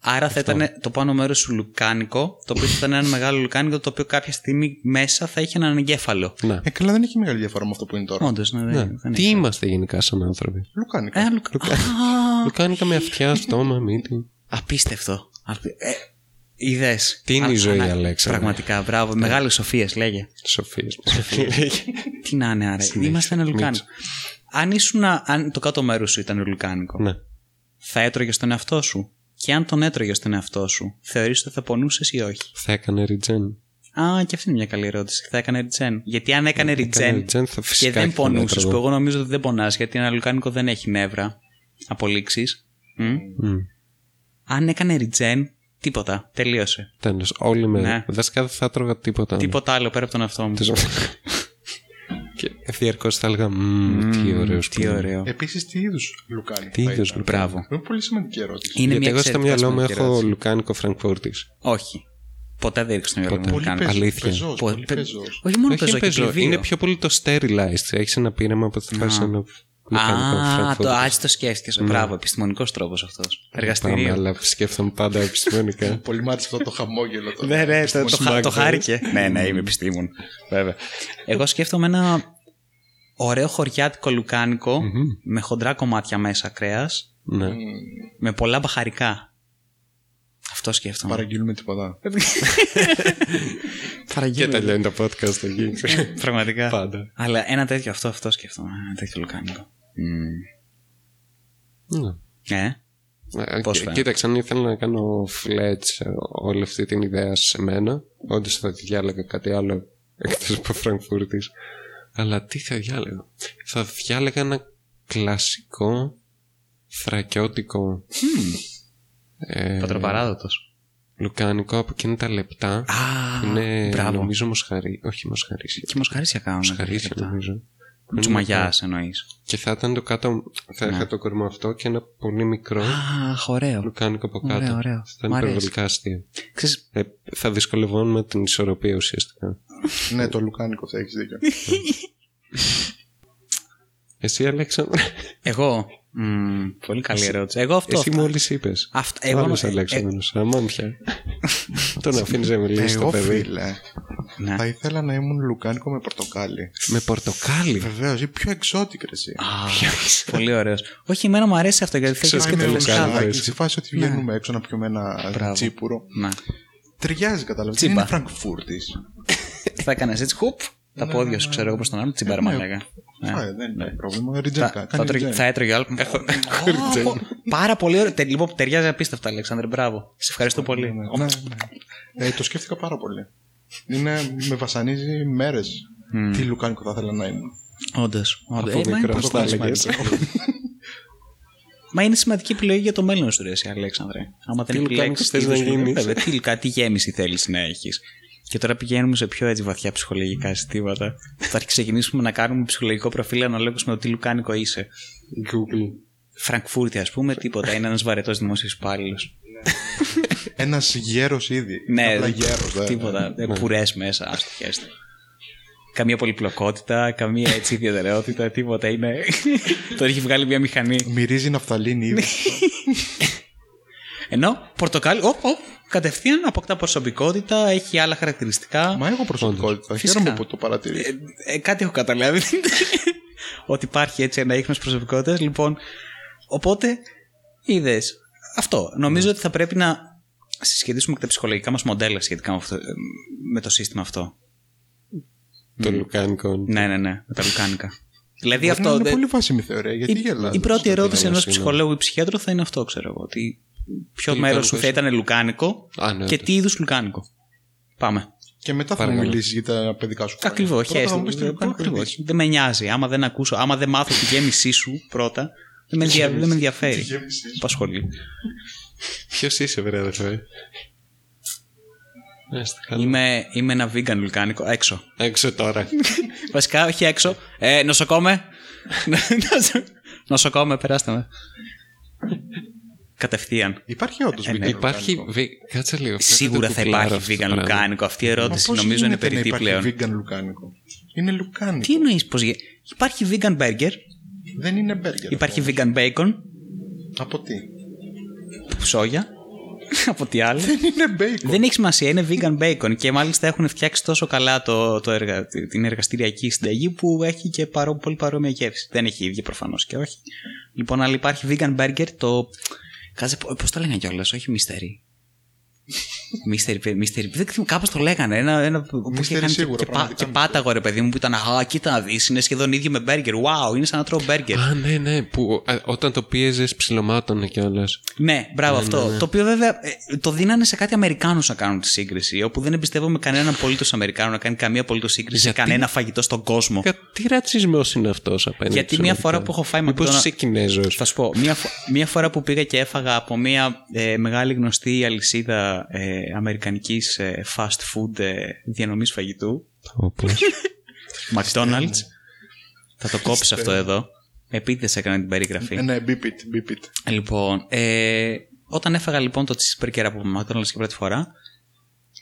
Speaker 2: Άρα θα ήταν το πάνω μέρος σου λουκάνικο, το οποίο θα ήταν ένα μεγάλο λουκάνικο, το οποίο κάποια στιγμή μέσα θα είχε έναν εγκέφαλο.
Speaker 1: Ναι.
Speaker 3: Ε, καλά, δεν έχει μεγάλη διαφορά με αυτό που είναι τώρα.
Speaker 2: Όντως, ναι,
Speaker 1: Ναι.
Speaker 2: δεν, δεν
Speaker 1: Τι
Speaker 2: έχει.
Speaker 1: είμαστε γενικά σαν άνθρωποι;
Speaker 3: Λουκάνικα.
Speaker 2: Ένα λουκα... Α,
Speaker 1: Λουκάνικα με αυτιά, στόμα, μύτη.
Speaker 2: Απίστευτο. Απ- Ε, Είδες.
Speaker 1: Τι είναι η
Speaker 2: Α,
Speaker 1: ζωή,
Speaker 2: ανα-
Speaker 1: Αλέξανδρε;
Speaker 2: Πραγματικά, μπράβο. Μεγάλες σοφίες, λέγε.
Speaker 1: Σοφίες. (laughs)
Speaker 2: Τι να είναι, άρα.
Speaker 1: Συνέχισε.
Speaker 2: Είμαστε ένα λουκάνικο.
Speaker 1: Μίξ.
Speaker 2: Αν ήσουν, αν το κάτω μέρος σου ήταν λουκάνικο,
Speaker 1: ναι.
Speaker 2: θα έτρωγες τον εαυτό σου; Και αν τον έτρωγες τον εαυτό σου, θεωρείς ότι θα πονούσες ή όχι;
Speaker 1: Θα έκανε ριτζέν.
Speaker 2: Α, και αυτή είναι μια καλή ερώτηση. Θα έκανε ριτζέν. Γιατί αν έκανε ριτζέν
Speaker 1: ριτζέν, θα
Speaker 2: και
Speaker 1: φυσικά
Speaker 2: δεν
Speaker 1: και θα
Speaker 2: πονούσες,
Speaker 1: έτρωγα.
Speaker 2: που εγώ νομίζω ότι δεν πονάς, γιατί ένα λουκάνικο δεν έχει νεύρα. Απολύξεις.
Speaker 1: Μμ.
Speaker 2: Αν έκανε ριτζέν, τίποτα. Τελείωσε.
Speaker 1: Τέλος, όλη μέρα.
Speaker 2: Ναι.
Speaker 1: Βασικά δεν θα έτρωγα τίποτα.
Speaker 2: Τίποτα άλλο πέρα από τον εαυτό μου.
Speaker 1: και διαρκώς θα έλεγα «Μμμ, τι ωραίος
Speaker 2: Τι ωραίο.
Speaker 3: Επίσης, τι είδους λουκάνικα.
Speaker 1: Τι
Speaker 3: θα
Speaker 1: είδους
Speaker 3: ήταν;
Speaker 2: Μπράβο.
Speaker 3: Είναι πολύ σημαντική ερώτηση.
Speaker 2: Είναι
Speaker 1: Γιατί
Speaker 2: μια
Speaker 1: εγώ στο
Speaker 2: εξαιρετικά
Speaker 1: μυαλό μου
Speaker 2: σημαντική
Speaker 1: έχω
Speaker 2: ερώτηση.
Speaker 1: λουκάνικο Φραγκφούρτη.
Speaker 2: Όχι. Ποτέ δεν ήρθε στο μυαλό μου
Speaker 1: Ποτέ.
Speaker 3: Πολύ
Speaker 2: λουκάνικο.
Speaker 3: πεζός,
Speaker 1: αλήθεια.
Speaker 3: πεζός,
Speaker 2: Πο-
Speaker 3: πολύ
Speaker 2: πε-
Speaker 3: πεζός.
Speaker 2: Όχι μόνο
Speaker 1: Όχι
Speaker 2: πεζό,
Speaker 1: είναι
Speaker 2: και
Speaker 1: πεζό,
Speaker 2: πληβείο.
Speaker 1: είναι πιο πολύ το sterilized. Έχεις ένα πείραμα που θα φάσει ένα λουκάνικο
Speaker 2: Α, το
Speaker 1: Φραγκφούρτη.
Speaker 2: άτσι το σκέφτηκες. Μπράβο, επιστημονικός τρόπος αυτός.
Speaker 1: Πάμε,
Speaker 2: Εργαστηρίο.
Speaker 1: αλλά σκέφτομαι πάντα επιστημονικά. (laughs)
Speaker 3: Πολύ μ' άρεσε αυτό το χαμόγελο. Το
Speaker 2: Ναι, ναι, το, το,
Speaker 1: Επιστημονικό.
Speaker 2: χα- το χάρηκε. ναι, ναι, είμαι επιστήμον. Βέβαια. Εγώ σκέφτομαι ένα ωραίο χωριάτικο λουκάνικο με χοντρά κομμάτια μέσα κρέας,
Speaker 1: ναι.
Speaker 2: με πολλά μπαχαρικά. Αυτό σκέφτομαι.
Speaker 3: Παραγγείλουμε τίποτα. (laughs)
Speaker 1: Και τελειώνει το podcast εκεί.
Speaker 2: Πραγματικά.
Speaker 1: Πάντα.
Speaker 2: Αλλά ένα τέτοιο αυτό, αυτό σκέφτομαι. Ένα τέτοιο λουκάνικο.
Speaker 1: Ναι.
Speaker 2: Ε,
Speaker 1: Ε,
Speaker 2: Πώς
Speaker 1: κοί-
Speaker 2: φαίνεται;
Speaker 1: Κοίταξε, αν ήθελα να κάνω φλέτς ε, όλη αυτή την ιδέα σε μένα, όντως θα τη διάλεγα κάτι άλλο (laughs) εκτός από Φραγκφούρτης. Αλλά τι θα διάλεγα; Θα διάλεγα ένα κλασικό θρακιώτικο ε,
Speaker 2: Πατροπαράδοτος.
Speaker 1: λουκάνικο από εκείνα τα λεπτά.
Speaker 2: Α,
Speaker 1: είναι
Speaker 2: μπράβο.
Speaker 1: νομίζω μοσχαρί. Όχι μοσχαρίσια.
Speaker 2: Και μοσχαρίσια κάνουν.
Speaker 1: Μοσχαρίσια νομίζω.
Speaker 2: Τσουμαγιάς εννοείς.
Speaker 1: Και θα ήταν το κάτω. Θα
Speaker 2: Ναι.
Speaker 1: είχα το κορμό αυτό και ένα πολύ μικρό
Speaker 2: Αχ, ωραίο.
Speaker 1: λουκάνικο από
Speaker 2: Ωραίο,
Speaker 1: κάτω.
Speaker 2: ωραίο.
Speaker 1: Θα ήταν
Speaker 2: Μ' αρέσει.
Speaker 1: υπερβολικά αστείο.
Speaker 2: Ξέρεις,
Speaker 1: Ε, θα δυσκολευόμουν την ισορροπία ουσιαστικά. (laughs)
Speaker 3: ναι, το λουκάνικο θα έχεις δίκιο. (laughs)
Speaker 1: Εσύ, Αλέξανδρε.
Speaker 2: εγώ; Μ, πολύ καλή ερώτηση. Εγώ αυτό.
Speaker 1: Εσύ μόλις είπες.
Speaker 2: Αυτό,
Speaker 1: Εγώ
Speaker 2: εγώ,
Speaker 1: Άλλο
Speaker 2: ε,
Speaker 1: Αλέξανδρο. Αμάντια. Τον αφήνεις να μιλήσει το
Speaker 3: Εγώ,
Speaker 1: παιδί.
Speaker 3: φίλε,
Speaker 2: ναι.
Speaker 3: θα ήθελα να ήμουν λουκάνικο με πορτοκάλι.
Speaker 1: Με πορτοκάλι;
Speaker 3: Βεβαίως, ή πιο εξώτικ εσύ.
Speaker 2: Α, πολύ ωραίος. Όχι, εμένα μου αρέσει αυτό γιατί θα
Speaker 1: Ξέρω
Speaker 2: έχει
Speaker 3: Θα
Speaker 2: και
Speaker 3: είμαι
Speaker 2: το
Speaker 1: λουκάνικο.
Speaker 2: λουκάνικο.
Speaker 3: λουκάνικο. Σε φάση ότι βγαίνουμε έξω να πιούμε ένα
Speaker 2: Μπράβο.
Speaker 3: τσίπουρο.
Speaker 2: Ναι.
Speaker 3: Ταιριάζει, κατάλαβες.
Speaker 2: Τσίπα.
Speaker 3: Είναι Φραγκφούρτης.
Speaker 2: Θα έκανες έτσι, χουπ, τα πόδια σου, ξέρω εγώ πώ τον άλλο, τσιμπάρα
Speaker 3: Ναι.
Speaker 2: μαλάκα. Ναι.
Speaker 3: Δεν είναι πρόβλημα. Ριτζέν,
Speaker 2: Θα,
Speaker 3: κάνει
Speaker 2: θα, τρώγε-
Speaker 3: ριτζέν.
Speaker 2: θα έτρωγε άλλο. (laughs) Ω, Πάρα πολύ ωραίο. Τε- Λοιπόν, ταιριάζει απίστευτα, Αλέξανδρε. Μπράβο. Σε ευχαριστώ πολύ.
Speaker 3: Ναι, ναι, ναι. Ε, το σκέφτηκα πάρα πολύ. Είναι, με βασανίζει μέρες. Τι λουκάνικο θα ήθελα να ήμουν.
Speaker 2: Όντως.
Speaker 1: Από μικρός τα έλεγες.
Speaker 2: Μα είναι σημαντική επιλογή για το μέλλον σου, ρε, εσύ, Αλέξανδρε. Άμα δεν
Speaker 1: Τι
Speaker 2: επιλέξεις.
Speaker 1: λουκάνικος θες να γίνεις;
Speaker 2: Βέβαια, τι, λουκα- τι γέμιση θέλεις να έχεις. Και τώρα πηγαίνουμε σε πιο έτσι βαθιά ψυχολογικά ζητήματα. θα ξεκινήσουμε να κάνουμε ψυχολογικό προφίλ αναλόγως με το τι λουκάνικο είσαι.
Speaker 1: Google.
Speaker 2: Φραγκφούρτη, ας πούμε, τίποτα. Είναι ένας βαρετός δημόσιος υπάλληλος.
Speaker 3: Ένας γέρος ήδη.
Speaker 2: Ναι,
Speaker 3: Απλά γέρος.
Speaker 2: τίποτα. Ναι. Πουρές μέσα, άστο χέστε. Καμία πολυπλοκότητα, καμία έτσι ιδιαιτερότητα, τίποτα. Είναι. (laughs) Τώρα έχει βγάλει μια μηχανή.
Speaker 3: Μυρίζει ναυταλίνη ήδη. (laughs)
Speaker 2: Ενώ πορτοκάλι, οπ, οπ, κατευθείαν αποκτά προσωπικότητα, έχει άλλα χαρακτηριστικά.
Speaker 3: Μα έχω προσωπικότητα.
Speaker 2: Φυσικά.
Speaker 3: Χαίρομαι που το παρατηρείς.
Speaker 2: Ε, ε, κάτι έχω καταλάβει. (laughs) ότι υπάρχει έτσι ένα ίχνος προσωπικότητας. Λοιπόν, οπότε είδες. Αυτό. Νομίζω ότι θα πρέπει να συσχετίσουμε και τα ψυχολογικά μας μοντέλα σχετικά με, αυτό, ε, με το σύστημα αυτό.
Speaker 1: Το λουκάνικο.
Speaker 2: Ναι, ναι, ναι, τα λουκάνικα. Δηλαδή
Speaker 3: Μπορεί να
Speaker 2: αυτό.
Speaker 3: είναι
Speaker 2: δε-
Speaker 3: πολύ βάσιμη θεωρία. Γιατί
Speaker 2: η,
Speaker 3: γελάς.
Speaker 2: η πρώτη ερώτηση ενός
Speaker 1: τέλος είναι.
Speaker 2: ψυχολόγου ή ψυχιάτρου θα είναι αυτό, ξέρω εγώ. Ότι ποιο
Speaker 1: Τι
Speaker 2: μέρος σου
Speaker 1: λουκάνικο
Speaker 2: θα ήταν λουκάνικο
Speaker 1: Α, ναι,
Speaker 2: και
Speaker 1: όντως.
Speaker 2: τι είδους λουκάνικο; Πάμε.
Speaker 3: Και μετά θα μου
Speaker 1: Παρακαλώ.
Speaker 3: μιλήσεις για τα παιδικά σου. χρόνια.
Speaker 2: Ακριβώς.
Speaker 3: Πρώτα θα μου πεις τι λουκάνικο
Speaker 2: Ακριβώς.
Speaker 3: είδες.
Speaker 2: Δεν με νοιάζει. Άμα δεν ακούσω, άμα δεν μάθω τη γέμισή σου πρώτα, δεν με, ενδια- δεν με ενδιαφέρει.
Speaker 3: Τη γέμισή σου.
Speaker 2: Απασχολεί.
Speaker 1: Ποιος είσαι, βρε αδερφέ; Να είστε καλά.
Speaker 2: Είμαι, είμαι ένα vegan λουκάνικο έξω.
Speaker 1: Έξω τώρα.
Speaker 2: Βασικά, όχι έξω. Ε, νοσοκόμε. (laughs) νοσοκόμε, περάστε με. Κατευθείαν.
Speaker 3: Υπάρχει όντως
Speaker 2: Ε, ναι.
Speaker 1: Υπάρχει. βι- Κάτσε λίγο. πρέπει
Speaker 2: Σίγουρα
Speaker 1: να το
Speaker 2: θα
Speaker 1: κουκλάρω
Speaker 2: υπάρχει
Speaker 1: αυτός το
Speaker 2: vegan
Speaker 1: πράγμα.
Speaker 2: λουκάνικο. Αυτή η ερώτηση
Speaker 3: Μα πώς
Speaker 2: νομίζω είναι
Speaker 3: γίνεται να
Speaker 2: περιττή
Speaker 3: υπάρχει
Speaker 2: πλέον.
Speaker 3: vegan λουκάνικο; Είναι λουκάνικο.
Speaker 2: Τι εννοείς πως. Υπάρχει vegan burger,
Speaker 3: Δεν είναι μπέργκερ.
Speaker 2: υπάρχει
Speaker 3: αυτό.
Speaker 2: vegan bacon,
Speaker 3: Από τι;
Speaker 2: σόγια; Από τι άλλο;
Speaker 3: Δεν είναι bacon.
Speaker 2: Δεν έχει σημασία, είναι vegan bacon και μάλιστα έχουν φτιάξει τόσο καλά το, το εργα, την εργαστηριακή συνταγή που έχει και παρό, πολύ παρόμοια γεύση. Δεν έχει ίδια προφανώς και όχι. Λοιπόν, αλλά υπάρχει vegan burger το. Κάτσε, πώς το λέγανε κιόλας, όχι mystery. Mystery, mystery. Δεν ξέρω, κάπως το λέγανε. Ένα, ένα, που είχε
Speaker 3: Mystery
Speaker 2: κάνει
Speaker 3: σίγουρα,
Speaker 2: και, και, πά-
Speaker 3: πραγματικά
Speaker 2: και πάταγο ρε παιδί μου που ήταν Α, κοίτα να δεις, είναι σχεδόν ίδιο με burger. Wow, είναι σαν να τρώω burger.
Speaker 1: Α, ναι, ναι. Που α, όταν το πίεζες ψιλομάτωνε κιόλας.
Speaker 2: Ναι, μπράβο αυτό. Το οποίο βέβαια ε, το δίνανε σε κάτι Αμερικάνους να κάνουν τη σύγκριση. Όπου δεν εμπιστεύομαι κανέναν απολύτω Αμερικάνο να κάνει καμία απολύτως σύγκριση
Speaker 1: Γιατί;
Speaker 2: σε κανένα φαγητό στον κόσμο.
Speaker 1: Τι ρατσισμός είναι αυτός απέναντι.
Speaker 2: Γιατί
Speaker 1: στους
Speaker 2: μία φορά
Speaker 1: Αμερικάνους;
Speaker 2: που έχω φάει
Speaker 1: Μήπως
Speaker 2: McDonald's-
Speaker 1: είσαι Κινέζος;
Speaker 2: Θα σου πω, μία, φο- μία φορά που πήγα και έφαγα από μία ε, μεγάλη γνωστή αλυσίδα ε, αμερικανικής ε, fast food ε, διανομής φαγητού,
Speaker 1: Όπω. (laughs)
Speaker 2: McDonald's, θα το κόψω αυτό εδώ, επίτηδες έκανα την περιγραφή.
Speaker 3: Ε, Ναι, beep it, beep it.
Speaker 2: Λοιπόν, ε, όταν έφαγα λοιπόν το cheeseburger από McDonald's και πρώτη φορά,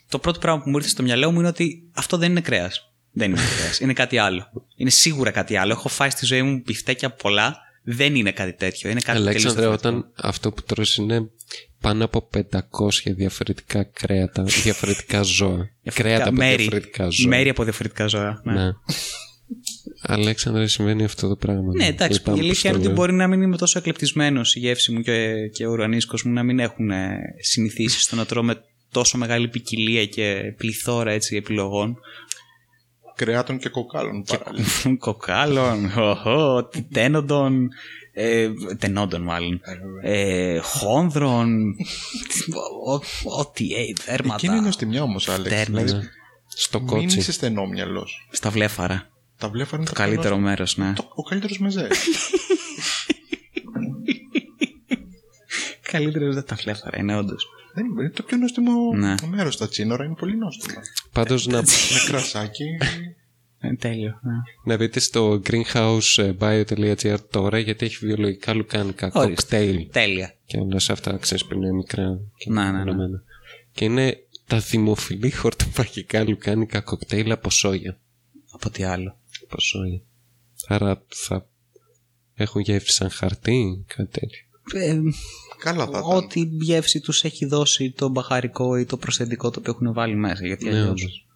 Speaker 2: το πρώτο πράγμα που μου ήρθε στο μυαλό μου είναι ότι αυτό δεν είναι κρέας. Δεν είναι κρέας. Είναι κάτι άλλο. Είναι σίγουρα κάτι άλλο. Έχω φάει στη ζωή μου μπιφτέκια πολλά. Δεν είναι κάτι τέτοιο. Είναι κάτι τελείως
Speaker 1: Αλέξανδρε,
Speaker 2: διαφορετικό.
Speaker 1: όταν αυτό που τρως είναι πάνω από 500 διαφορετικά κρέατα, διαφορετικά ζώα. κρέατα από
Speaker 2: μέρη,
Speaker 1: διαφορετικά ζώα.
Speaker 2: μέρη από διαφορετικά ζώα. Ναι, ναι.
Speaker 1: Ναι. Αλέξανδρε, συμβαίνει αυτό το πράγμα.
Speaker 2: εντάξει.
Speaker 1: Λυπάμαι
Speaker 2: η
Speaker 1: που
Speaker 2: αλήθεια είναι
Speaker 1: στο
Speaker 2: ότι
Speaker 1: λέω.
Speaker 2: μπορεί να μην είμαι τόσο εκλεπτισμένος η γεύση μου και, και ο ουρανίσκος μου να μην έχουν ε, συνηθίσει στο να τρώω με τόσο μεγάλη ποικιλία και πληθώρα έτσι, επιλογών.
Speaker 3: Κρεάτων και κοκάλων παράλληλα.
Speaker 2: Κοκάλων, οχο, τένοντων, ε, τενόντων μάλλον, ε, χόνδρων, ο- ό,τι, ε, δέρματα,
Speaker 3: Εκείνη είναι νοστιμιά όμως, Άλεξ.
Speaker 2: Τέρνες.
Speaker 3: Δηλαδή,
Speaker 1: Στο
Speaker 3: μην
Speaker 1: κότσι.
Speaker 3: είσαι στενόμυαλο.
Speaker 2: στα βλέφαρα.
Speaker 3: Τα βλέφαρα είναι
Speaker 2: Το καλύτερο μέρος, ναι.
Speaker 3: Το, ο καλύτερος μεζέ. (laughs)
Speaker 2: Καλύτερος δεν τα βλέφαρα, είναι όντως.
Speaker 3: Δεν είναι, είναι το πιο νόστιμο
Speaker 2: Ναι.
Speaker 3: μέρος. Τα τσίνορα είναι πολύ νόστιμα.
Speaker 1: Πάντως να,
Speaker 3: Με κρασάκι. (laughs)
Speaker 2: Είναι τέλειο. Ναι.
Speaker 1: να μπείτε στο greenhousebio.gr τώρα γιατί έχει βιολογικά λουκάνικα,
Speaker 2: Ορίστε.
Speaker 1: κοκτέιλ
Speaker 2: Τέλεια.
Speaker 1: και όλα σε αυτά ξέρεις που είναι μικρά και
Speaker 2: Ναι, ναι, ναι.
Speaker 1: μεμονωμένα. Και είναι τα δημοφιλή χορτοφαγικά λουκάνικα κοκτέιλ από σόγια.
Speaker 2: Από τι άλλο.
Speaker 1: Από σόγια. Άρα θα έχουν γεύση σαν χαρτί, κάτι τέτοιο.
Speaker 2: Ε,
Speaker 3: Καλά θα ήταν.
Speaker 2: ό,τι γεύση τους έχει δώσει το μπαχαρικό ή το προσθετικό το οποίο έχουν βάλει μέσα. Γιατί
Speaker 1: Ναι,
Speaker 2: αλλιώς...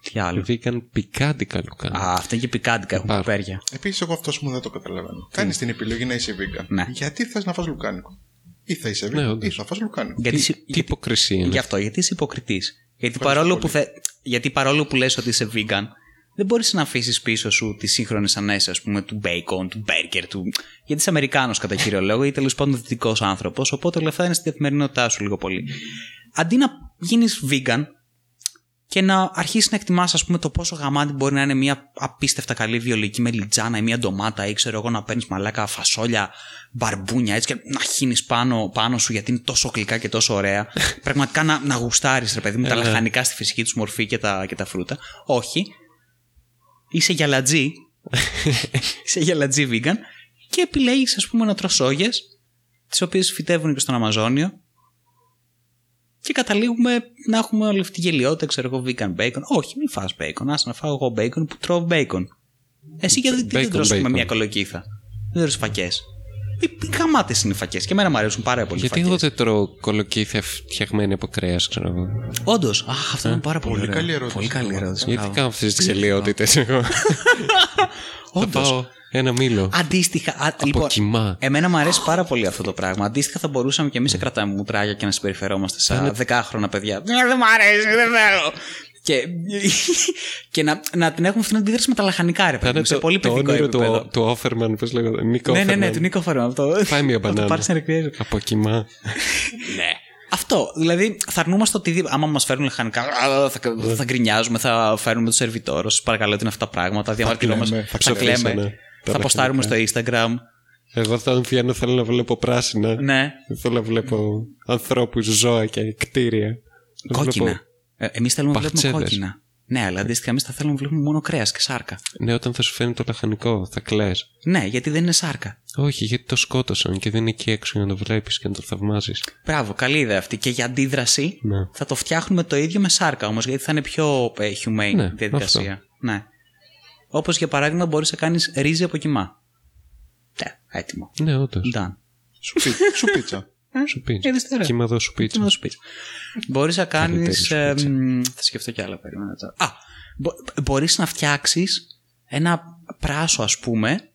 Speaker 1: όντως.
Speaker 2: Τι άλλο;
Speaker 1: Vegan πικάντικα λουκάνικα.
Speaker 2: Α, αυτά είναι και πικάντικα, έχουν
Speaker 1: Υπάρχουν.
Speaker 2: πιπέρια.
Speaker 3: Επίσης, εγώ αυτό μου δεν το καταλαβαίνω. Κάνεις την επιλογή να είσαι vegan.
Speaker 2: Ναι.
Speaker 3: Γιατί θες να φας λουκάνικο; Ή θα είσαι
Speaker 1: Ναι,
Speaker 3: vegan
Speaker 1: όντως.
Speaker 3: ή θα φας λουκάνικο.
Speaker 2: Γιατί,
Speaker 1: Τι,
Speaker 2: συ-
Speaker 1: τι
Speaker 2: γιατί-
Speaker 1: υποκρισία είναι.
Speaker 2: Γι' αυτό, γιατί είσαι υποκριτής. Γιατί,
Speaker 3: Ευχαριστώ
Speaker 2: παρόλο
Speaker 3: πολύ.
Speaker 2: που θε... γιατί παρόλο που λες ότι είσαι vegan, δεν μπορείς να αφήσεις πίσω σου τις σύγχρονες ανέσεις, ας πούμε, του bacon, του burger, του. Γιατί είσαι Αμερικάνος κατά κύριο λόγο ή τέλος πάντων δυτικός άνθρωπος, οπότε όλα αυτά είναι στην καθημερινότητά σου λίγο πολύ. Αντί να γίνεις vegan και να αρχίσεις να εκτιμάς, ας πούμε, το πόσο γαμάτι μπορεί να είναι μια απίστευτα καλή βιολογική μελιτζάνα ή μια ντομάτα ή ξέρω εγώ να παίρνεις μαλάκα φασόλια, μπαρμπούνια έτσι και να χύνεις πάνω, πάνω σου γιατί είναι τόσο γλυκά και τόσο ωραία. (laughs) Πραγματικά να, να γουστάρεις, ρε παιδί μου, τα λαχανικά στη φυσική τους μορφή και τα, και τα φρούτα. Όχι. Είσαι γυαλατζή. (laughs) είσαι γυαλατζή vegan και επιλέγεις, ας πούμε, να τρως σόγιες, τις οποίες φυτεύουν και στον Αμαζόνιο και καταλήγουμε να έχουμε όλη αυτή τη γελιότητα, ξέρω εγώ, vegan bacon. Όχι, μην φας bacon. Άσε να φάω εγώ bacon που τρώω bacon. Εσύ γιατί τι δεν
Speaker 1: Bacon,
Speaker 2: τρως με
Speaker 1: bacon.
Speaker 2: μια κολοκύθα; Δεν τρως φακές. Οι γαμάτες είναι οι φακές. Και εμένα μου αρέσουν πάρα πολύ οι
Speaker 1: Γιατί
Speaker 2: φακές.
Speaker 1: εγώ δεν τρώω κολοκύθια φτιαγμένη από κρέας, ξέρω εγώ.
Speaker 2: Όντως. Αχ, αυτό είναι πάρα πολύ,
Speaker 3: Πολύ
Speaker 2: ωραίο.
Speaker 3: καλή ερώτηση.
Speaker 2: Πολύ καλή ερώτηση.
Speaker 1: Γιατί
Speaker 2: Μπράβο.
Speaker 1: κάνω αυτές τις γελιότητες εγώ. (laughs) Θα πάω ένα μήλο.
Speaker 2: Αντίστοιχα. Α, λοιπόν,
Speaker 1: κοιμά.
Speaker 2: εμένα μου αρέσει πάρα πολύ αυτό το πράγμα. Αντίστοιχα, θα μπορούσαμε και εμείς σε κρατάμε μουτράγια και να συμπεριφερόμαστε σαν δεκάχρονα παιδιά. «Ε, Δεν μου αρέσει, δεν θέλω. Και, (laughs) και να, να την έχουμε αυτήν την αντίδραση με τα λαχανικά, ρε
Speaker 1: Θα
Speaker 2: παιδί
Speaker 1: είναι
Speaker 2: μου, σε
Speaker 1: το,
Speaker 2: πολύ
Speaker 1: το
Speaker 2: παιδικό
Speaker 1: όνειρο
Speaker 2: επίπεδο.
Speaker 1: του, του Όφερμαν, πώς λέγεται. Νίκο
Speaker 2: Ναι, ναι, ναι,
Speaker 1: Offerman.
Speaker 2: του Νίκο Φαρμα. Αυτό.
Speaker 1: Πάει μια (laughs)
Speaker 2: Από το
Speaker 1: μπανάνα.
Speaker 2: Parks and Recreation.
Speaker 1: Από κοιμά. (laughs)
Speaker 2: Ναι. Αυτό. Δηλαδή, θα αρνούμαστε οτιδήποτε. Άμα μας φέρουν λαχανικά, α, θα, θα γκρινιάζουμε, θα φέρουμε το σερβιτόρο. Σας παρακαλώ, τι είναι αυτά τα πράγματα. Διαμαρτυρόμαστε.
Speaker 3: κλαίμε, θα
Speaker 2: Θα
Speaker 1: ψοφίσανε
Speaker 2: κλαίμε.
Speaker 1: Τα
Speaker 2: Θα ποστάρουμε στο
Speaker 1: λαχανικά.
Speaker 2: Instagram.
Speaker 1: Εγώ όταν βγαίνω θέλω να βλέπω πράσινα.
Speaker 2: Ναι.
Speaker 1: Δεν θέλω να βλέπω ανθρώπους, ζώα και κτίρια. Να
Speaker 2: Κόκκινα.
Speaker 1: βλέπω-
Speaker 2: Ε, Εμείς θέλουμε να βλέπουμε
Speaker 1: Παχτσέδες.
Speaker 2: κόκκινα. Ναι, αλλά αντίστοιχα εμείς θα θέλουμε να βλέπουμε μόνο κρέας και σάρκα.
Speaker 1: Ναι, όταν θα σου φέρνει το λαχανικό, θα κλαις.
Speaker 2: Ναι, γιατί δεν είναι σάρκα.
Speaker 1: Όχι, γιατί το σκότωσαν και δεν είναι εκεί έξω για να το βλέπεις και να το θαυμάζεις.
Speaker 2: Μπράβο, καλή ιδέα αυτή. Και για αντίδραση
Speaker 1: Ναι.
Speaker 2: θα το φτιάχνουμε το ίδιο με σάρκα όμως, γιατί θα είναι πιο ε, humane
Speaker 1: Ναι,
Speaker 2: διαδικασία. Ναι. Όπως για παράδειγμα μπορείς να κάνεις ρύζι από κοιμά. Ναι, έτοιμο.
Speaker 1: Ναι, όντως.
Speaker 2: Done.
Speaker 3: Σου, πι- σου πίτσα.
Speaker 1: Σου πει.
Speaker 2: είδες τώρα.
Speaker 1: Κύμα εδώ σου πίτσα.
Speaker 2: Τι να σου πει. Μπορείς να κάνεις.
Speaker 1: Καλύτερη σου πίτσα.
Speaker 2: θα σκεφτώ κι άλλα περίμενα τώρα. Α, μπορείς να φτιάξεις ένα πράσο, ας πούμε,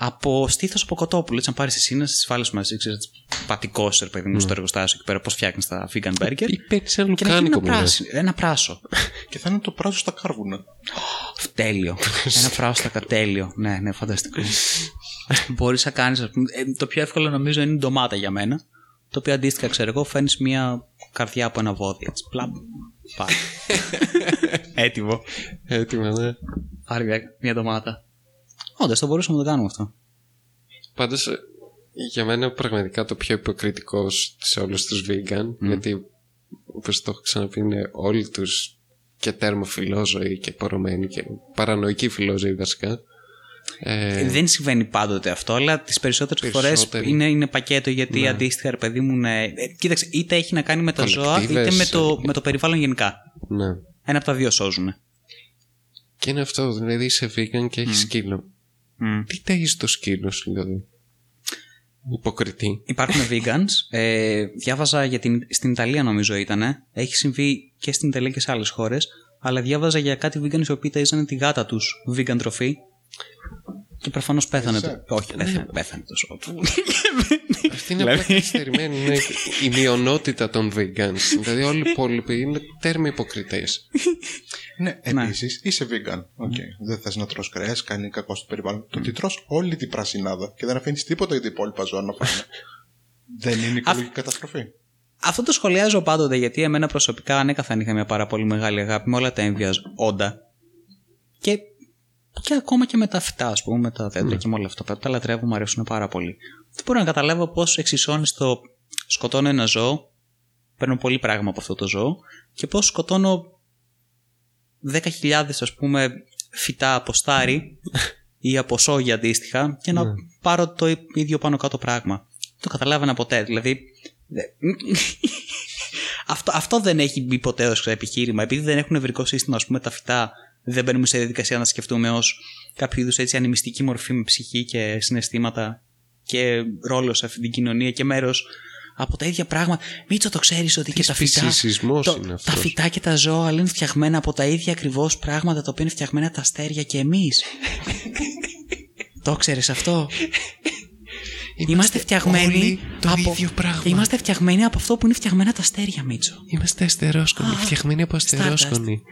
Speaker 2: από στήθος από κοτόπουλο. Έτσι, να πάρεις εσύ να τι βάλει μαζί, ξέρεις, πατικός, ρε παιδί μου, στο εργοστάσιο εκεί πέρα, πώς φτιάχνεις τα vegan burger.
Speaker 1: Ή παίρνει ένα
Speaker 2: Και να γίνει
Speaker 1: λουκάνικο
Speaker 2: ένα,
Speaker 1: μου.
Speaker 2: πράσι, ένα πράσο. (laughs)
Speaker 3: και θα είναι το πράσο στα κάρβουνα.
Speaker 2: Τέλειο. (laughs) ένα πράσο στα τέλειο. Ναι, ναι, φανταστικό. Μπορείς να κάνεις. Το πιο εύκολο νομίζω είναι η ντομάτα για μένα. Το οποίο αντίστοιχα, ξέρω εγώ, φέρνει μια καρδιά από ένα βόδι. Έτσι, πλαμ. Πάει. (laughs) Έτοιμο.
Speaker 1: Έτοιμα, ναι.
Speaker 2: Πάρει μια, μια ντομάτα. Όντως, θα μπορούσαμε να το κάνουμε αυτό.
Speaker 1: Πάντως, για μένα πραγματικά το πιο υποκριτικό σε όλους τους vegan, γιατί όπως το έχω ξαναπεί, είναι όλοι τους και τέρμα φιλόζωοι και πορωμένοι και παρανοϊκοί φιλόζωοι βασικά. Ε,
Speaker 2: Δεν συμβαίνει πάντοτε αυτό, αλλά τις περισσότερες φορές
Speaker 1: Περισσότεροι.
Speaker 2: είναι, είναι πακέτο γιατί αντίστοιχα, ρε παιδί μου, ναι. Ε, κοίταξε, είτε έχει να κάνει με τα ζώα, είτε
Speaker 1: Κολεκτίβες,
Speaker 2: με το, με το περιβάλλον γενικά.
Speaker 1: ναι.
Speaker 2: Ένα από τα δύο σώζουν.
Speaker 1: Και είναι αυτό, δηλαδή είσαι vegan και έχεις σκύλο.
Speaker 2: Μμ.
Speaker 1: Τι ταγίζει το σκύλο σου, δηλαδή; Υποκριτή.
Speaker 2: Υπάρχουν (laughs) vegans. Ε, διάβαζα για την, στην Ιταλία νομίζω ήταν. Έχει συμβεί και στην Ιταλία και σε άλλες χώρες. Αλλά διάβαζα για κάτι vegans οι οποίοι ταΐζανε τη γάτα τους vegan τροφή. Και προφανώς πέθανε. Το... Όχι, δεν θα- πέθανε το ζώο του. (laughs)
Speaker 1: Αυτή είναι απλά καθυστερημένη. Είναι η μειονότητα των vegans. δηλαδή όλοι οι υπόλοιποι είναι τέρμα υποκριτές.
Speaker 3: Ναι, επίσης είσαι vegan. OK. Δεν θες να τρως κρέας, κάνει κακό στο περιβάλλον. Το ότι τρως όλη την πρασινάδα και δεν αφήνεις τίποτα για τα υπόλοιπα ζώα να φάνε. (laughs) δεν είναι οικολογική καταστροφή.
Speaker 2: Αυτό το σχολιάζω πάντοτε γιατί εμένα προσωπικά ανέκαθεν είχα μια πάρα πολύ μεγάλη αγάπη με όλα τα έμβια όντα. Και, και ακόμα και με τα φυτά, ας πούμε, με τα δέντρα και με όλα αυτά. Τα λατρεύω, μου αρέσουν πάρα πολύ. Δεν μπορώ να καταλάβω πώς εξισώνεις το σκοτώνω ένα ζώο, παίρνω πολύ πράγμα από αυτό το ζώο, και πώς σκοτώνω 10.000 ας πούμε φυτά από στάρι ή από σόγια αντίστοιχα και να πάρω το ίδιο πάνω κάτω πράγμα. Δεν το καταλάβαινα ποτέ. Δηλαδή. δε- (laughs) αυτό, αυτό δεν έχει μπει ποτέ ως επιχείρημα. Επειδή δεν έχουν ευρικό σύστημα, ας πούμε, τα φυτά, δεν μπαίνουμε σε διαδικασία να σκεφτούμε ως κάποιο είδους έτσι ανημιστική μορφή με ψυχή και συναισθήματα και ρόλος σε αυτή την κοινωνία και μέρος από τα ίδια πράγματα. Μίτσο το ξέρεις ότι και τα φυτά.
Speaker 1: φυσισμός
Speaker 2: το-
Speaker 1: είναι
Speaker 2: τα
Speaker 1: αυτός.
Speaker 2: φυτά και τα ζώα είναι φτιαγμένα από τα ίδια ακριβώς πράγματα τα οποία είναι φτιαγμένα τα αστέρια και εμείς. (laughs) το ξέρεις αυτό; Είμαστε φτιαγμένοι
Speaker 1: όλοι το
Speaker 2: από...
Speaker 1: ίδιο πράγμα.
Speaker 2: Είμαστε φτιαγμένοι από αυτό που είναι φτιαγμένα τα αστέρια, Μίτσο.
Speaker 1: Είμαστε αστερόσκονοι, φτιαγμένοι από αστερόσκονοι.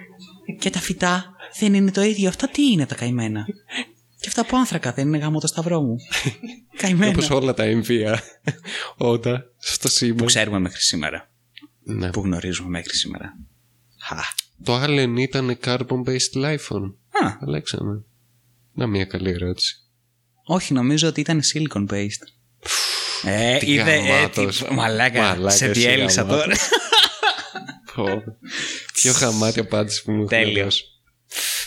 Speaker 2: Και τα φυτά δεν είναι το ίδιο. Αυτά τι είναι τα καημένα; Και αυτά από άνθρακα δεν είναι γάμο το σταυρό μου. (laughs) καημένα.
Speaker 1: Όπως όλα τα εμβία. Όντα στο σύμπαν.
Speaker 2: Που ξέρουμε μέχρι σήμερα.
Speaker 1: Ναι.
Speaker 2: Που γνωρίζουμε μέχρι σήμερα. Χα.
Speaker 1: Το Allen ήταν carbon-based life on.
Speaker 2: Α,
Speaker 1: Αλέξανδρο. Να μια καλή ερώτηση.
Speaker 2: όχι, νομίζω ότι ήταν silicon based. Ε,
Speaker 1: Τι
Speaker 2: είδε, ε,
Speaker 1: γαμάτος.
Speaker 2: τι- μαλάκα,
Speaker 1: Μαλάκα,
Speaker 2: σε
Speaker 1: εσύ
Speaker 2: διέλυσα
Speaker 1: γαμάτος.
Speaker 2: τώρα.
Speaker 1: Πω. Πιο χαμάτη απάντηση που μου έχει
Speaker 2: Τέλειο.
Speaker 1: δώσει.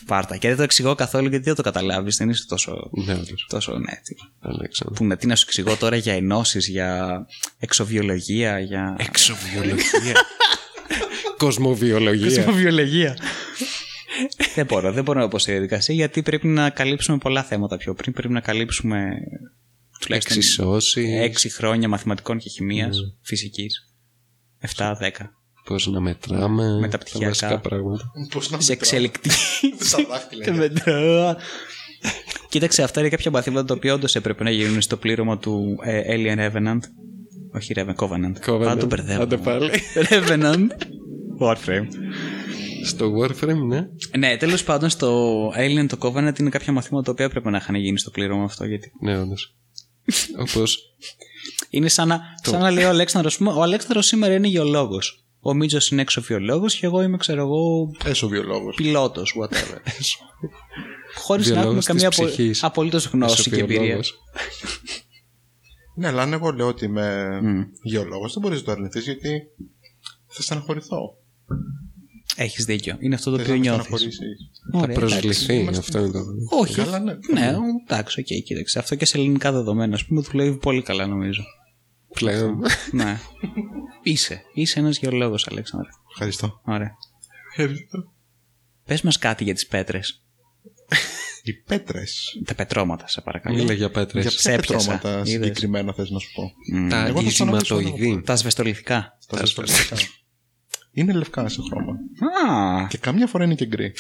Speaker 2: Πάρτα. Και δεν το εξηγώ καθόλου γιατί δεν το καταλάβεις. Δεν είσαι τόσο.
Speaker 1: Ναι, όντως.
Speaker 2: τόσο ναι, τι,
Speaker 1: Αλέξανδρο.
Speaker 2: που, ναι, τι να σου εξηγώ τώρα για ενώσεις, για εξοβιολογία, για.
Speaker 1: Εξοβιολογία. (laughs) Κοσμοβιολογία.
Speaker 2: Κοσμοβιολογία. δεν μπορώ, δεν μπορώ να πω στη διαδικασία γιατί πρέπει να καλύψουμε πολλά θέματα πιο πριν. Πρέπει να καλύψουμε τουλάχιστον
Speaker 1: Εξισώσεις.
Speaker 2: έξι χρόνια μαθηματικών και χημίας, φυσικής. 7-10.
Speaker 1: Πώς να μετράμε.
Speaker 2: Μεταπτυχιακά.
Speaker 1: Τα βασικά πράγματα.
Speaker 3: Πώς να
Speaker 2: Σε εξελικτική.
Speaker 3: Τα δάχτυλα. (laughs)
Speaker 2: Τα μετράω. Κοίταξε, αυτά είναι κάποια μαθήματα τα οποία όντως έπρεπε να γίνουν στο πλήρωμα του ε, Alien Revenant. Όχι Revenant, Covenant. Πάντα το μπερδεύω.
Speaker 1: Άντε πάλι.
Speaker 2: Revenant. Warframe.
Speaker 1: Στο Warframe, ναι.
Speaker 2: Ναι, τέλος πάντων στο Alien το Covenant είναι κάποια μαθήματα τα οποία πρέπει να είχαν γίνει στο πλήρωμα αυτό. Γιατί
Speaker 1: Ναι, όντως. (laughs) Όπως.
Speaker 2: είναι σαν να, σαν να λέει ο Αλέξανδρος, πούμε, ο Αλέξανδρος σήμερα είναι γεωλόγος. Ο Μίτζος είναι εξωφιολόγος και εγώ είμαι, ξέρω εγώ,
Speaker 3: Έσο βιολόγο.
Speaker 2: πιλότος, whatever. (laughs) Χωρίς να έχουμε
Speaker 1: Βιολόγος της
Speaker 2: καμία απο...
Speaker 1: ψυχής.
Speaker 2: απολύτως γνώση και εμπειρία.
Speaker 1: Εσωφιολόγος. (laughs)
Speaker 3: Ναι, αλλά αν εγώ λέω ότι είμαι
Speaker 2: Μμ.
Speaker 3: γεωλόγος, δεν μπορείς να το αρνηθείς γιατί θα στεναχωρηθώ.
Speaker 2: Έχεις δίκιο. Είναι αυτό το
Speaker 3: Θες
Speaker 2: οποίο
Speaker 3: να με
Speaker 2: νιώθεις.
Speaker 3: στεναχωρήσεις.
Speaker 1: Θα
Speaker 2: Ωραία,
Speaker 1: προσβληθεί.
Speaker 3: εντάξει.
Speaker 1: Αυτό είναι το.
Speaker 2: Όχι.
Speaker 3: Καλά, ναι.
Speaker 2: Ναι, εντάξει, οκ, κοίταξε. Αυτό και σε ελληνικά δεδομένα, ας πούμε, δουλεύει πολύ καλά νομίζω.
Speaker 1: Πλέον.
Speaker 2: ναι. Είσαι. Είσαι ένας γεωλόγος, Αλέξανδρε.
Speaker 3: Ευχαριστώ.
Speaker 2: Ωραία.
Speaker 3: Ευχαριστώ.
Speaker 2: Πες μας κάτι για τις πέτρες.
Speaker 3: Οι πέτρες.
Speaker 2: Τα πετρώματα, σε παρακαλώ.
Speaker 1: Μίλα για πέτρες.
Speaker 3: Για
Speaker 2: Σε
Speaker 3: ποια
Speaker 2: έπιασα,
Speaker 3: πετρώματα
Speaker 2: είδες.
Speaker 3: συγκεκριμένα θες να σου πω.
Speaker 1: Τα
Speaker 3: Εγώ θα ξαναπήσω
Speaker 1: ειζηματοειδή.
Speaker 2: Τα σβεστολιθικά.
Speaker 3: Τα ζεστολικά. Είναι λευκά σε χρώμα.
Speaker 2: Α,
Speaker 3: Και καμιά φορά είναι και γκρι.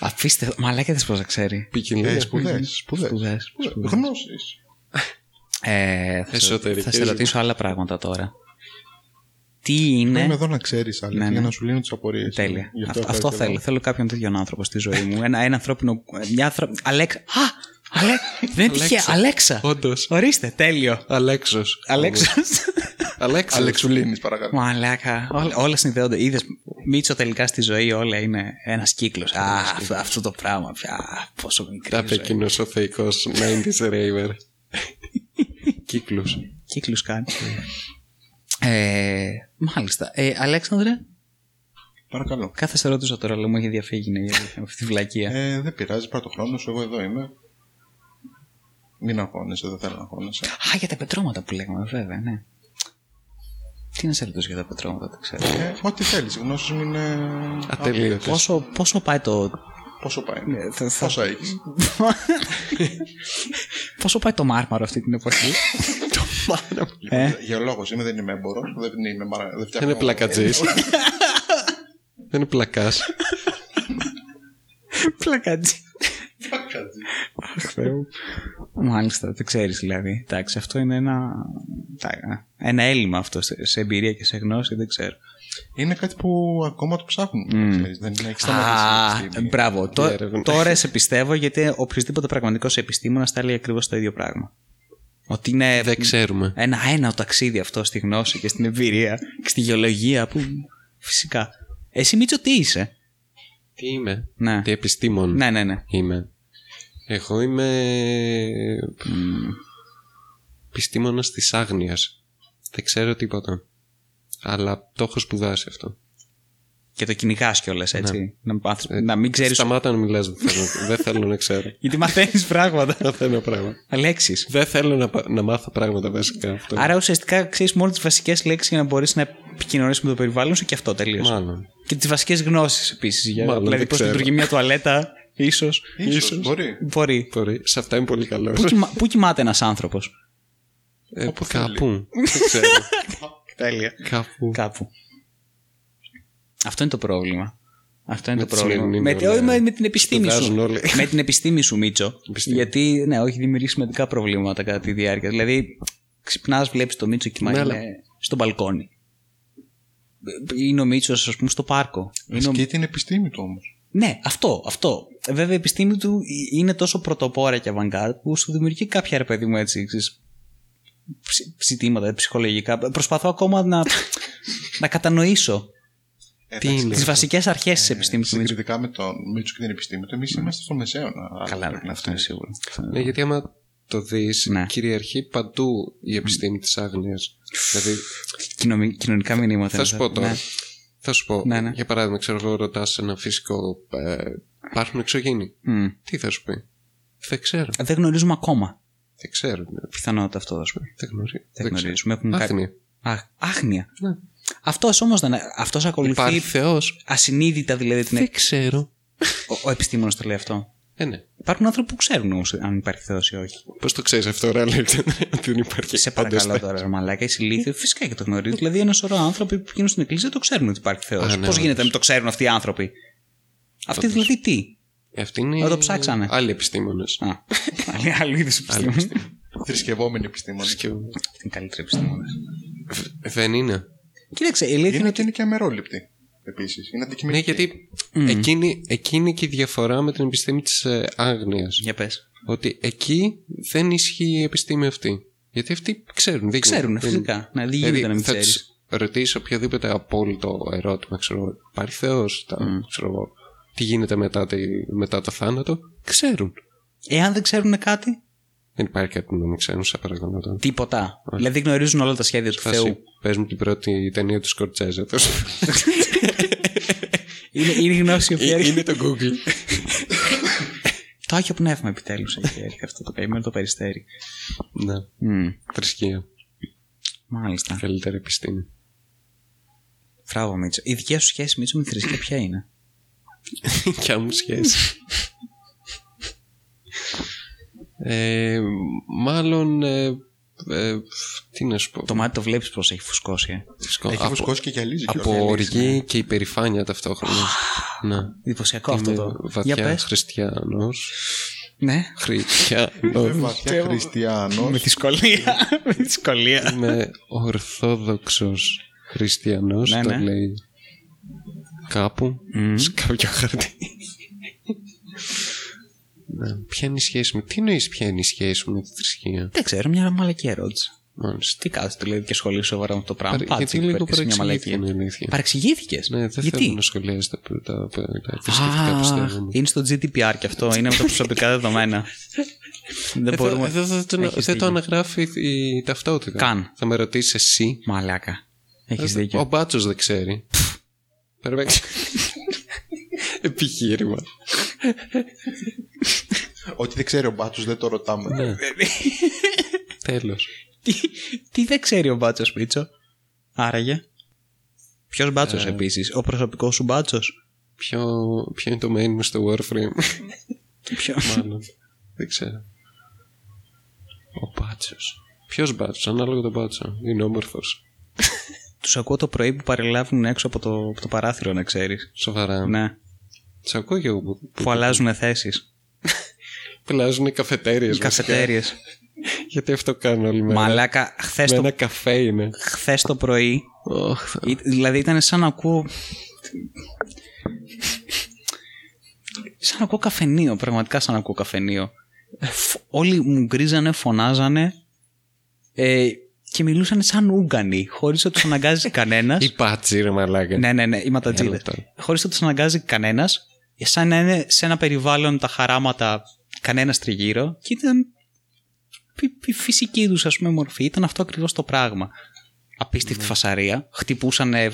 Speaker 2: αφήστε. Μαλάκα δεν πώς να ξέρει.
Speaker 1: Ποικιλία.
Speaker 3: Ε, Σπουδές. Σπουδές.
Speaker 2: Σπουδές.
Speaker 3: Γνώσεις. (laughs)
Speaker 2: Ε, θα, σε,
Speaker 1: Εσωτερικές.
Speaker 2: θα σε ρωτήσω άλλα πράγματα τώρα. Τι είναι.
Speaker 3: Είμαι εδώ να ξέρεις, Άλεξ,
Speaker 2: Ναι, ναι.
Speaker 3: για να σου λύνω τις απορίες.
Speaker 2: Τέλεια. Αυτό, αυτό θέλω. Θέλω κάποιον τέτοιον άνθρωπο στη ζωή μου. Ένα, ένα ανθρώπινο. Μια άνθρω... Αλέξα. Α! Αλέ... Δεν είναι τυχαίο. Αλέξα.
Speaker 1: Όντως.
Speaker 2: Ορίστε, τέλειο.
Speaker 1: Αλέξος.
Speaker 2: Αλέξα.
Speaker 1: Αλέξος.
Speaker 3: Αλεξουλίνη, παρακαλώ.
Speaker 2: Μαλάκα. Όλα, όλα συνδέονται. Είδες Μίτσο τελικά στη ζωή όλα είναι ένας κύκλος. Α, αυτό, αυτό το πράγμα πια. Πόσο μικρή.
Speaker 1: Τα είπε
Speaker 2: ζωή.
Speaker 1: εκείνο ο θεϊκός (laughs) 90s raver. Κύκλου.
Speaker 2: Κύκλους κάνει. Ε, μάλιστα. Ε, Αλέξανδρε,
Speaker 3: Παρακαλώ.
Speaker 2: κάθε σε ρώτησα τώρα, αλλά μου έχει διαφύγει ναι, η αλήθεια, αυτή τη βλακεία.
Speaker 3: Ε, δεν πειράζει, πάρ' το χρόνο σου, εγώ εδώ είμαι. Μην αγχώνεσαι, δεν θέλω να αγχώνεσαι.
Speaker 2: Α, για τα πετρώματα που λέγαμε, βέβαια, ναι. Τι να σε ρωτήσω για τα πετρώματα, δεν ξέρω.
Speaker 3: Ε, ό,τι θέλεις, οι γνώσεις μου είναι.
Speaker 1: Ατελείωτες.
Speaker 2: πόσο, πόσο πάει το.
Speaker 3: Πόσο πάει;
Speaker 2: Ναι, θα- θα-
Speaker 3: Πόσα έχεις; (laughs)
Speaker 2: πόσο πάει το μάρμαρο αυτή την εποχή; (laughs) ε,
Speaker 3: Γεωλόγο είμαι, δεν είμαι έμπορος. Δεν είμαι μαρα... δεν
Speaker 1: Δεν
Speaker 3: φτιάχνω-
Speaker 1: είναι πλακατζής. (laughs) Δεν είναι πλακάς.
Speaker 2: πλακάτζι.
Speaker 3: Πλακατζή.
Speaker 2: Αχ, Θεέ μου. Μάλιστα, δεν ξέρεις δηλαδή. Εντάξει, αυτό είναι ένα, τα- ένα έλλειμμα αυτό σε, σε εμπειρία και σε γνώση, δεν ξέρω.
Speaker 3: Είναι κάτι που ακόμα το ψάχνουν. ξέρεις, Δεν έχει
Speaker 2: Α,
Speaker 3: σταματήσει. η επιστήμη.
Speaker 2: μπράβο. Τω-
Speaker 1: έρευνα.
Speaker 2: τώρα σε πιστεύω γιατί οποιοδήποτε πραγματικός επιστήμονας θα λέει ακριβώς το ίδιο πράγμα. Ότι είναι
Speaker 1: Δεν ξέρουμε.
Speaker 2: ένα ένα ταξίδι αυτό στη γνώση και στην εμπειρία και στη γεωλογία που φυσικά. Εσύ Μίτσο τι είσαι;
Speaker 1: Τι είμαι;
Speaker 2: Ναι.
Speaker 1: Τι επιστήμον
Speaker 2: Ναι, ναι, ναι.
Speaker 1: είμαι; Εγώ είμαι επιστήμονας της άγνοιας. Δεν ξέρω τίποτα. Αλλά το έχω σπουδάσει αυτό.
Speaker 2: Και το κυνηγάς κιόλας, έτσι. Να, μάθεις- να μην ξέρει.
Speaker 1: Σταμάτα να μιλάς, δεν θέλω, δεν θέλω να ξέρω. (laughs)
Speaker 2: Γιατί μαθαίνεις πράγματα.
Speaker 1: Δεν θέλω πράγματα.
Speaker 2: Αλέξει.
Speaker 1: Δεν θέλω να, πα- να μάθω πράγματα βασικά αυτό.
Speaker 2: Άρα ουσιαστικά ξέρεις μόνο τις βασικές λέξεις για να μπορείς να επικοινωνήσεις με το περιβάλλον σου και αυτό τελείω.
Speaker 1: Μάλλον.
Speaker 2: Και τις βασικές γνώσεις επίσης.
Speaker 1: Μάλλον,
Speaker 2: Δηλαδή
Speaker 1: δεν
Speaker 2: πώς
Speaker 1: ξέρω.
Speaker 2: λειτουργεί μια τουαλέτα, ίσως.
Speaker 3: Ίσως, μπορεί.
Speaker 2: Μπορεί.
Speaker 1: Μπορεί. Σε αυτά είμαι πολύ καλός.
Speaker 2: Πού, κοιμα- πού κοιμάται ένας άνθρωπος;
Speaker 1: Ε,
Speaker 3: Όπου θέλει.
Speaker 1: κάπου. Δεν ξέρω. (laughs)
Speaker 2: Τέλεια.
Speaker 1: κάπου.
Speaker 2: Κάπου. Αυτό είναι το πρόβλημα. Αυτό είναι
Speaker 1: Με
Speaker 2: το
Speaker 1: τη
Speaker 2: πρόβλημα.
Speaker 1: σημερινή
Speaker 2: Με,
Speaker 1: νεολαία.
Speaker 2: όχι, με, με την επιστήμη σου.
Speaker 1: Σπουδάζουν όλοι.
Speaker 2: με την επιστήμη σου, Μίτσο.
Speaker 1: Επιστήμη.
Speaker 2: Γιατί, ναι, όχι, δημιουργείς σημαντικά προβλήματα κατά τη διάρκεια. Δηλαδή, ξυπνάς, βλέπεις το Μίτσο και
Speaker 1: Ναι, αλλά-
Speaker 2: είναι στο μπαλκόνι. Είναι ο Μίτσος, ας πούμε, στο πάρκο. Είναι ο-
Speaker 3: Ασκεί την επιστήμη του όμως.
Speaker 2: Ναι, αυτό, αυτό. Βέβαια, η επιστήμη του είναι τόσο πρωτοπόρα και avant που σου δημιουργεί κάποια ρε παιδί μου έτσι, ξέρεις, ψη- ζητήματα ψυχολογικά. Προσπαθώ ακόμα να, (laughs) να κατανοήσω
Speaker 1: Τι είναι.
Speaker 2: τις βασικές αρχές της επιστήμης του Μίτσου.
Speaker 3: Συγκριτικά με τον Μίτσο και την επιστήμη του, εμείς είμαστε στο μεσαίωνα. άρα
Speaker 2: Καλά,
Speaker 3: πρέπει
Speaker 2: ναι,
Speaker 3: να
Speaker 2: αυτό είναι
Speaker 3: φτάνει.
Speaker 2: σίγουρο.
Speaker 1: Ναι, γιατί άμα το δεις,
Speaker 2: Ναι.
Speaker 1: κυριαρχεί παντού η επιστήμη της άγνοιας. Δηλαδή,
Speaker 2: Κοινωνι- Κοινωνικά μηνύματα.
Speaker 1: θα
Speaker 2: είναι
Speaker 1: σου
Speaker 2: αυτά.
Speaker 1: πω τώρα.
Speaker 2: Ναι.
Speaker 1: Θα σου πω.
Speaker 2: Ναι, ναι.
Speaker 1: Για παράδειγμα, ξέρω εγώ, ρωτάς ένα φυσικό. Ε, υπάρχουν εξωγήινοι.
Speaker 2: Μμ.
Speaker 1: Τι θα σου πει; Δεν ξέρω.
Speaker 2: Δεν γνωρίζουμε ακόμα.
Speaker 1: Δεν ξέρω.
Speaker 2: Πιθανότητα αυτό, ας πούμε.
Speaker 1: Δεν γνωρίζω.
Speaker 2: Δεν γνωρίζουμε. Έχουν κάτι-
Speaker 1: Άγνοια.
Speaker 2: Αχ, άγνοια.
Speaker 1: Ναι.
Speaker 2: Αυτός όμως δεν. Αυτός ακολουθεί
Speaker 1: Υπάρχει Θεός.
Speaker 2: ασυνείδητα δηλαδή την.
Speaker 1: Δεν ξέρω.
Speaker 2: Ο, ο επιστήμονας το λέει αυτό.
Speaker 1: Ε, ναι.
Speaker 2: Υπάρχουν άνθρωποι που ξέρουν όμως αν υπάρχει Θεός ή όχι.
Speaker 1: Πώς το ξέρεις αυτό, ρε Αλέξανδρε, ότι δεν υπάρχει.
Speaker 2: Σε
Speaker 1: Όντως,
Speaker 2: παρακαλώ
Speaker 1: ναι.
Speaker 2: τώρα, ρε Μαλάκα, είσαι ηλίθιο. Φυσικά και το γνωρίζεις. Δηλαδή, ένα σωρό άνθρωποι που πηγαίνουν στην εκκλησία το ξέρουν ότι υπάρχει Θεός.
Speaker 1: Α,
Speaker 2: Πώς
Speaker 1: ναι,
Speaker 2: γίνεται
Speaker 1: όντως.
Speaker 2: να μην το ξέρουν αυτοί οι άνθρωποι; Αυτοί
Speaker 1: Όντως.
Speaker 2: δηλαδή τι;
Speaker 1: Ε, Αυτοί είναι.
Speaker 2: Να το ψάξανε.
Speaker 1: Άλλοι επιστήμονες.
Speaker 2: Α, άλλοι άλλοι είδους επιστήμονες.
Speaker 3: Θρησκευόμενοι επιστήμονες.
Speaker 2: Είναι καλύτεροι επιστήμονες.
Speaker 1: Δεν είναι.
Speaker 2: Κοίταξε, η αλήθεια
Speaker 3: Είναι
Speaker 2: είναι
Speaker 3: ότι είναι και αμερόληπτοι. επίσης. Είναι
Speaker 1: Ναι,
Speaker 3: αντικειμενική.
Speaker 1: γιατί εκείνη, εκείνη και η διαφορά με την επιστήμη της ε, άγνοιας.
Speaker 2: Για πες.
Speaker 1: Ότι εκεί δεν ισχύει η επιστήμη αυτή. Γιατί αυτοί ξέρουν. Δεν
Speaker 2: Ξέρουν,
Speaker 1: δεν-
Speaker 2: φυσικά. Ναι, δεν
Speaker 1: Δηλαδή,
Speaker 2: γίνεται να μην
Speaker 1: θα
Speaker 2: ξέρεις.
Speaker 1: τους ρωτήσει οποιοδήποτε απόλυτο ερώτημα, ξέρω εγώ, υπάρχει Θεός, τα, ξέρω εγώ, τι γίνεται μετά, τη, μετά το θάνατο, ξέρουν.
Speaker 2: Εάν δεν ξέρουν κάτι,
Speaker 1: Δεν υπάρχει κάτι να μην ξέρουν, σε παρακαλώ. τώρα.
Speaker 2: τίποτα. Δηλαδή γνωρίζουν όλα τα σχέδια του
Speaker 1: Θα
Speaker 2: Θεού.
Speaker 1: σου πες μου την πρώτη ταινία του Σκορτσέζε. (laughs) τόσο.
Speaker 2: Είναι, είναι η γνώση η οποία
Speaker 1: Είναι το Google.
Speaker 2: Το Άγιο Πνεύμα επιτέλους έχει έρθει αυτό το καημένο το περιστέρι.
Speaker 1: ναι,
Speaker 2: Μμμ,
Speaker 1: θρησκεία.
Speaker 2: Μάλιστα.
Speaker 1: Καλύτερη επιστήμη.
Speaker 2: Μπράβο, Μίτσο. Η δικιά σου σχέση, Μίτσο, με τη θρησκεία ποια είναι;
Speaker 1: Ποια μου σχέση. ε, μάλλον. Ε, ε, τι να σου πω.
Speaker 2: Το μάτι το βλέπεις πώς έχει φουσκώσει. Ε.
Speaker 1: Φουσκώ-
Speaker 3: Έχει
Speaker 1: από,
Speaker 3: φουσκώσει και γυαλίζει.
Speaker 1: από
Speaker 3: κιόλας.
Speaker 1: οργή και υπερηφάνεια ταυτόχρονα. ναι.
Speaker 2: Εντυπωσιακό αυτό
Speaker 1: Είμαι
Speaker 2: το. Για
Speaker 1: βαθιά
Speaker 2: πες.
Speaker 1: χριστιανός.
Speaker 2: Ναι.
Speaker 1: Χριστιανός.
Speaker 3: Βαθιά χριστιανός.
Speaker 2: Με τη σκολία. με τη σκολία.
Speaker 1: Είμαι ορθόδοξος χριστιανός,
Speaker 2: Ναι,
Speaker 1: το
Speaker 2: ναι.
Speaker 1: λέει κάπου, σε κάποιο χαρτί. ναι. Ποια είναι η σχέση μου, τι εννοείς ποια είναι η σχέση μου με τη θρησκεία;
Speaker 2: Δεν ξέρω, μια μαλακή ερώτηση.
Speaker 1: Μάλιστα.
Speaker 2: Τι κάθεσαι δηλαδή και σχολείο σοβαρά με αυτό το πράγμα;
Speaker 1: Παρε-
Speaker 2: Πάτσε
Speaker 1: γιατί
Speaker 2: εκεί
Speaker 1: λίγο
Speaker 2: πέρα και σε μια
Speaker 1: παρεξηγήθηκα
Speaker 2: μαλακή.
Speaker 1: είναι η αλήθεια.
Speaker 2: Παρεξηγήθηκες;
Speaker 1: Ναι, δεν
Speaker 2: Γιατί;
Speaker 1: θέλω να σχολιάζει τα, τα, τα, τα θρησκευτικά
Speaker 2: Α,
Speaker 1: πιστεύω. μου.
Speaker 2: είναι στο GDPR και αυτό. Είναι με τα προσωπικά δεδομένα. (laughs) Δεν
Speaker 1: Εδώ,
Speaker 2: μπορούμε.
Speaker 1: εδώ δεν το,
Speaker 2: Έχεις
Speaker 1: δεν το
Speaker 2: δίκιο.
Speaker 1: αναγράφει η ταυτότητα.
Speaker 2: Καν.
Speaker 1: Θα με ρωτήσεις εσύ.
Speaker 2: Μαλάκα. Έχεις
Speaker 1: Ο
Speaker 2: δίκιο.
Speaker 1: μπάτσος δεν ξέρει. Πρέπει να- Επιχείρημα.
Speaker 3: Ό,τι δεν ξέρει ο μπάτσος δεν το ρωτάμε.
Speaker 1: Ναι. Τέλος.
Speaker 2: Τι, τι δεν ξέρει ο μπάτσος Πίτσο; Άραγε. Ποιος μπάτσος
Speaker 1: Ε.
Speaker 2: επίσης, ο προσωπικός σου μπάτσος;
Speaker 1: Ποιο, ποιο είναι το main μου στο Warframe;
Speaker 2: Ποιο;
Speaker 1: Μάλλον. δεν ξέρω. Ο μπάτσος. Ποιος μπάτσος, ανάλογα τον μπάτσο. Είναι όμορφος.
Speaker 2: Τους ακούω το πρωί που παρελάβουν έξω από το, από το παράθυρο, να ξέρεις.
Speaker 1: Σοβαρά.
Speaker 2: Ναι.
Speaker 1: Τους ακούω και εγώ που, που,
Speaker 2: Που αλλάζουν θέσεις. (laughs)
Speaker 1: πελάζουν οι καφετέριες.
Speaker 2: Οι καφετέρειε.
Speaker 1: βασικά. (laughs) Γιατί αυτό κάνω όλη μέρα.
Speaker 2: Μαλάκα, χθες
Speaker 1: Με
Speaker 2: το,
Speaker 1: ένα καφέ είναι.
Speaker 2: χθες το πρωί.
Speaker 1: Ωχ, θα-
Speaker 2: ή- Δηλαδή ήταν σαν να ακούω. Σαν να ακούω καφενείο, πραγματικά σαν να ακούω καφενείο. Φ- Όλοι μου γκρίζανε, φωνάζανε ε, και μιλούσαν σαν Ούγγανοι, χωρίς να τους αναγκάζει (laughs) κανένας.
Speaker 1: Η πάτσι ρε μαλάκα.
Speaker 2: ναι, ναι, ναι, οι ματατζίδες.
Speaker 1: Έλα τώρα.
Speaker 2: Χωρίς να τους αναγκάζει κανένας, σαν να είναι σε ένα περιβάλλον τα χαράματα κανένας τριγύρω και ήταν η- η φυσική τους ας πούμε μορφή, ήταν αυτό ακριβώς το πράγμα. Απίστευτη
Speaker 1: Ναι.
Speaker 2: φασαρία. Χτυπούσαν ε, ε, ε,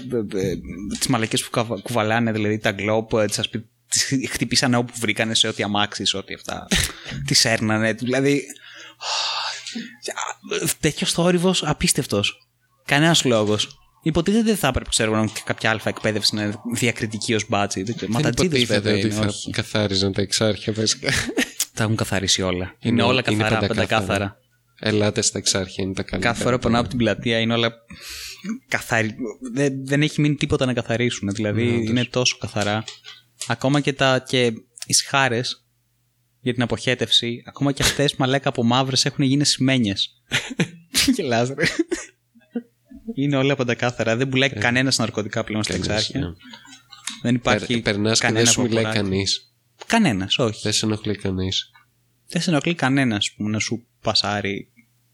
Speaker 2: τις μαλακές που καβα- κουβαλάνε, δηλαδή τα γκλόπ, ε, τις, ασπι- τις χτυπήσανε όπου βρήκανε σε ό,τι αμάξι, σε ό,τι αυτά. (laughs) τις έρνανε. Δηλαδή. Τέτοιος θόρυβος απίστευτος. Κανένας λόγος. Υποτίθεται δεν θα έπρεπε ξέρω, να έχουν και κάποια αλφα εκπαίδευση να είναι διακριτική ως μπάτσι. Δεν ξέρω.
Speaker 1: Δεν
Speaker 2: Ματατζίδε
Speaker 1: υποτίθεται
Speaker 2: βέβαια
Speaker 1: ότι
Speaker 2: είναι.
Speaker 1: θα
Speaker 2: όχι.
Speaker 1: καθάριζαν τα εξάρχεια βασικά. (laughs)
Speaker 2: Τα έχουν καθαρίσει όλα. Είναι,
Speaker 1: Είναι-
Speaker 2: όλα
Speaker 1: είναι
Speaker 2: καθαρά,
Speaker 1: πεντακάθαρα.
Speaker 2: πεντακάθαρα.
Speaker 1: Ελάτε στα εξάρχεια, είναι τα καλύτερα.
Speaker 2: Κάθε φορά που περνάω από την πλατεία είναι όλα καθαρι... δεν, δεν έχει μείνει τίποτα να καθαρίσουν. Δηλαδή είναι τόσο καθαρά. Ακόμα και, τα, και οι σχάρες για την αποχέτευση, ακόμα και αυτές μαλάκα από μαύρες έχουν γίνει σημαίνιες. Γελάς ρε. Είναι όλα πεντακάθαρα. Δεν πουλάει κανένας ναρκωτικά πλέον στα
Speaker 1: Ε. Κανείς,
Speaker 2: εξάρχεια.
Speaker 1: ναι.
Speaker 2: Δεν υπάρχει
Speaker 1: Περνάς και
Speaker 2: κανένα
Speaker 1: δεν σου μιλάει
Speaker 2: παπουράκι.
Speaker 1: κανείς.
Speaker 2: Κανένας, όχι.
Speaker 1: Δεν σε ενοχλεί κανείς.
Speaker 2: Δεν σε ενοχλεί κανένας να σου πασάρει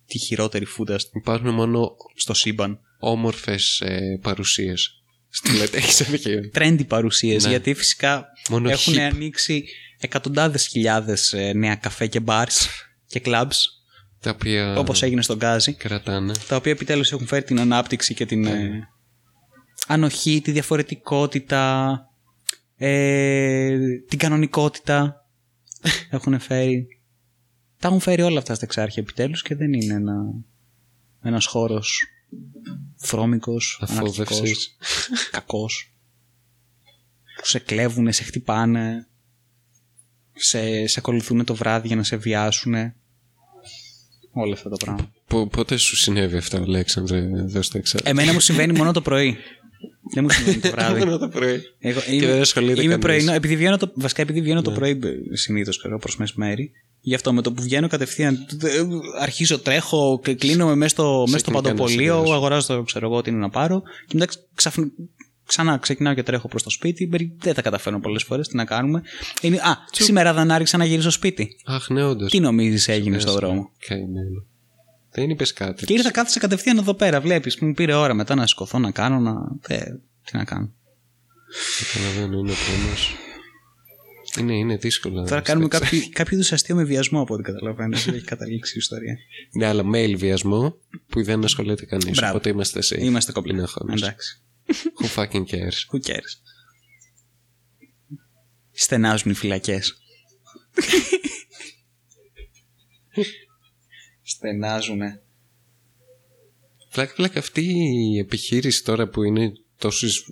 Speaker 2: τη χειρότερη φούτα
Speaker 1: Υπάρχουν μόνο
Speaker 2: στο σύμπαν.
Speaker 1: όμορφες ε, παρουσίες. Στη λέτε, έχεις αδικία.
Speaker 2: Trendy παρουσίες
Speaker 1: Ναι.
Speaker 2: γιατί φυσικά
Speaker 1: Μόνο
Speaker 2: έχουν
Speaker 1: hip.
Speaker 2: ανοίξει εκατοντάδες χιλιάδες ε, νέα καφέ και bars και clubs
Speaker 1: Τα οποία
Speaker 2: όπως έγινε στον Γκάζι
Speaker 1: κρατάνε.
Speaker 2: τα οποία επιτέλους έχουν φέρει την ανάπτυξη και την ε, ανοχή, τη διαφορετικότητα ε, την κανονικότητα (laughs) έχουν φέρει τα έχουν φέρει όλα αυτά στα εξάρχεια επιτέλους και δεν είναι ένα, ένας χώρος βρώμικος, αναρχικός,
Speaker 1: Αφόδευση. (laughs)
Speaker 2: κακός που σε κλέβουνε, σε χτυπάνε σε, σε ακολουθούν το βράδυ για να σε βιάσουν όλα αυτά τα πράγματα
Speaker 1: Πότε σου συνέβη αυτό, Αλέξανδρε, εδώ στα εξάρχεια.
Speaker 2: Εμένα μου συμβαίνει μόνο το πρωί. Δεν μου συμβαίνει το βράδυ.
Speaker 1: Μόνο το πρωί.
Speaker 2: Εγώ
Speaker 1: Και δεν ασχολείται
Speaker 2: είμαι
Speaker 1: κανείς.
Speaker 2: πρωινό, επειδή βγαίνω το, βασικά επειδή βγαίνω το πρωί συνήθως προς μεσημέρι. Γι' αυτό με το που βγαίνω κατευθείαν ε, αρχίζω, τρέχω, κλείνομαι μέσα στο, μέσα στο
Speaker 1: κινητά να
Speaker 2: παντοπολείο,
Speaker 1: συνδυάσω.
Speaker 2: αγοράζω το ξέρω εγώ τι είναι να πάρω. Και μετά ξαφνικά Ξανά ξεκινάω και τρέχω προς το σπίτι. Δεν τα καταφέρνω πολλές φορές. Τι να κάνουμε. Είναι, α, σήμερα δεν άρχισα να γυρίσω σπίτι.
Speaker 1: Αχ, ναι, όντως.
Speaker 2: Τι νομίζεις έγινε στον δρόμο;
Speaker 1: Καημένο. Δεν είπες κάτι.
Speaker 2: Και ήρθα κάθισα κατευθείαν εδώ πέρα. Βλέπεις, μου πήρε ώρα μετά να σηκωθώ να κάνω. Να... Ε, τι να κάνω.
Speaker 1: Καταλαβαίνω, είναι πόνο. Είναι, είναι δύσκολο.
Speaker 2: Τώρα κάνουμε κάποιο, κάποιο είδους αστείο με βιασμό από ό,τι καταλαβαίνω. Δεν έχει καταλήξει η ιστορία.
Speaker 1: Ναι, αλλά mail βιασμό που δεν ασχολείται κανείς. Οπότε είμαστε safe.
Speaker 2: Είμαστε κομπλέ. Εντάξει.
Speaker 1: Who fucking cares;
Speaker 2: Who cares; Στενάζουν οι φυλακές. Στενάζουνε.
Speaker 1: Πλάκα, πλάκα αυτή η επιχείρηση τώρα που είναι τόσους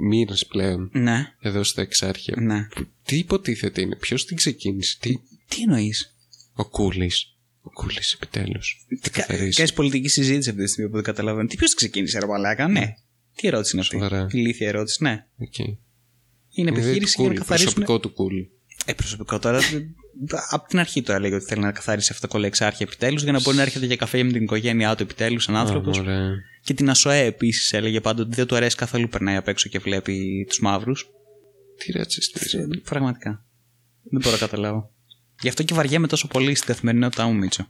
Speaker 1: μήνες πλέον
Speaker 2: ναι.
Speaker 1: εδώ στα εξάρχεια.
Speaker 2: Ναι.
Speaker 1: Τι υποτίθεται είναι, ποιος την ξεκίνησε, τι,
Speaker 2: τι εννοείς;
Speaker 1: Ο Κούλης. Ο Κούλης, επιτέλους.
Speaker 2: Κάνεις πολιτική συζήτηση αυτή τη στιγμή που δεν καταλαβαίνω. Τι ποιος ξεκίνησε, ρε Μαλάκα, ναι. Τι ερώτηση είναι αυτή; Ηλίθια ερώτηση, ναι.
Speaker 1: Okay.
Speaker 2: Είναι επιχείρηση για να καθαρίσουν.
Speaker 1: Προσωπικό του Κούλη.
Speaker 2: Ε, προσωπικό τώρα. από την αρχή το έλεγε ότι θέλει να καθαρίσει αυτό το εξάρχεια επιτέλους για να μπορεί να έρχεται για καφέ με την οικογένειά του επιτέλους σαν άνθρωπος. Και την ΑΣΟΕ επίσης έλεγε πάντοτε ότι δεν του αρέσει καθόλου περνάει απ' έξω και βλέπει τους μαύρους.
Speaker 1: Τι ρατσιστή.
Speaker 2: Ε, πραγματικά. Δεν μπορώ να καταλάβω. Γι' αυτό και βαριέμαι τόσο πολύ στην καθημερινότητά μου, Μίτσο.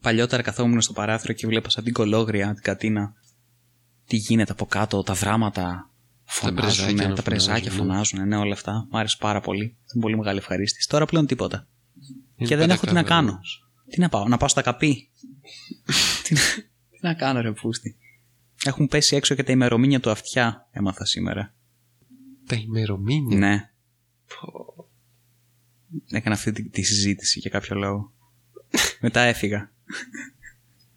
Speaker 2: Παλιότερα καθόμουν στο παράθυρο και βλέπα σαν την κολόγρια, την κατίνα, τι γίνεται από κάτω, τα δράματα, φωνάζουν, τα, τα πρεζάκια φωνάζουν, ναι, όλα αυτά. Μ' άρεσε πάρα πολύ. Ήταν πολύ μεγάλη ευχαρίστηση. Τώρα πλέον τίποτα. και δεν έχω τι να κάνω. Τι να πάω, να πάω στα καπί; (laughs) τι, να κάνω, ρε πούστη; Έχουν πέσει έξω και τα ημερομήνια του αυτιά, έμαθα σήμερα.
Speaker 1: Τα ημερομήνια;
Speaker 2: Ναι. Έκανα αυτή τη, τη συζήτηση για κάποιο λόγο. (laughs) Μετά έφυγα.